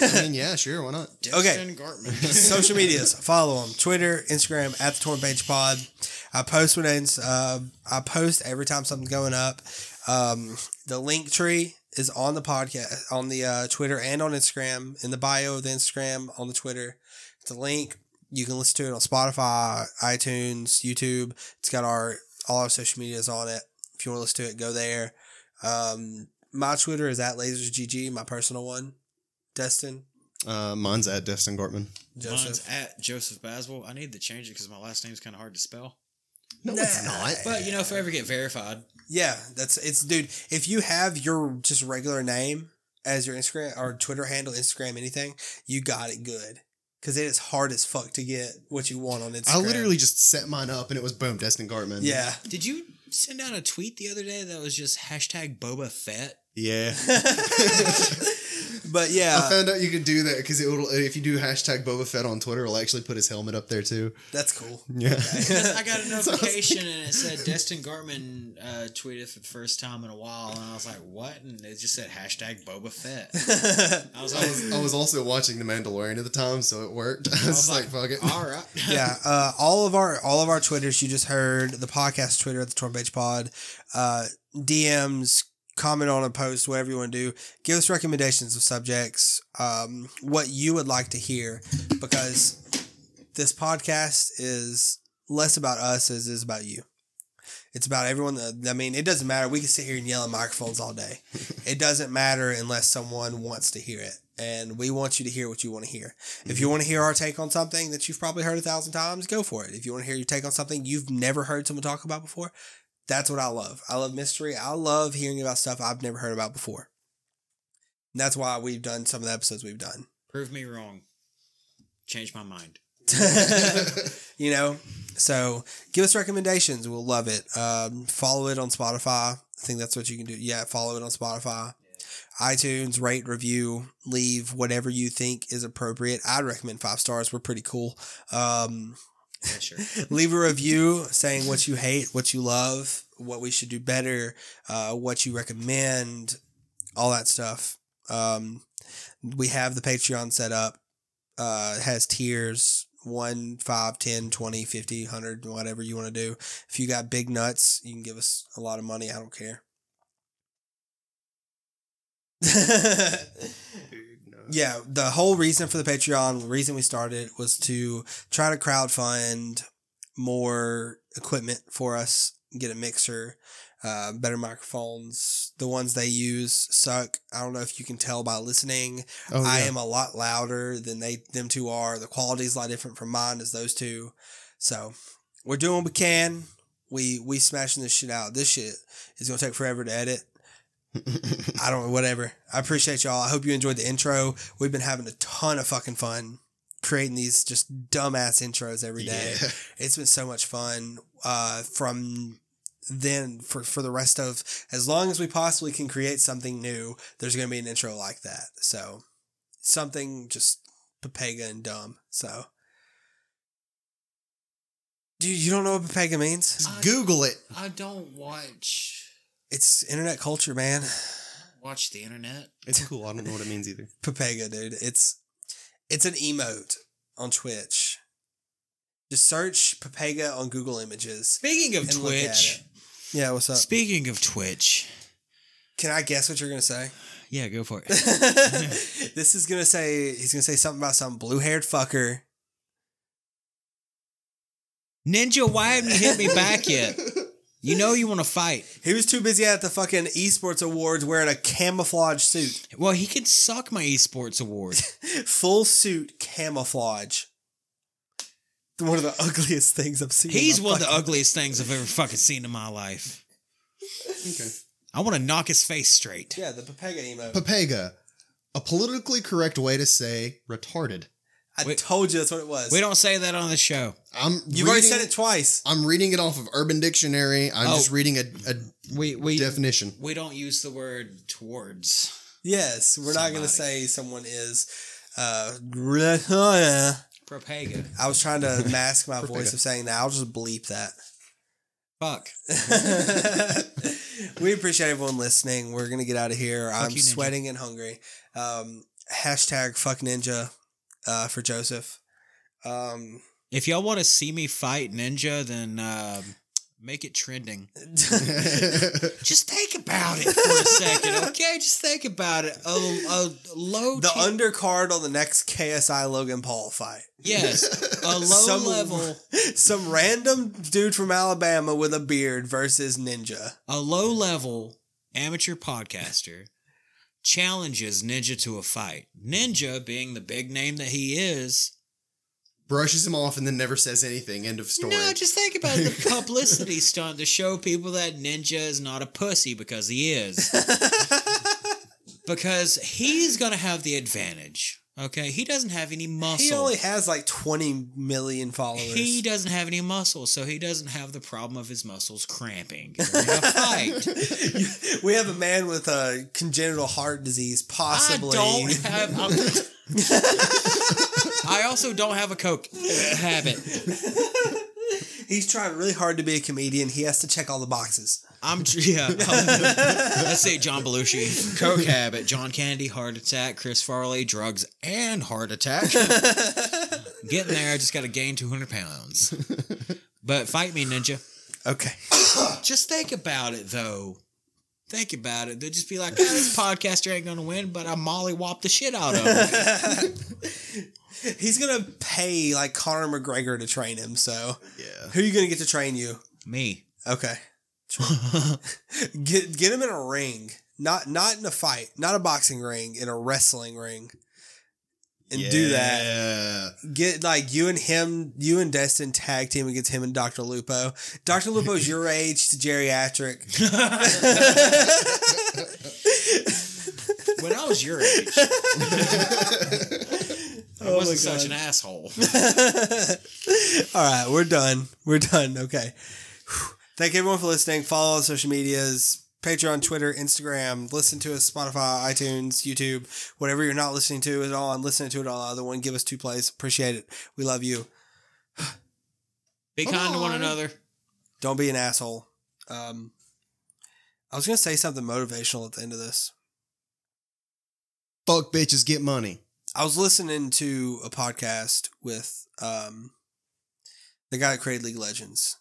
I mean, yeah, sure. Why not? Okay. Gartman. Social medias. Follow them. Twitter, Instagram at the Torn Page Pod. I post when it's, uh, I post every time something's going up. Um, the link tree is on the podcast, on the uh, Twitter and on Instagram. In the bio of the Instagram, on the Twitter, it's a link. You can listen to it on Spotify, iTunes, YouTube. It's got our all our social medias on it. If you want to listen to it, go there. Um, my Twitter is at LasersGG, my personal one. Destin, Uh, mine's at Destin Gartman. Joseph. Mine's at Joseph Baswell. I need to change it because my last name's kind of hard to spell. No, it's not. But you know, if I ever get verified, Yeah, that's it's dude. If you have your just regular name as your Instagram or Twitter handle, Instagram, anything, you got it good. Cause it is hard as fuck to get what you want on Instagram. I literally just set mine up and it was boom, Destin Gartman. Yeah. did you send out a tweet the other day that was just hashtag Boba Fett? Yeah. but yeah, I found out you could do that because it will. If you do hashtag Boba Fett on Twitter, it'll actually put his helmet up there too. that's cool. Yeah. I got a notification and it said Destin Gartman uh, tweeted for the first time in a while, and I was like, "What?" And it just said hashtag Boba Fett. I was I was, I was also watching The Mandalorian at the time, so it worked. I was, I was like, fuck it. "All right." yeah, uh, all of our all of our Twitters you just heard the podcast Twitter at the Torn Page Pod, uh, DMs, comment on a post, whatever you want to do. Give us recommendations of subjects, um, what you would like to hear, because this podcast is less about us as it is about you. It's about everyone. That, I mean, it doesn't matter. We can sit here and yell at microphones all day. it doesn't matter unless someone wants to hear it. And we want you to hear what you want to hear. If you want to hear our take on something that you've probably heard a thousand times, go for it. If you want to hear your take on something you've never heard someone talk about before, that's what I love. I love mystery. I love hearing about stuff I've never heard about before. And that's why we've done some of the episodes we've done. Prove me wrong. Change my mind. you know, so give us recommendations. We'll love it. Um, follow it on Spotify. I think that's what you can do. Yeah, follow it on Spotify. iTunes, rate, review, leave whatever you think is appropriate. I'd recommend five stars. We're pretty cool. Um, Yeah, sure. leave a review saying what you hate, what you love, what we should do better, uh, what you recommend, all that stuff. Um, we have the Patreon set up. Uh, has tiers 1, 5, 10, 20, 50, 100, whatever you want to do. If you got big nuts, you can give us a lot of money. I don't care. yeah, the whole reason for the Patreon, the reason we started was to try to crowdfund more equipment for us, get a mixer, uh, better microphones. The ones they use suck. I don't know if you can tell by listening. Oh, I am a lot louder than they them two are. The quality is a lot different from mine as those two. So we're doing what we can. We we smashing this shit out. This shit is gonna take forever to edit. I don't know, whatever. I appreciate y'all. I hope you enjoyed the intro. We've been having a ton of fucking fun creating these just dumbass intros every day. Yeah. It's been so much fun. Uh, from then for for the rest of as long as we possibly can create something new, there's gonna be an intro like that. So something just Pepega and dumb. So. Dude, you don't know what Pepega means? Just Google it. I don't watch It's internet culture, man. watch the internet. It's cool. I don't know what it means either. Pepega, dude. It's it's an emote on Twitch. Just search Pepega on Google Images. Speaking of and look at Twitch, it. Yeah, what's up? speaking of Twitch, Can I guess what you're gonna say? yeah, go for it. this is gonna say he's gonna say something about some blue haired fucker. Ninja, why haven't you hit me back yet? You know you want to fight. He was too busy at the fucking esports awards wearing a camouflage suit. Well, he could suck my esports award. Full suit camouflage. One of the ugliest things I've seen. in He's my one of the ugliest things I've ever fucking seen in my life. Okay. I want to knock his face straight. Yeah, the Pepega emote. Pepega, a politically correct way to say retarded. I We- told you that's what it was. We don't say that on the show. I'm You've already said it twice. I'm reading it off of Urban Dictionary. I'm Oh. just reading a, a We we definition. we don't use the word towards. Yes, we're not going to say someone is. Uh, I was trying to mask my voice of saying that. I'll just bleep that. Fuck. we appreciate everyone listening. We're gonna get out of here. I'm you, sweating and hungry. Um, hashtag fuck ninja uh, for Joseph. Um, If y'all want to see me fight Ninja, then um, make it trending. Just think about it for a second, okay? Just think about it. A, a low, the undercard on the next KSI Logan Paul fight. yes, a low Some- level, Some random dude from Alabama with a beard versus Ninja. a low level amateur podcaster challenges Ninja to a fight. Ninja, being the big name that he is, Brushes him off and then never says anything. End of story. No, just think about the publicity stunt to show people that Ninja is not a pussy because he is. because he's going to have the advantage. Okay? He doesn't have any muscle. He only has like 20 million followers. He doesn't have any muscle, so he doesn't have the problem of his muscles cramping during a fight. we have a man with a congenital heart disease, possibly. I don't have. I also don't have a coke habit. He's trying really hard to be a comedian. He has to check all the boxes. I'm yeah. Let's say John Belushi, coke habit, John Candy, heart attack, Chris Farley, drugs and heart attack. Getting there, I just got to gain 200 pounds. But fight me, ninja. Okay. Just think about it, though. Think about it. They'll just be like, oh, this podcaster ain't gonna win, but I mollywop the shit out of him. He's gonna pay like Conor McGregor to train him. So yeah. who are you gonna get to train you? me. Okay. Get get him in a ring, not not in a fight, not a boxing ring, in a wrestling ring, and do that. Get like you and him, you and Destin tag team against him and Doctor Lupo. Doctor Lupo's your age to geriatric. When I was your age, I Oh wasn't such an asshole. All right, we're done. We're done. Okay. Whew. Thank everyone for listening. Follow us on social medias. Patreon, Twitter, Instagram. Listen to us, Spotify, iTunes, YouTube, whatever you're not listening to it on. Listening to it on the other one. Give us two plays. Appreciate it. We love you. Be kind to one another. Don't be an asshole. Um, I was gonna say something motivational at the end of this. Fuck bitches, get money. I was listening to a podcast with um, the guy that created League of Legends.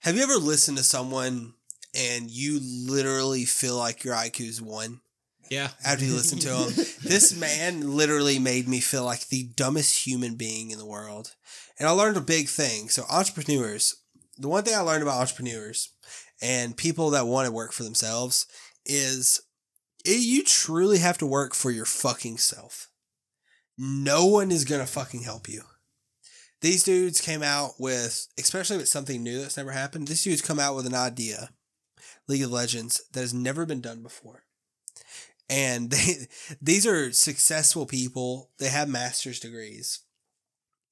Have you ever listened to someone and you literally feel like your IQ's one Yeah. after you listen to him? this man literally made me feel like the dumbest human being in the world. And I learned a big thing. So, entrepreneurs, the one thing I learned about entrepreneurs and people that want to work for themselves is it, you truly have to work for your fucking self. No one is going to fucking help you. These dudes came out with, especially with something new that's never happened, this dude's come out with an idea, League of Legends, that has never been done before. And they, these are successful people. They have master's degrees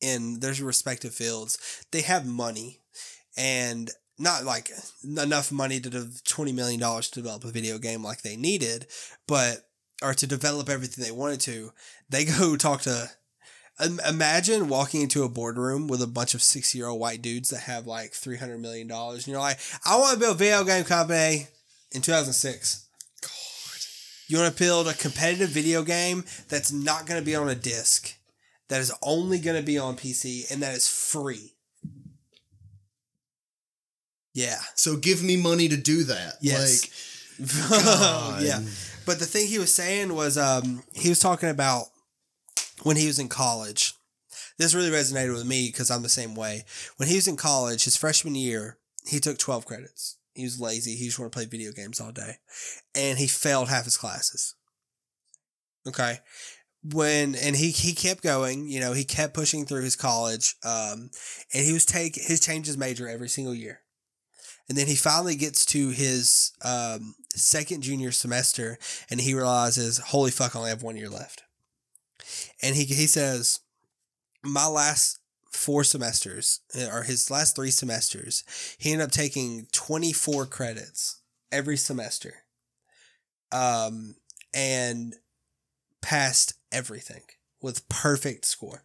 in their respective fields. They have money and not like enough money to dev- $20 million to develop a video game like they needed, but, or to develop everything they wanted to. They go talk to, im- imagine walking into a boardroom with a bunch of 60 year old white dudes that have like $300 million. And you're like, I want to build a video game company in 2006. God, You want to build a competitive video game that's not going to be on a disc, that is only going to be on PC, and that is free. Yeah. So give me money to do that. Yes. Like, God. yeah. But the thing he was saying was um, he was talking about when he was in college. This really resonated with me because I'm the same way. When he was in college, his freshman year, he took 12 credits. He was lazy. He just wanted to play video games all day. And he failed half his classes. Okay. When and he he kept going, you know, he kept pushing through his college. Um, and he was take his change his major every single year. And then he finally gets to his um, second junior semester and he realizes, holy fuck, I only have one year left. And he, he says, my last four semesters, uh, or his last three semesters, he ended up taking 24 credits every semester. Um, and passed everything with perfect score.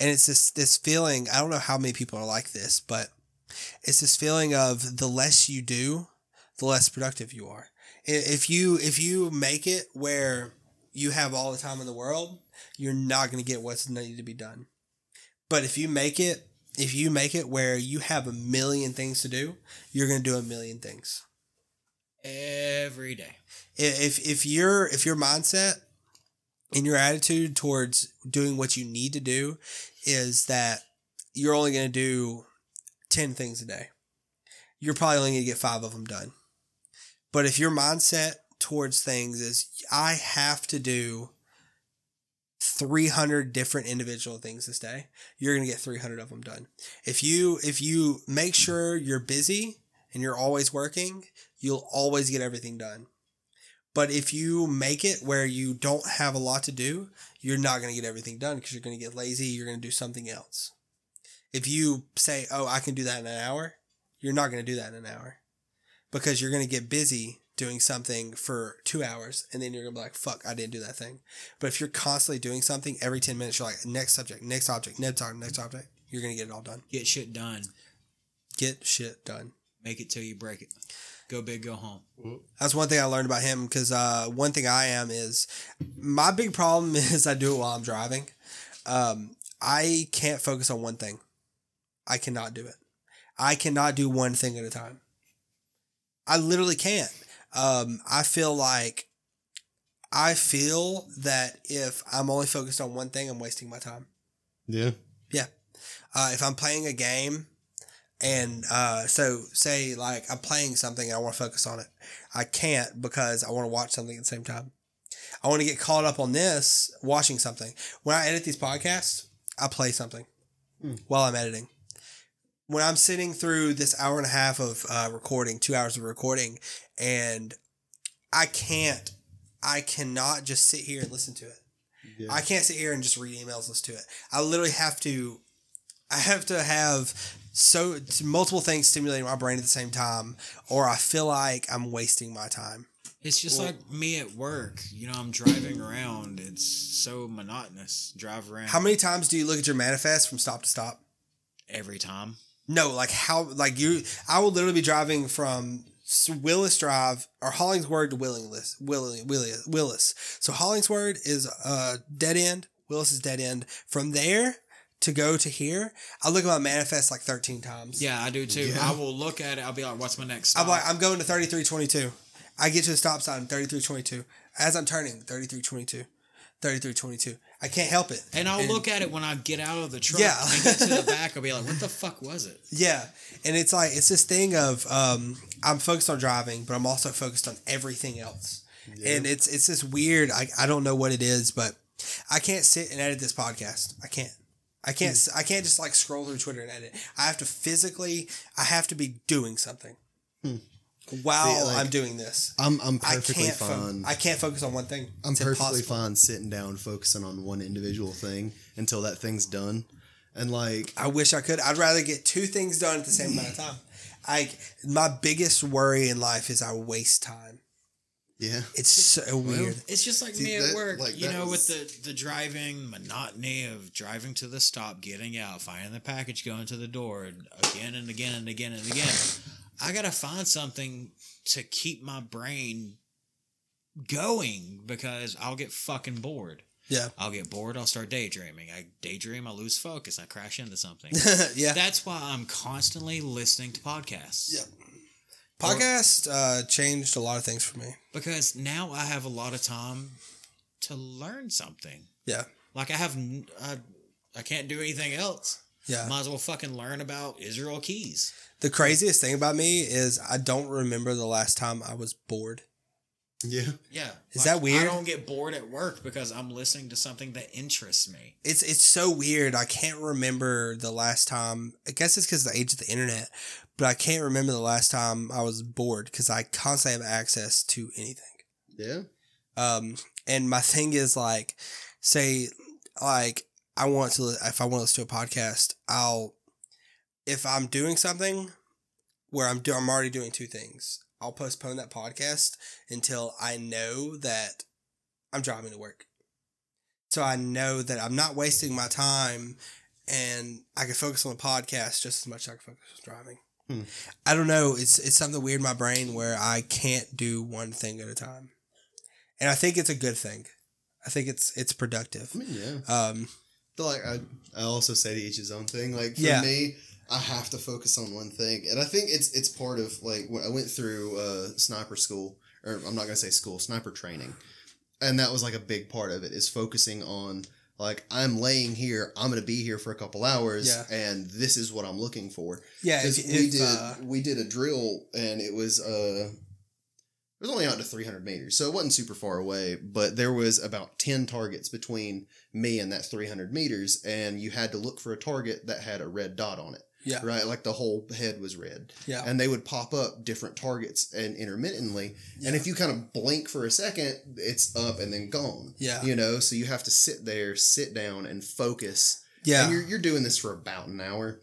And it's this this feeling, I don't know how many people are like this, but it's this feeling of the less you do, the less productive you are. If you if you make it where you have all the time in the world, you're not going to get what's needed to be done. But if you make it if you make it where you have a million things to do, you're going to do a million things. Every day. If if your if your mindset and your attitude towards doing what you need to do is that you're only going to do 10 things a day, you're probably only going to get 5 of them done. But if your mindset towards things is I have to do 300 different individual things this day, you're going to get 300 of them done. If you if you make sure you're busy and you're always working, you'll always get everything done. But if you make it where you don't have a lot to do, you're not going to get everything done because you're going to get lazy, you're going to do something else. If you say, "Oh, I can do that in an hour," you're not going to do that in an hour because you're going to get busy doing something for two hours and then you're going to be like, fuck, I didn't do that thing. But if you're constantly doing something every 10 minutes, you're like, next subject, next object, next object, next object, you're going to get it all done. Get shit done. Get shit done. Make it till you break it. Go big, go home. That's one thing I learned about him because uh, one thing I am is my big problem is I do it while I'm driving. Um, I can't focus on one thing. I cannot do it. I cannot do one thing at a time. I literally can't. Um, I feel like I feel that if I'm only focused on one thing, I'm wasting my time. Yeah. Yeah. Uh, if I'm playing a game and uh, so say like I'm playing something and I want to focus on it, I can't because I want to watch something at the same time. I want to get caught up on this watching something. When I edit these podcasts, I play something while I'm editing. When I'm sitting through this hour and a half of uh, recording, two hours of recording, and I can't, I cannot just sit here and listen to it. Yeah. I can't sit here and just read emails, listen to it. I literally have to, I have to have so multiple things stimulating my brain at the same time, or I feel like I'm wasting my time. It's just Well- like me at work. You know, I'm driving around. It's so monotonous. Drive around. How many times do you look at your manifest from stop to stop? Every time. No, like how, like you, I will literally be driving from Willis Drive or Hollingsworth to Willingless, Willis, Willis, Willis. So Hollingsworth is a dead end. Willis is dead end. From there to go to here, I look at my manifest like 13 times. Yeah, I do too. I will look at it. I'll be like, "What's my next?" Stop? I'm like, I'm going to 3322. I get to the stop sign, 3322. As I'm turning, 3322. 3322. I can't help it. and I'll look at it when I get out of the truck. Yeah. and get to the back. I'll be like, "What the fuck was it?" Yeah. And it's like, it's this thing of, um, I'm focused on driving, but I'm also focused on everything else. And it's, it's this weird, I, I don't know what it is, but I can't sit and edit this podcast. I can't. I can't. I can't just like scroll through Twitter and edit. I have to physically. I have to be doing something while See, like, I'm doing this. I'm I'm I perfectly can't. Fo- I can't focus on one thing. I'm It's perfectly impossible. fine sitting down focusing on one individual thing until that thing's done. And like I wish I could. I'd rather get two things done at the same amount of time. I my biggest worry in life is I waste time. yeah. It's so weird. It's just like See, me at that- work. like, you know, was- with the the driving monotony of driving to the stop, getting out, finding the package, going to the door, and again and again and again and again. I gotta find something to keep my brain going because I'll get fucking bored. Yeah. I'll get bored. I'll start daydreaming. I daydream. I lose focus. I crash into something. yeah. That's why I'm constantly listening to podcasts. Yeah. Podcast uh, changed a lot of things for me. Because now I have a lot of time to learn something. Yeah. Like I have, I can't do anything else. Yeah. Might as well fucking learn about Israel Keyes. The craziest thing about me is I don't remember the last time I was bored. Yeah. Yeah. Is that weird? I don't get bored at work because I'm listening to something that interests me. It's it's so weird. I can't remember the last time. I guess it's because of the age of the internet, but I can't remember the last time I was bored because I constantly have access to anything. Yeah. Um, and my thing is like, say, like I want to if I want to listen to a podcast, I'll if I'm doing something where I'm do, I'm already doing two things, I'll postpone that podcast until I know that I'm driving to work. So I know that I'm not wasting my time and I can focus on the podcast just as much as I can focus on driving. Hmm. I don't know. It's it's something weird in my brain where I can't do one thing at a time, and I think it's a good thing. I think it's it's productive. I mean, yeah. Um, But like I, I also say to each his own thing. Like for Yeah. me, I have to focus on one thing, and I think it's it's part of like when I went through uh, sniper school, or I'm not gonna say school, sniper training, and that was like a big part of it is focusing on like I'm laying here, I'm gonna be here for a couple hours, Yeah. and this is what I'm looking for. yeah, if, we if, did uh, we did a drill, and it was uh. It was only out to 300 meters, so it wasn't super far away, but there was about 10 targets between me and that 300 meters, and you had to look for a target that had a red dot on it, yeah, right? Like the whole head was red. yeah, And they would pop up different targets and intermittently. yeah, And if you kind of blink for a second, it's up and then gone. yeah, You know, so you have to sit there, sit down, and focus. yeah, And you're, you're doing this for about an hour,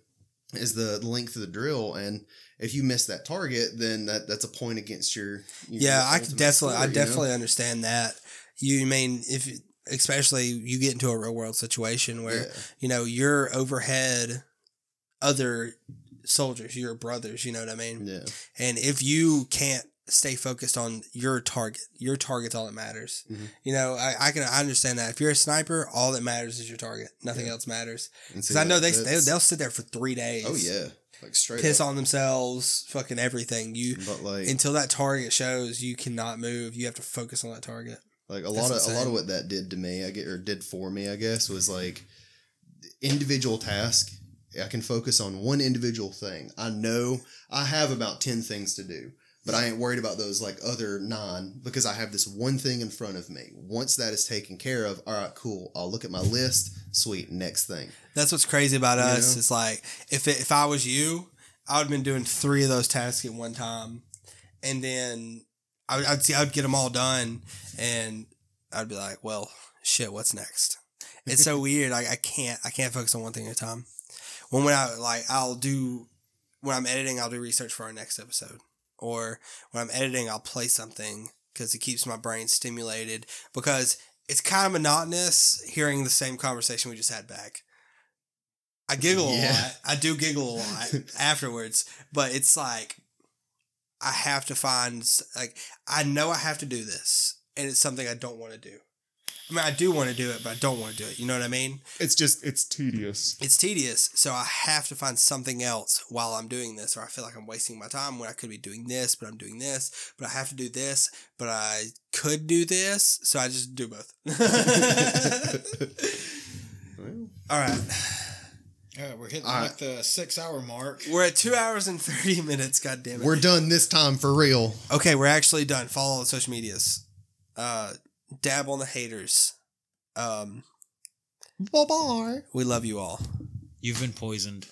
is the length of the drill. And if you miss that target, then that, that's a point against your. your yeah. I ultimate definitely, I score, know? definitely understand that. You mean if, especially you get into a real world situation where Yeah. you know you're overhead other soldiers, your brothers. You know what I mean? Yeah. And if you can't stay focused on your target, your target's all that matters. Mhm. You know, I, I can I understand that. If you're a sniper, all that matters is your target. Nothing Yeah. else matters. Because I know they, they they'll sit there for three days. Oh, yeah. Like straight piss up. on themselves, fucking everything. You But like, until that target shows, you cannot move. You have to focus on that target. Like a That's lot of a lot of what that did to me, I get or did for me, I guess, was like individual task. I can focus on one individual thing. I know I have about ten things to do, but I ain't worried about those like other nine because I have this one thing in front of me. Once that is taken care of, all right, cool. I'll look at my list. Sweet, next thing. That's what's crazy about You us. know? It's like if it, if I was you, I would have been doing three of those tasks at one time, and then I would, I'd see I'd get them all done, and I'd be like, well, shit, what's next? It's so weird. Like I can't I can't focus on one thing at a time. When when I like I'll do when I'm editing, I'll do research for our next episode, or when I'm editing, I'll play something because it keeps my brain stimulated because it's kind of monotonous hearing the same conversation we just had back. I giggle Yeah. a lot. I do giggle a lot afterwards, but it's like I have to find like I know I have to do this, and it's something I don't want to do. I mean, I do want to do it, but I don't want to do it. You know what I mean? It's just it's tedious. It's tedious, so I have to find something else while I'm doing this, or I feel like I'm wasting my time when I could be doing this, but I'm doing this, but I have to do this, but I could do this, so I just do both. Well, All right, Yeah, we're hitting All like the six hour mark. we're at two hours and thirty minutes. God damn it! we're done this time for real. okay, we're actually done. Follow all the social medias. Uh, dab on the haters. Um, Bye bye. we love you all. You've been poisoned.